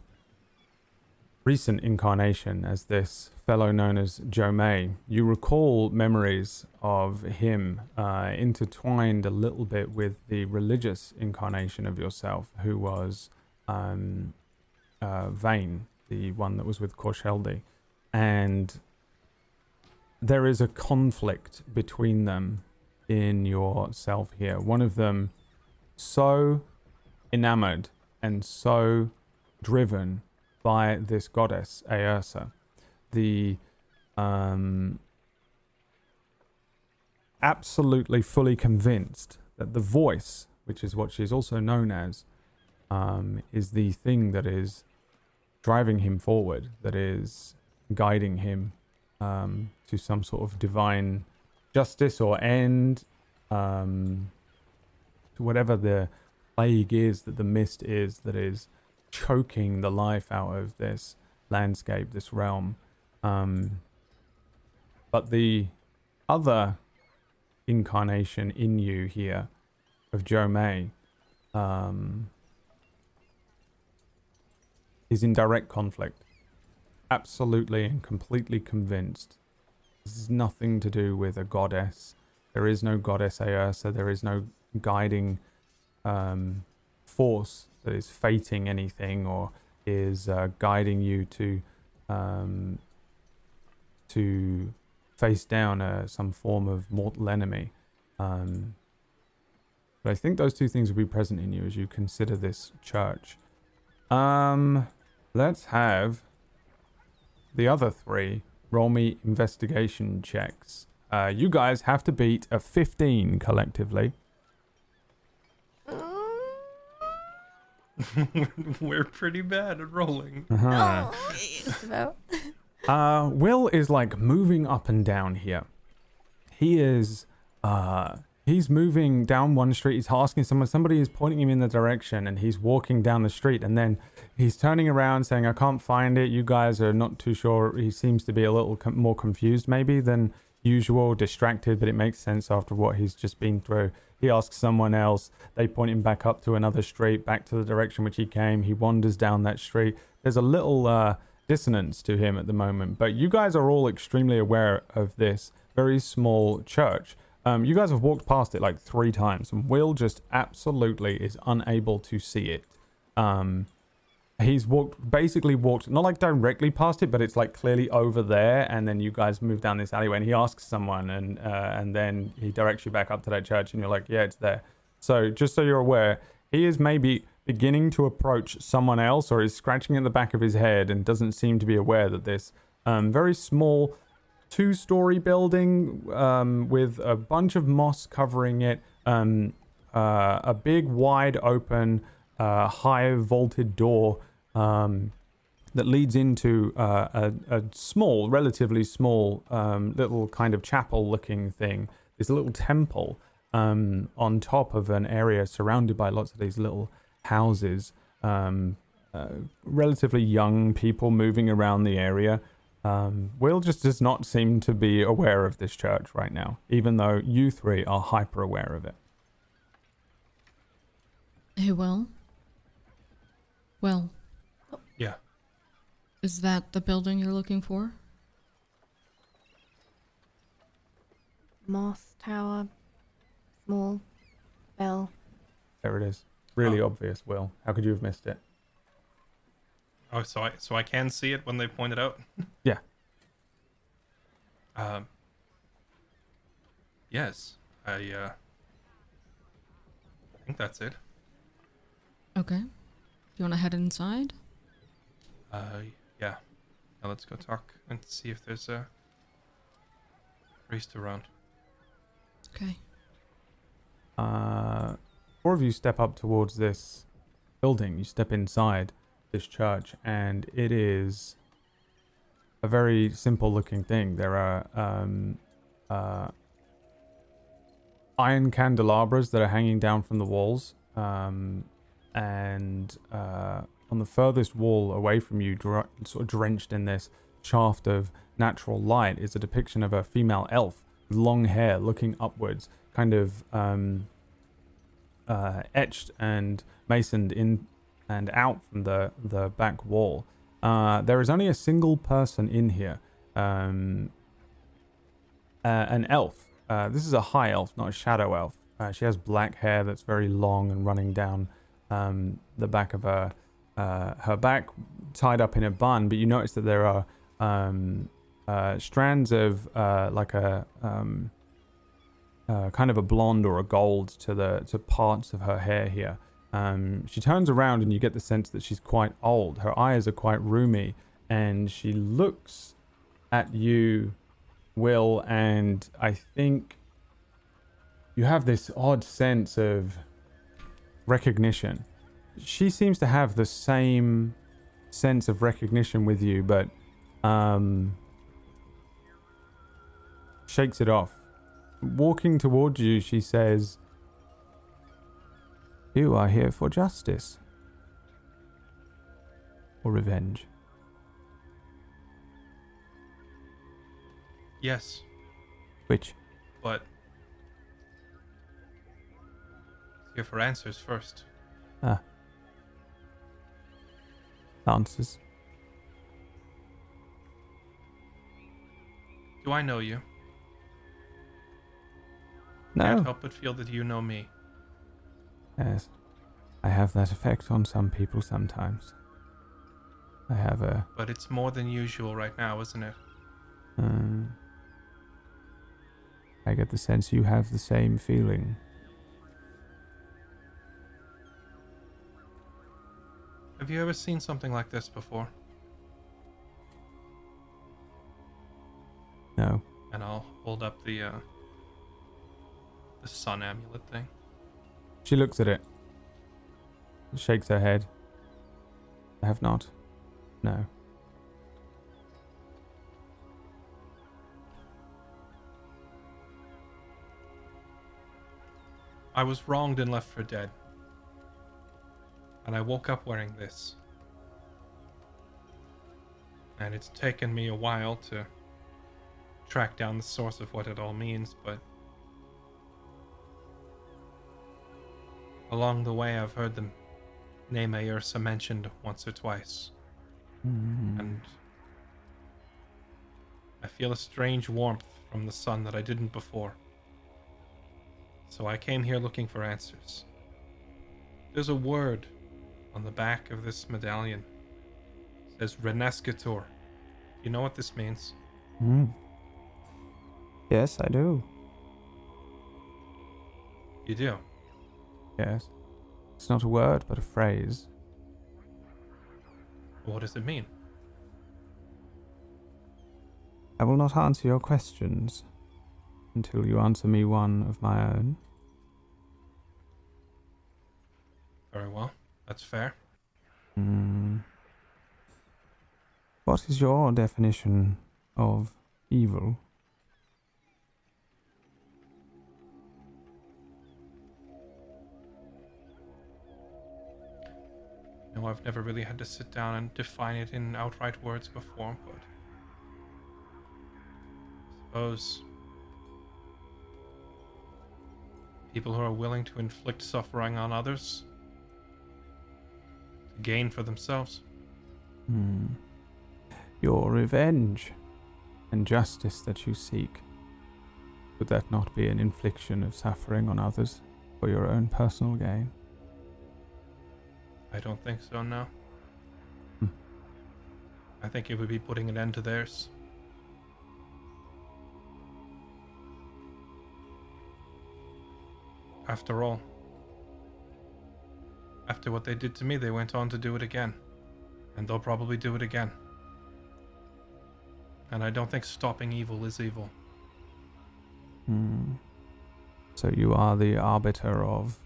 recent incarnation as this fellow known as Joe May. You recall memories of him uh, intertwined a little bit with the religious incarnation of yourself, who was um, uh, Vane, the one that was with Korsheldi. And there is a conflict between them in yourself here. One of them so enamored and so driven by this goddess Aersa, the um, absolutely fully convinced that the voice, which is what she's also known as, um, is the thing that is driving him forward, that is guiding him um, to some sort of divine justice or end, um, whatever the plague is that the mist is that is choking the life out of this landscape, this realm. Um, but the other incarnation in you here of Joe May um, is in direct conflict. Absolutely and completely convinced. This is nothing to do with a goddess. There is no goddess Aersa. There is no guiding um, force that is fating anything or is uh, guiding you to um, to face down uh, some form of mortal enemy. Um, but I think those two things will be present in you as you consider this church. Um, let's have the other three roll me investigation checks. Uh, you guys have to beat a 15 collectively. We're pretty bad at rolling. Uh-huh. Uh, Will is like moving up and down here. He is, uh, he's moving down one street. He's asking someone, somebody is pointing him in the direction, and he's walking down the street. And then he's turning around saying, I can't find it. You guys are not too sure. He seems to be a little com- more confused, maybe, than usual, distracted, but it makes sense after what he's just been through. He asks someone else. They point him back up to another street, back to the direction which he came. He wanders down that street. There's a little uh, dissonance to him at the moment, but you guys are all extremely aware of this very small church. Um, you guys have walked past it like three times, and Will just absolutely is unable to see it. Um, he's walked basically walked not like directly past it but it's like clearly over there and then you guys move down this alleyway and he asks someone and uh, and then he directs you back up to that church and you're like yeah it's there so just so you're aware he is maybe beginning to approach someone else or is scratching at the back of his head and doesn't seem to be aware that this um, very small two-story building um, with a bunch of moss covering it um, uh, a big wide open uh, high vaulted door um, that leads into uh, a, a small, relatively small, um, little kind of chapel looking thing. A little temple um, on top of an area surrounded by lots of these little houses. Um, uh, relatively young people moving around the area. Um, Will just does not seem to be aware of this church right now, even though you three are hyper aware of it. Hey, Will? Well, Yeah. is that the building you're looking for? Moss Tower. Small. Bell. There it is. Really Oh. obvious, Will. How could you have missed it? Oh, so I so I can see it when they point it out. Yeah. Um. Yes, I. uh I think that's it. Okay. Do you want to head inside? Uh, yeah. Now let's go talk and see if there's a priest around. Okay. Uh, four of you step up towards this building. You step inside this church, and it is a very simple looking thing. There are um, uh, iron candelabras that are hanging down from the walls. Um, and uh, on the furthest wall away from you, dr- sort of drenched in this shaft of natural light, is a depiction of a female elf with long hair looking upwards, kind of um, uh, etched and masoned in and out from the, the back wall. Uh, there is only a single person in here, um, uh, an elf. Uh, this is a high elf, not a shadow elf. Uh, she has black hair that's very long and running down um, the back of her uh, her back, tied up in a bun. But you notice that there are um, uh, strands of like a um, kind of a blonde or a gold to the to parts of her hair here. Um, she turns around and you get the sense that she's quite old. Her eyes are quite roomy, and she looks at you, Will, and I think you have this odd sense of recognition. She seems to have the same sense of recognition with you, but um, shakes it off. Walking towards you, she says, You are here for justice or revenge. Yes, Which? but here for answers first. Ah. Answers. Do I know you? No. Can't help but feel that you know me. Yes. I have that effect on some people sometimes. I have a. But it's more than usual right now, isn't it? Um, I get the sense you have the same feeling. Have you ever seen something like this before? No. And I'll hold up the uh the sun amulet thing. She looks at it. Shakes her head. I have not. No. I was wronged and left for dead. And I woke up wearing this. And it's taken me a while to track down the source of what it all means, but along the way I've heard the name Aersa mentioned once or twice. Mm. And I feel a strange warmth from the sun that I didn't before. So I came here looking for answers. There's a word on the back of this medallion. It says Renescator. You know what this means? Mm. Yes, I do. You do. Yes. It's not a word, but a phrase. What does it mean? I will not answer your questions until you answer me one of my own. Very well. That's fair. Hmm. What is your definition of evil? No, I've never really had to sit down and define it in outright words before, but I suppose people who are willing to inflict suffering on others to gain for themselves. Hmm. Your revenge and justice that you seek. Would that not be an infliction of suffering on others for your own personal gain? I don't think so, no. Hmm. I think it would be putting an end to theirs. After all, after what they did to me, they went on to do it again. And they'll probably do it again. And I don't think stopping evil is evil. Hmm. So you are the arbiter of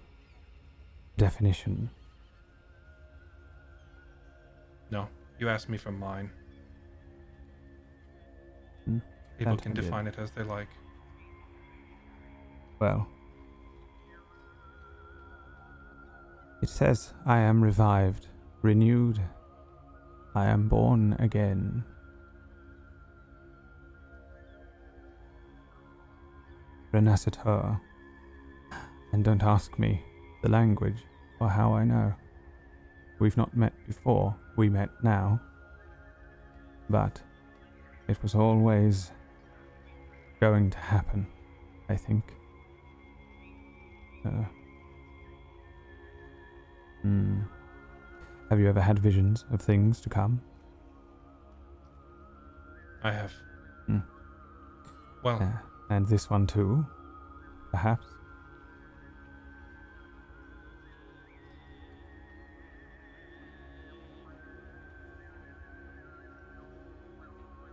definition. No, you asked me for mine. Hmm, People can define it as they like. Well, it says, I am revived, renewed. I am born again. Renacitor. And don't ask me the language or how I know. We've not met before, we met now. But it was always going to happen, I think. Uh, hmm. Have you ever had visions of things to come? I have. Hmm. Well, and this one too, perhaps?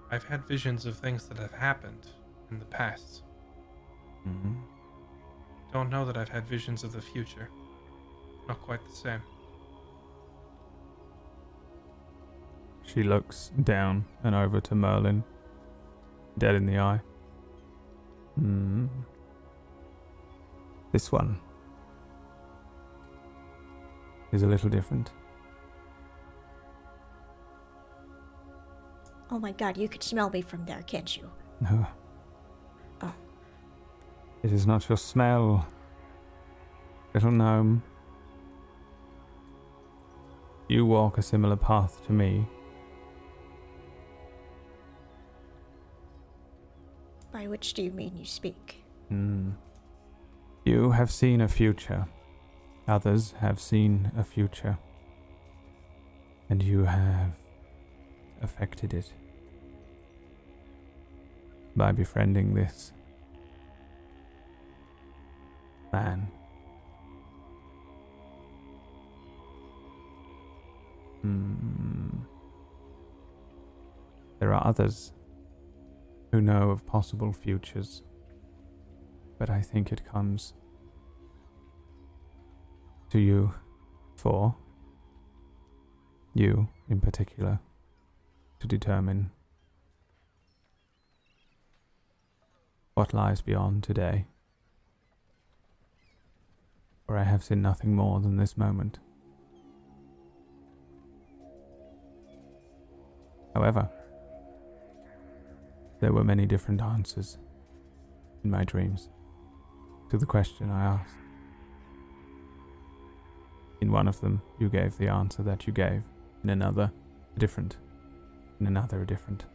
I've had visions of things that have happened in the past. hmm Don't know that I've had visions of the future. Not quite the same. She looks down and over to Merlin, dead in the eye. Hmm. This one is a little different. Oh my god, you could smell me from there, can't you? No. Oh. It is not your smell, little gnome. You walk a similar path to me. By which do you mean you speak? Hmm. You have seen a future. Others have seen a future. And you have affected it by befriending this man. Hmm. There are others who know of possible futures, but I think it comes to you for you in particular to determine what lies beyond today. For I have seen nothing more than this moment. However, there were many different answers in my dreams to the question I asked. In one of them, you gave the answer that you gave. In another, a different. In another, a different.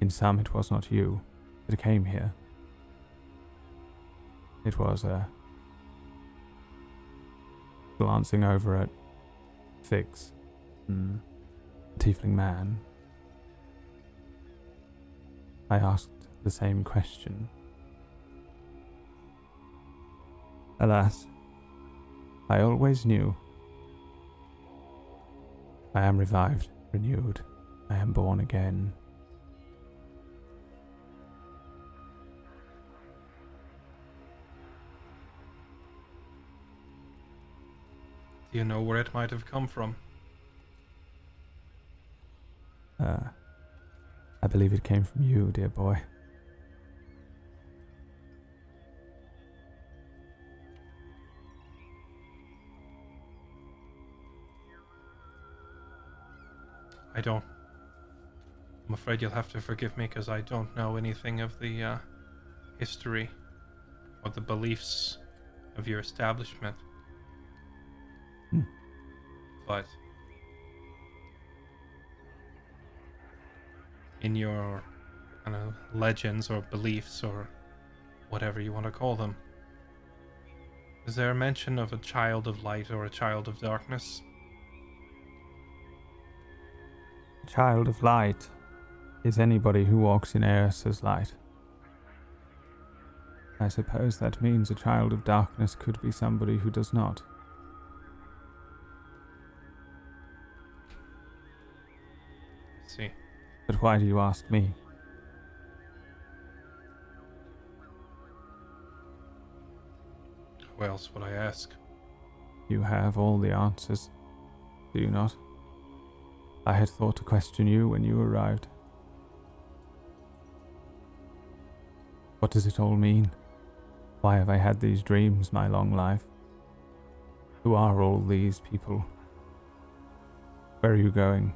In some, it was not you that came here. It was a glancing over at Fix, mm, tiefling man. I asked the same question. Alas, I always knew. I am revived, renewed. I am born again. Do you know where it might have come from? Uh, I believe it came from you, dear boy. I don't. I'm afraid you'll have to forgive me because I don't know anything of the uh, history or the beliefs of your establishment. Hmm. But in your kind of legends or beliefs or whatever you want to call them, is there a mention of a child of light or a child of darkness? child of light is anybody who walks in Aersa's light. I suppose that means a child of darkness could be somebody who does not. See. But why do you ask me? Who else would I ask? You have all the answers, do you not? I had thought to question you when you arrived. What does it all mean? Why have I had these dreams my long life? Who are all these people? Where are you going?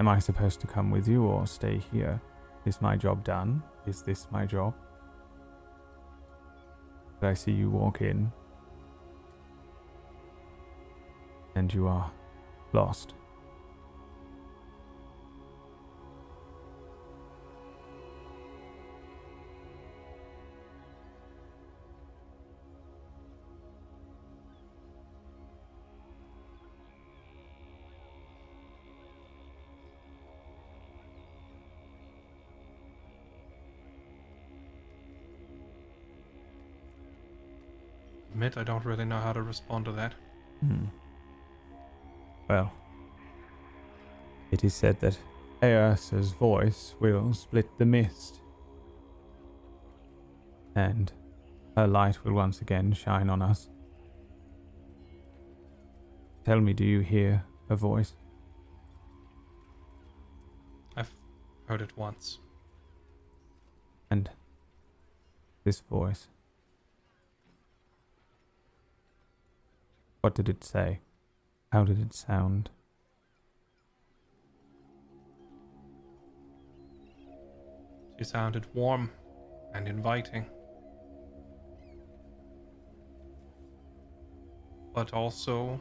Am I supposed to come with you or stay here? Is my job done? Is this my job? Did I see you walk in? And you are lost. Admit I don't really know how to respond to that. Hmm. Well, it is said that Aersa's voice will split the mist, and her light will once again shine on us. Tell me, do you hear her voice? I've heard it once. And this voice. What did it say? How did it sound? She sounded warm and inviting. But also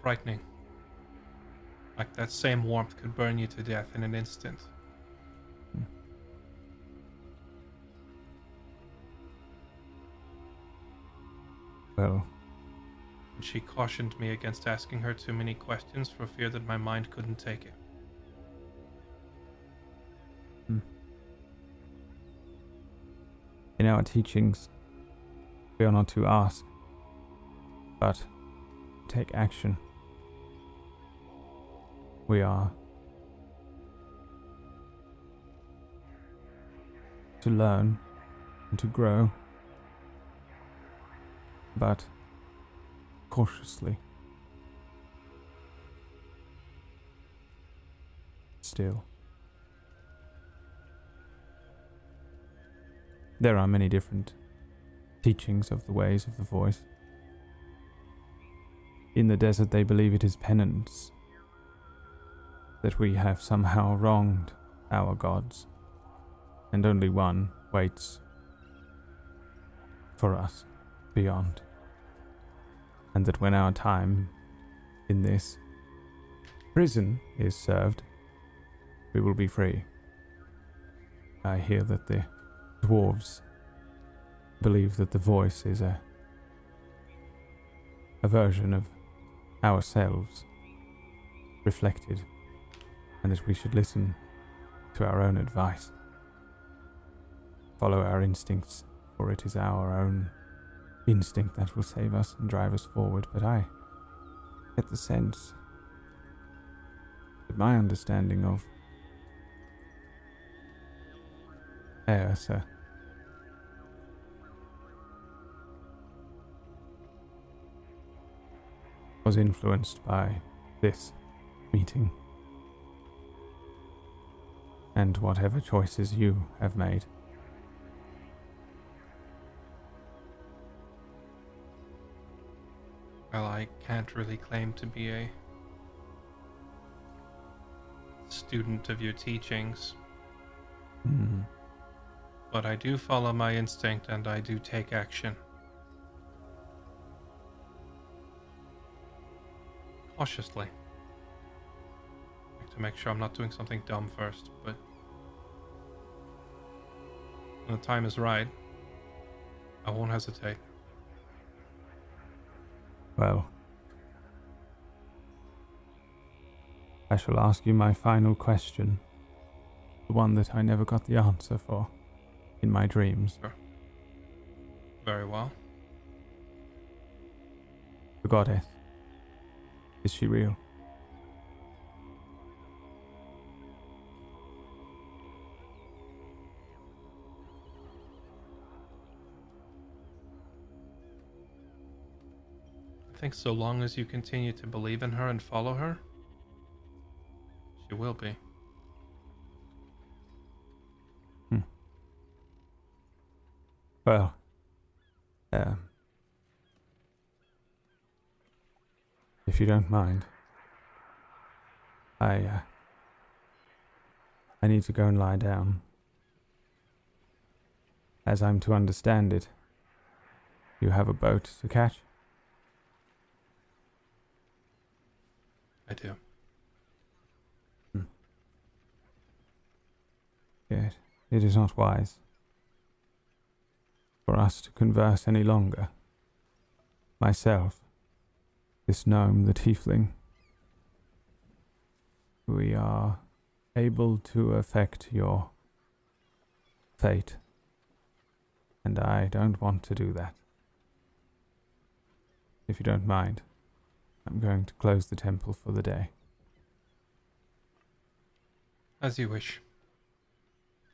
frightening. Like that same warmth could burn you to death in an instant. Well, she cautioned me against asking her too many questions for fear that my mind couldn't take it. Hmm. in our teachings, we are not to ask, but take action. We are to learn and to grow, but cautiously. Still. There are many different teachings of the ways of the voice. In the desert, they believe it is penance that we have somehow wronged our gods, and only one waits for us beyond. And that when our time in this prison is served, we will be free. I hear that the dwarves believe that the voice is a a version of ourselves reflected and that we should listen to our own advice follow our instincts for it is our own instinct that will save us and drive us forward but i get the sense that my understanding of air, sir. was influenced by this meeting and whatever choices you have made. Well, I can't really claim to be a student of your teachings, Hmm. but I do follow my instinct and I do take action. Cautiously. To make sure I'm not doing something dumb first, but when the time is right, I won't hesitate. Well, I shall ask you my final question, the one that I never got the answer for in my dreams. Very well. The goddess. Is she real? Think so long as you continue to believe in her and follow her, she will be. Well, um, if you don't mind, I, uh, I need to go and lie down. As I'm to understand it, you have a boat to catch? I do. Hmm. Yet, it is not wise for us to converse any longer. Myself, this gnome, the tiefling, we are able to affect your fate, and I don't want to do that. If you don't mind, I'm going to close the temple for the day. As you wish.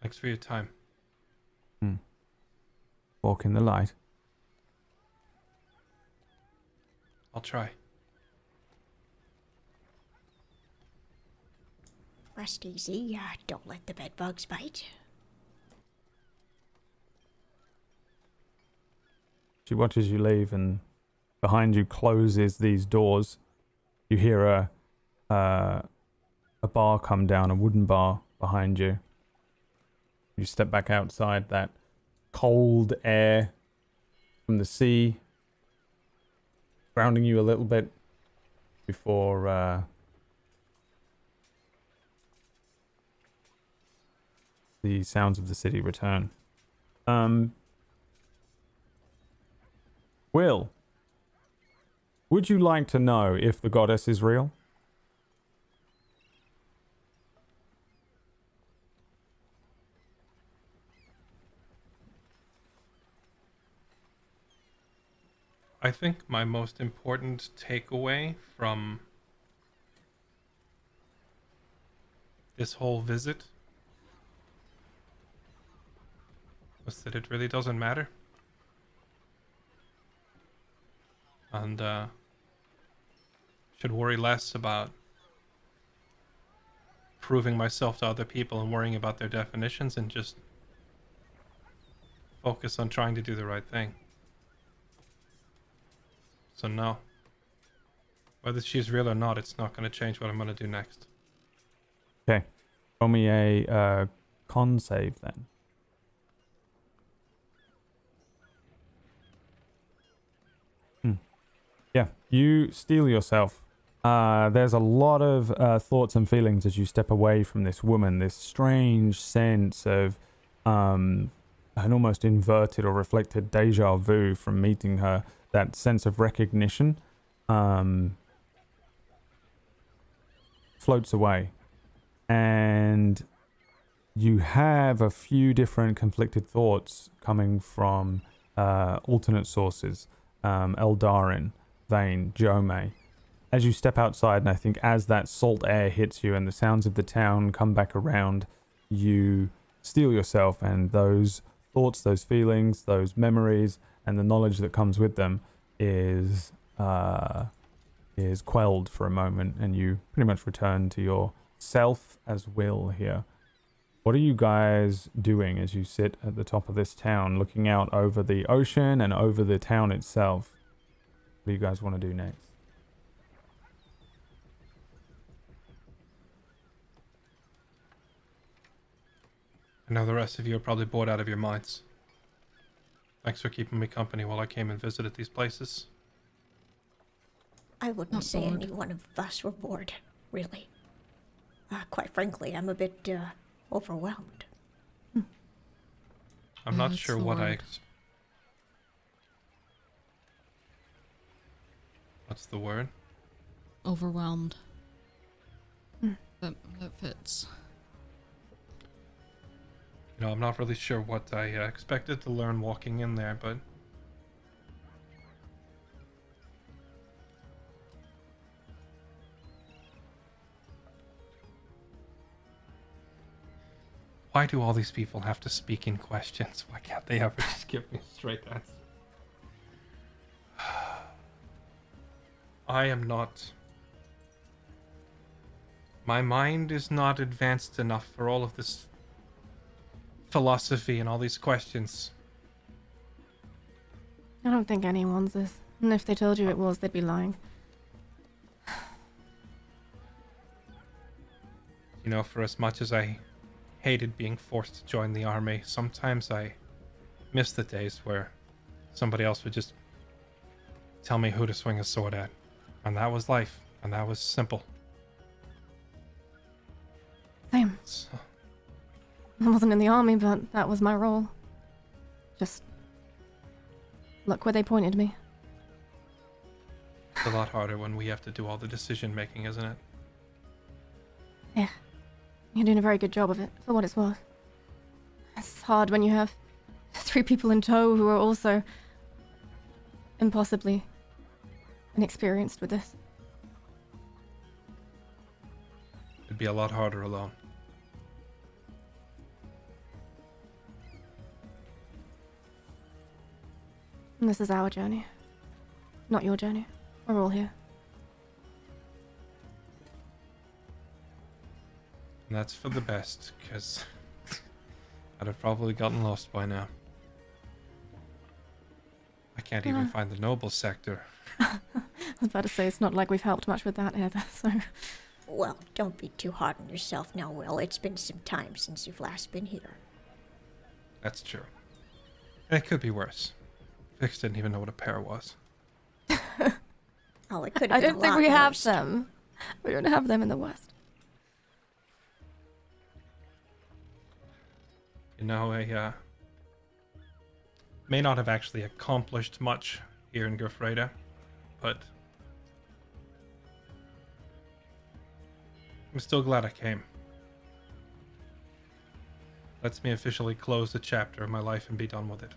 Thanks for your time. Walk in the light. I'll try. Rest easy. Uh, don't let the bed bugs bite. She watches you leave, and behind you closes these doors. You hear a uh, a bar come down, a wooden bar behind you. You step back outside. That cold air from the sea grounding you a little bit before uh, the sounds of the city return. Um, Will, would you like to know if the goddess is real? I think my most important takeaway from this whole visit was that it really doesn't matter. And uh, should worry less about proving myself to other people and worrying about their definitions and just focus on trying to do the right thing. So no. Whether she's real or not, it's not going to change what I'm going to do next. Okay. Roll me a uh, con save then. Hmm. Yeah, you steel yourself. Uh, there's a lot of uh, thoughts and feelings as you step away from this woman. This strange sense of um, an almost inverted or reflected deja vu from meeting her. That sense of recognition um, floats away, and you have a few different conflicted thoughts coming from uh, alternate sources. Um, Eldarin, Vane, Jome. As you step outside, and I think as that salt air hits you and the sounds of the town come back around, you steel yourself, and those thoughts, those feelings, those memories, and the knowledge that comes with them is uh, is quelled for a moment, and you pretty much return to your self as will here. What are you guys doing as you sit at the top of this town, looking out over the ocean and over the town itself? What do you guys want to do next? I know the rest of you are probably bored out of your minds. Thanks for keeping me company while I came and visited these places. I wouldn't Not say bored. any one of us were bored, really. Uh, quite frankly, I'm a bit uh, overwhelmed. I'm Yeah, not that's sure the what I. Ex- What's the word? Overwhelmed. That, that fits. You know, I'm not really sure what I uh, expected to learn walking in there, but why do all these people have to speak in questions? Why can't they ever just give me a straight answer? I am not. My mind is not advanced enough for all of this philosophy and all these questions. I don't think anyone's this. And if they told you it was, they'd be lying. You know, for as much as I hated being forced to join the army, sometimes I miss the days where somebody else would just tell me who to swing a sword at. And that was life, and that was simple. Same. So, I wasn't in the army, but that was my role. Just look where they pointed me. it's a lot harder when we have to do all the decision making, isn't it? Yeah. You're doing a very good job of it, for what it's worth. It's hard when you have three people in tow who are also impossibly inexperienced with this. It'd be a lot harder alone. This is our journey, not your journey. We're all here. And that's for the best, because I'd have probably gotten lost by now. I can't even Uh. find the noble sector. I was about to say it's not like we've helped much with that either, so Well, don't be too hard on yourself now, Will. It's been some time since you've last been here. That's true. And it could be worse. Vix didn't even know what a pair was. Oh, it could I don't think lot we have worse. them. We don't have them in the West. You know, I uh, may not have actually accomplished much here in Gurfreda, but I'm still glad I came. Lets me officially close the chapter of my life and be done with it.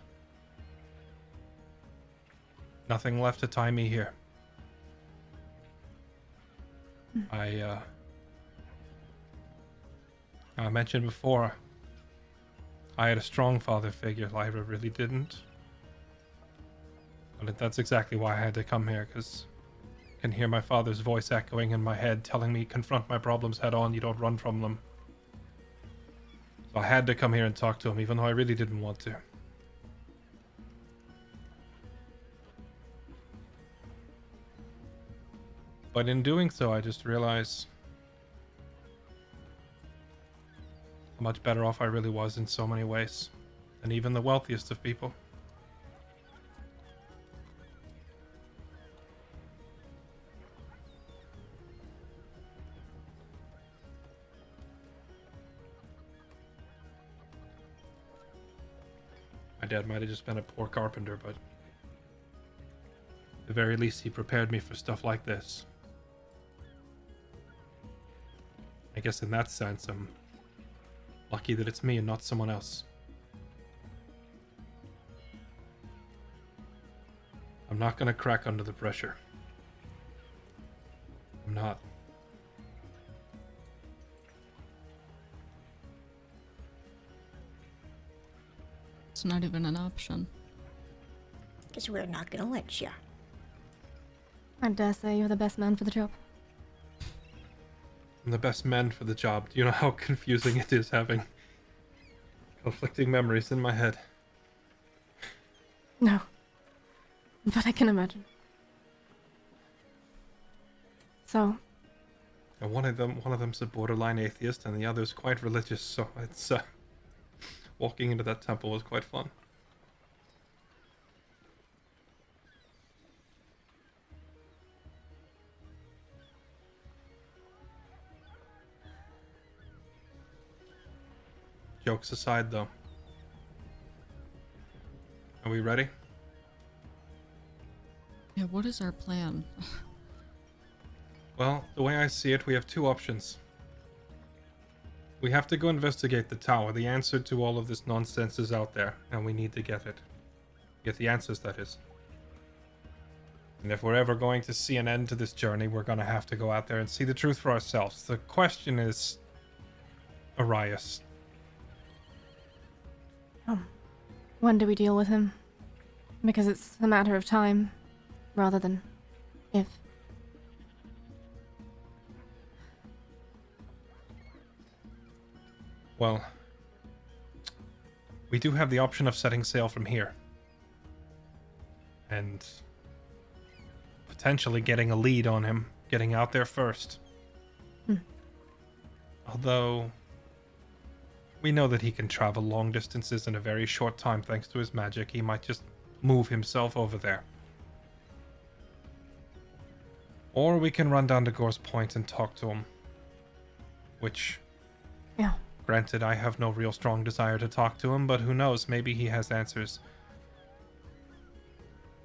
Nothing left to tie me here. I, uh, I mentioned before, I had a strong father figure. Lyra really didn't. But that's exactly why I had to come here, because I can hear my father's voice echoing in my head, telling me, confront my problems head on, you don't run from them. So I had to come here and talk to him, even though I really didn't want to. But in doing so, I just realized how much better off I really was in so many ways than even the wealthiest of people. My dad might have just been a poor carpenter, but at the very least, he prepared me for stuff like this. I guess in that sense, I'm lucky that it's me and not someone else. I'm not gonna crack under the pressure. I'm not. It's not even an option. Because we're not going to let you. I dare uh, say you're the best man for the job. I'm the best man for the job. Do you know how confusing it is having conflicting memories in my head? No. But I can imagine. So, And one of them, one of them's a borderline atheist, and the other's quite religious. So it's uh, walking into that temple was quite fun. Jokes aside, though, are we ready? Yeah, what is our plan? Well, the way I see it, we have two options. We have to go investigate the tower. The answer to all of this nonsense is out there, and we need to get it. Get the answers, that is. And if we're ever going to see an end to this journey, we're going to have to go out there and see the truth for ourselves. The question is Arias. When do we deal with him? Because it's a matter of time, rather than if. Well, we do have the option of setting sail from here. And potentially getting a lead on him, getting out there first. Hmm. Although we know that he can travel long distances in a very short time thanks to his magic. He might just move himself over there. Or we can run down to Gore's Point and talk to him. Which, Yeah. granted, I have no real strong desire to talk to him, but who knows? Maybe he has answers.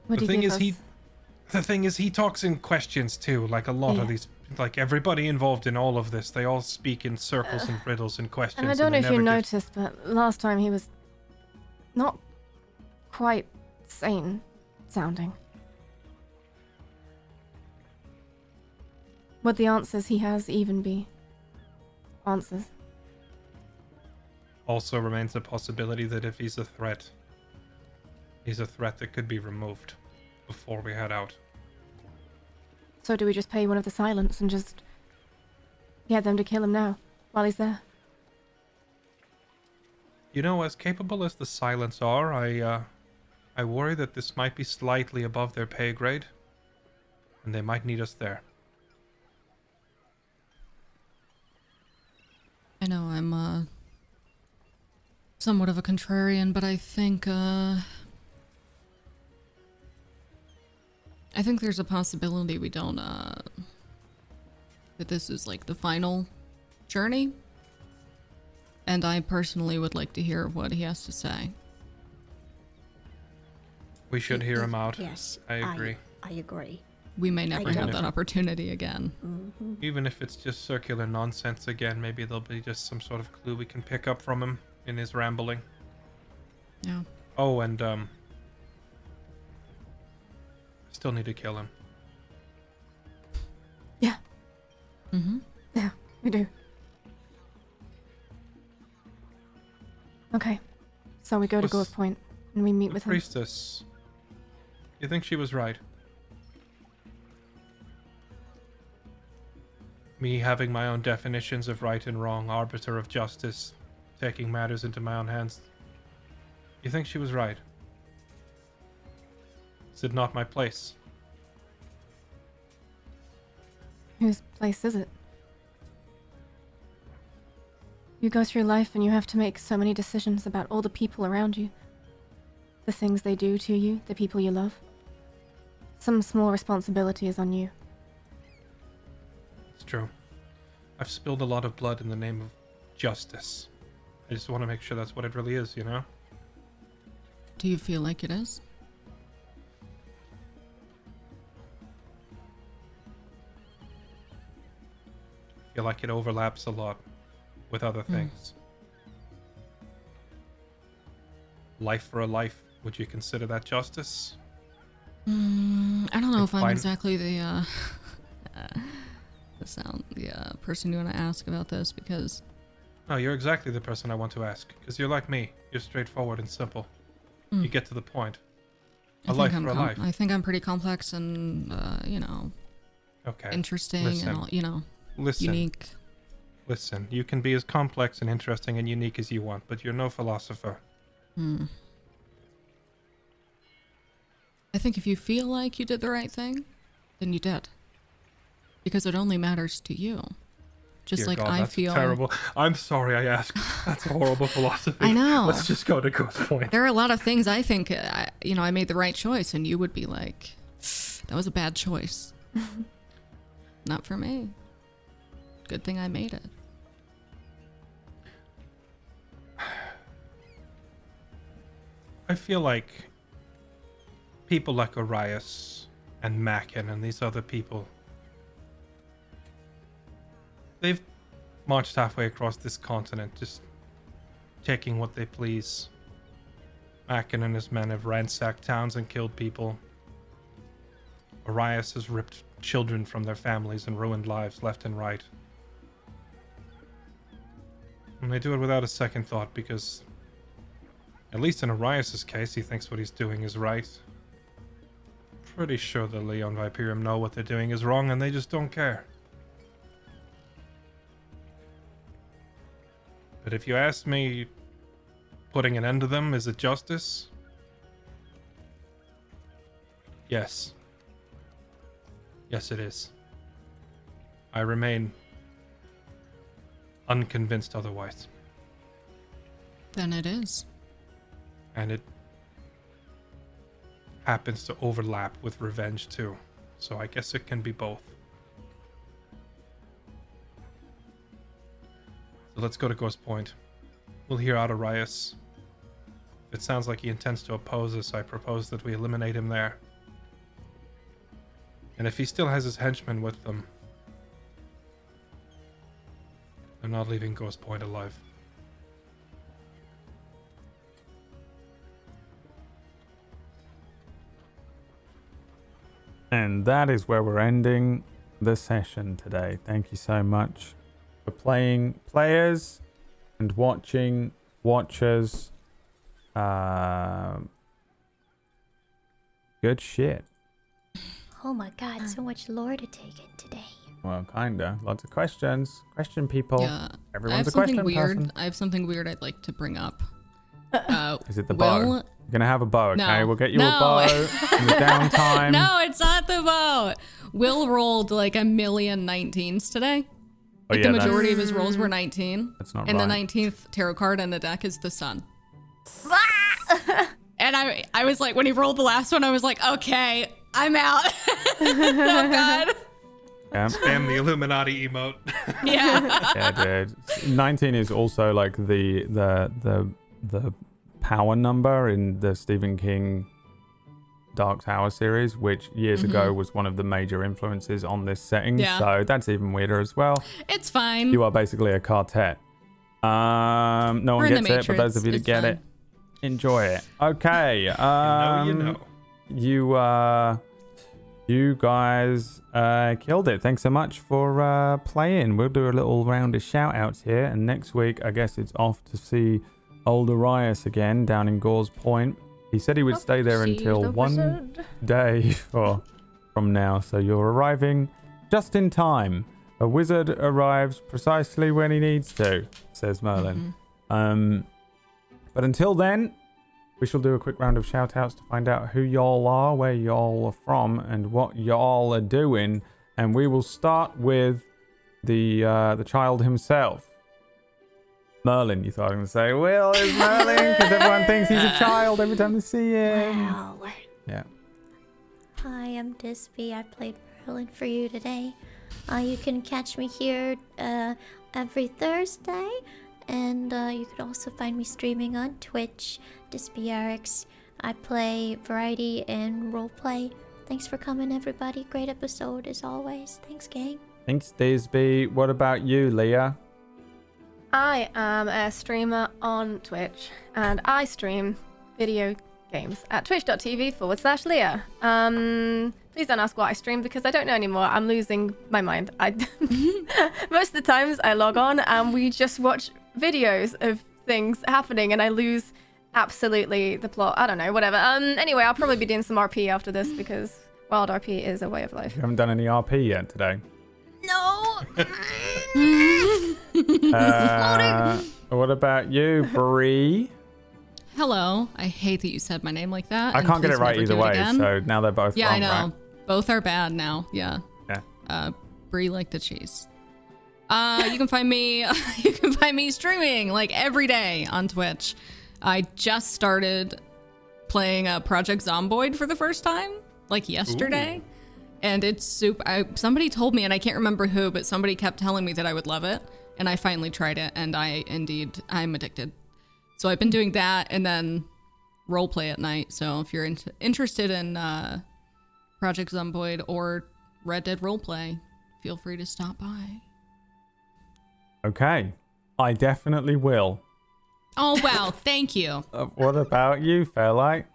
Would The thing is, he. The thing is, he talks in questions too. Like a lot Yeah. of these, like everybody involved in all of this, they all speak in circles and riddles and questions. And I don't know if you noticed, but last time he was not quite sane sounding. Would the answers he has even be answers? Also remains a possibility that if he's a threat, he's a threat that could be removed before we head out. So do we just pay one of the silence and just get them to kill him now while he's there? You know, as capable as the Silence are, I, uh, I worry that this might be slightly above their pay grade, and they might need us there. I know I'm uh somewhat of a contrarian, but I think uh I think there's a possibility we don't uh that this is like the final journey. And I personally would like to hear what he has to say. We should hear him out. Yes, I agree. I, agree. We may never have that opportunity again. Even if it's just circular nonsense again, maybe there'll be just some sort of clue we can pick up from him in his rambling. Yeah. Oh, and um, still need to kill him. Yeah, Mm-hmm. yeah, we do. Okay, so we go to Was- Gore's Point and we meet with him. priestess. You think she was right? Me having my own definitions of right and wrong, arbiter of justice, taking matters into my own hands. You think she was right? Is it not my place? Whose place is it? You go through life and you have to make so many decisions about all the people around you. The things they do to you, the people you love. Some small responsibility is on you. It's true. I've spilled a lot of blood in the name of justice. I just want to make sure that's what it really is, you know? Do you feel like it is? Feel like it overlaps a lot with other things. Life for a life. Would you consider that justice? Mm, I don't know And if I'm exactly the uh, the sound the uh, person you want to ask about this because No, you're exactly the person I want to ask. Because you're like me. You're straightforward and simple. You Mm. get to the point. I A life I'm for a com- life. I think I'm pretty complex and uh, you know Okay. interesting listen. and all, you know listen. unique. Listen. You can be as complex and interesting and unique as you want, but you're no philosopher. Hmm. I think if you feel like you did the right thing, then you did. Because it only matters to you. Just Dear like God, I that's feel. terrible. I'm sorry I asked. That's a horrible philosophy. I know. Let's just go to Ghost Point. There are a lot of things I think, uh, I, you know, I made the right choice, and you would be like, that was a bad choice. Not for me. Good thing I made it. I feel like people like Arias and Mackin and these other people, they've marched halfway across this continent just taking what they please. Mackin and his men have ransacked towns and killed people. Arias has ripped children from their families and ruined lives left and right. And they do it without a second thought because at least in Arias' case, he thinks what he's doing is right. Pretty sure the Leon Viperium know what they're doing is wrong and they just don't care. But if you ask me, putting an end to them, is it justice? Yes. Yes, it is. I remain unconvinced otherwise. Then it is. And it happens to overlap with revenge too. So I guess it can be both. So let's go to Ghost Point. We'll hear out Arias. It sounds like he intends to oppose us, I propose that we eliminate him there. And if he still has his henchmen with them, I'm not leaving Ghost Point alive. And that is where we're ending the session today. Thank you so much for playing players and watching watchers. Um, good shit. Oh my god, so much lore to take in today. Well, kinda. Lots of questions. Question people. Yeah. I have Everyone's a something question weird. person. I have something weird I'd like to bring up. Uh, Is it the Will- bow? You're gonna have a bow, okay? No. We'll get you No. a bow in the downtime. no, it's not the vote. Will rolled like a million 19s today. Oh, Like yeah, the that's- majority of his rolls were 19. That's not and right. the 19th tarot card in the deck is the sun. and I I was like, when he rolled the last one, I was like, okay, I'm out. oh, God. Yeah. And the Illuminati emote. Yeah. yeah, dude. 19 is also like the the the the power number in the Stephen King Dark Tower series, which years ago was one of the major influences on this setting. Mm-hmm. Yeah. So that's even weirder as well. It's fine. You are basically a quartet. Um, no We're one gets it, but those of you that get fine. it, enjoy it. Okay. Um, you know, you know. you uh you guys uh killed it. Thanks so much for uh playing. We'll do a little round of shout outs here and next week i guess it's off to see old arias again down in gauze point. He said he would stay there until the one wizard. day from now. So you're arriving just in time. A wizard arrives precisely when he needs to says merlin. Um but until then we shall do a quick round of shout outs to find out who y'all are, where y'all are from, and what y'all are doing. And we will start with the uh, the child himself. Merlin, you thought I was going to say, Will is Merlin, because everyone thinks he's a child every time they see him. Wow. Yeah. Hi, I'm Dispy. I played Merlin for you today. Uh, you can catch me here uh, every Thursday, and uh, you could also find me streaming on Twitch, DispyRx. I play variety and roleplay. Thanks for coming, everybody. Great episode as always. Thanks, gang. Thanks, Dispy. What about you, Leah? I am a streamer on Twitch, and I stream video games at twitch.tv forward slash Leah. Um, please don't ask what I stream because I don't know anymore. I'm losing my mind. I most of the times I log on and we just watch videos of things happening, and I lose absolutely the plot. I don't know, whatever. Um, anyway, I'll probably be doing some RP after this because wild RP is a way of life. You haven't done any RP yet today. No! Uh, what about you, Bree? Hello. I hate that you said my name like that. I can't get it right either it way, again. so now they're both Yeah, wrong, I know. right? Both are bad now. Yeah. Yeah. Uh, Brie like the cheese. Uh, you can find me. you can find me streaming like every day on Twitch. I just started playing uh, Project Zomboid for the first time, like yesterday, and it's super. I, somebody told me, and I can't remember who, but somebody kept telling me that I would love it, and I finally tried it, and I indeed I'm addicted. So I've been doing that, and then role play at night. So if you're in- interested in uh, Project Zomboid or Red Dead Roleplay, feel free to stop by. Okay. I definitely will. Oh well, thank you. Uh, what about you, Fairlight?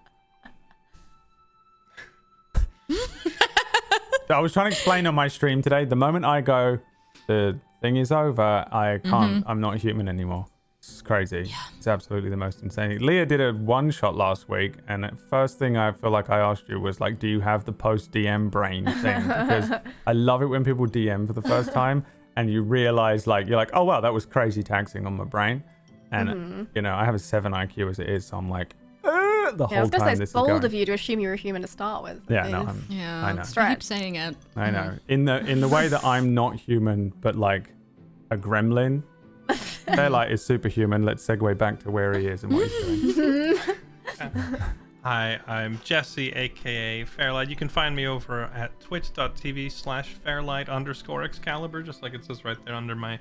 I was trying to explain on my stream today. The moment I go, the thing is over. I can't. I'm not human anymore. It's crazy. It's absolutely the most insane. Leah did a one shot last week, and the first thing I feel like I asked you was like, "Do you have the post DM brain thing?" Because I love it when people DM for the first time, and you realize like you're like, "Oh wow, that was crazy taxing on my brain." and you know I have a seven IQ as it is, so I'm like "Uh," the Yeah, I whole was gonna say time it's this is bold of you to assume you're a human to start with. Yeah, It no, I'm, Yeah, I know. You keep saying it. I know. In the in the way that I'm not human, but like a gremlin. Fairlight is superhuman. Let's segue back to where he is and what he's doing. Hi, I'm Jesse, aka Fairlight. You can find me over at twitch.tv slash Fairlight underscore Excalibur, just like it says right there under my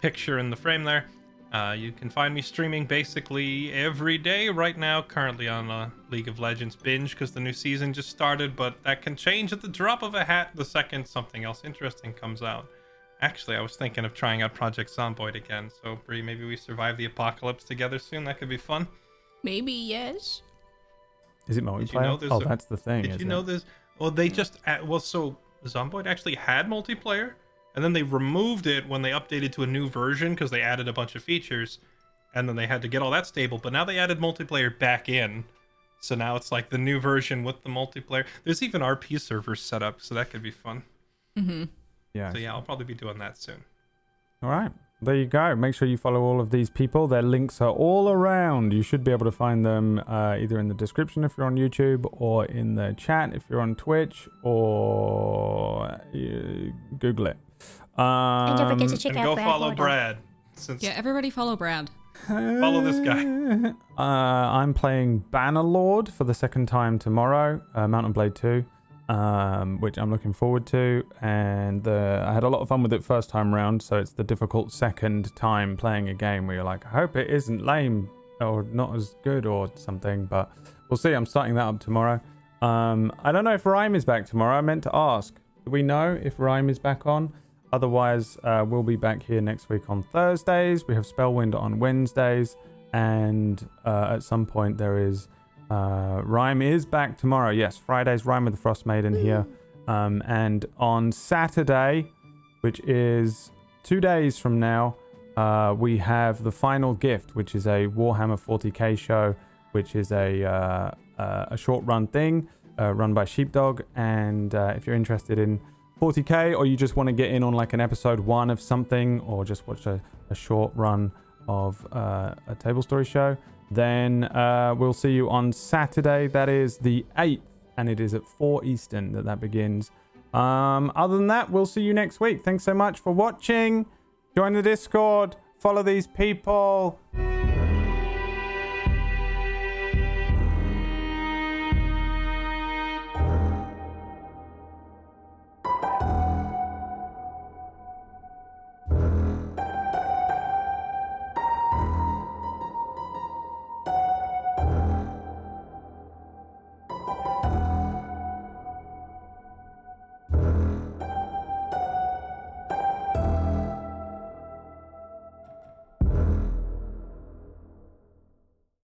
picture in the frame there. Uh, you can find me streaming basically every day right now, currently on a League of Legends binge because the new season just started, but that can change at the drop of a hat the second something else interesting comes out. Actually, I was thinking of trying out Project Zomboid again, so Bree, maybe we survive the apocalypse together soon. That could be fun. Maybe yes. Is it multiplayer? know oh, a- that's the thing. Did is you it? know this? Well, they just add, well, so Zomboid actually had multiplayer, and then they removed it when they updated to a new version because they added a bunch of features, and then they had to get all that stable. But now they added multiplayer back in, so now it's like the new version with the multiplayer. There's even RP servers set up, so that could be fun. Mm-hmm. Yeah. So yeah, I'll probably be doing that soon. All right. There you go. Make sure you follow all of these people. Their links are all around. You should be able to find them uh, either in the description if you're on YouTube or in the chat if you're on Twitch or uh, Google it. Um, And don't forget to check and out go Brad follow Wardle. Brad. Since Yeah, everybody follow Brad. follow this guy. Uh, I'm playing Bannerlord for the second time tomorrow, uh, Mount & Blade 2, um, which I'm looking forward to. And uh, I had a lot of fun with it first time round, so it's the difficult second time playing a game where you're like, I hope it isn't lame or not as good or something, but we'll see. I'm starting that up tomorrow. Um, I don't know if Rime is back tomorrow. I meant to ask. Do we know if Rime is back on? Otherwise, uh, we'll be back here next week on Thursdays. We have Spellwind on Wednesdays, and uh, at some point there is uh, Rime is back tomorrow. Yes, Friday's Rime with the Frost Maiden here, um, and on Saturday, which is two days from now, uh, we have the final gift, which is a Warhammer 40k show, which is a uh, uh, a short run thing uh, run by Sheepdog. And uh, if you're interested in 40k, or you just want to get in on like an episode one of something, or just watch a, a short run of a table story show, then uh, we'll see you on Saturday. That is the 8th, and it is at 4 Eastern that that begins. Um, other than that, we'll see you next week. Thanks so much for watching. Join the Discord. Follow these people.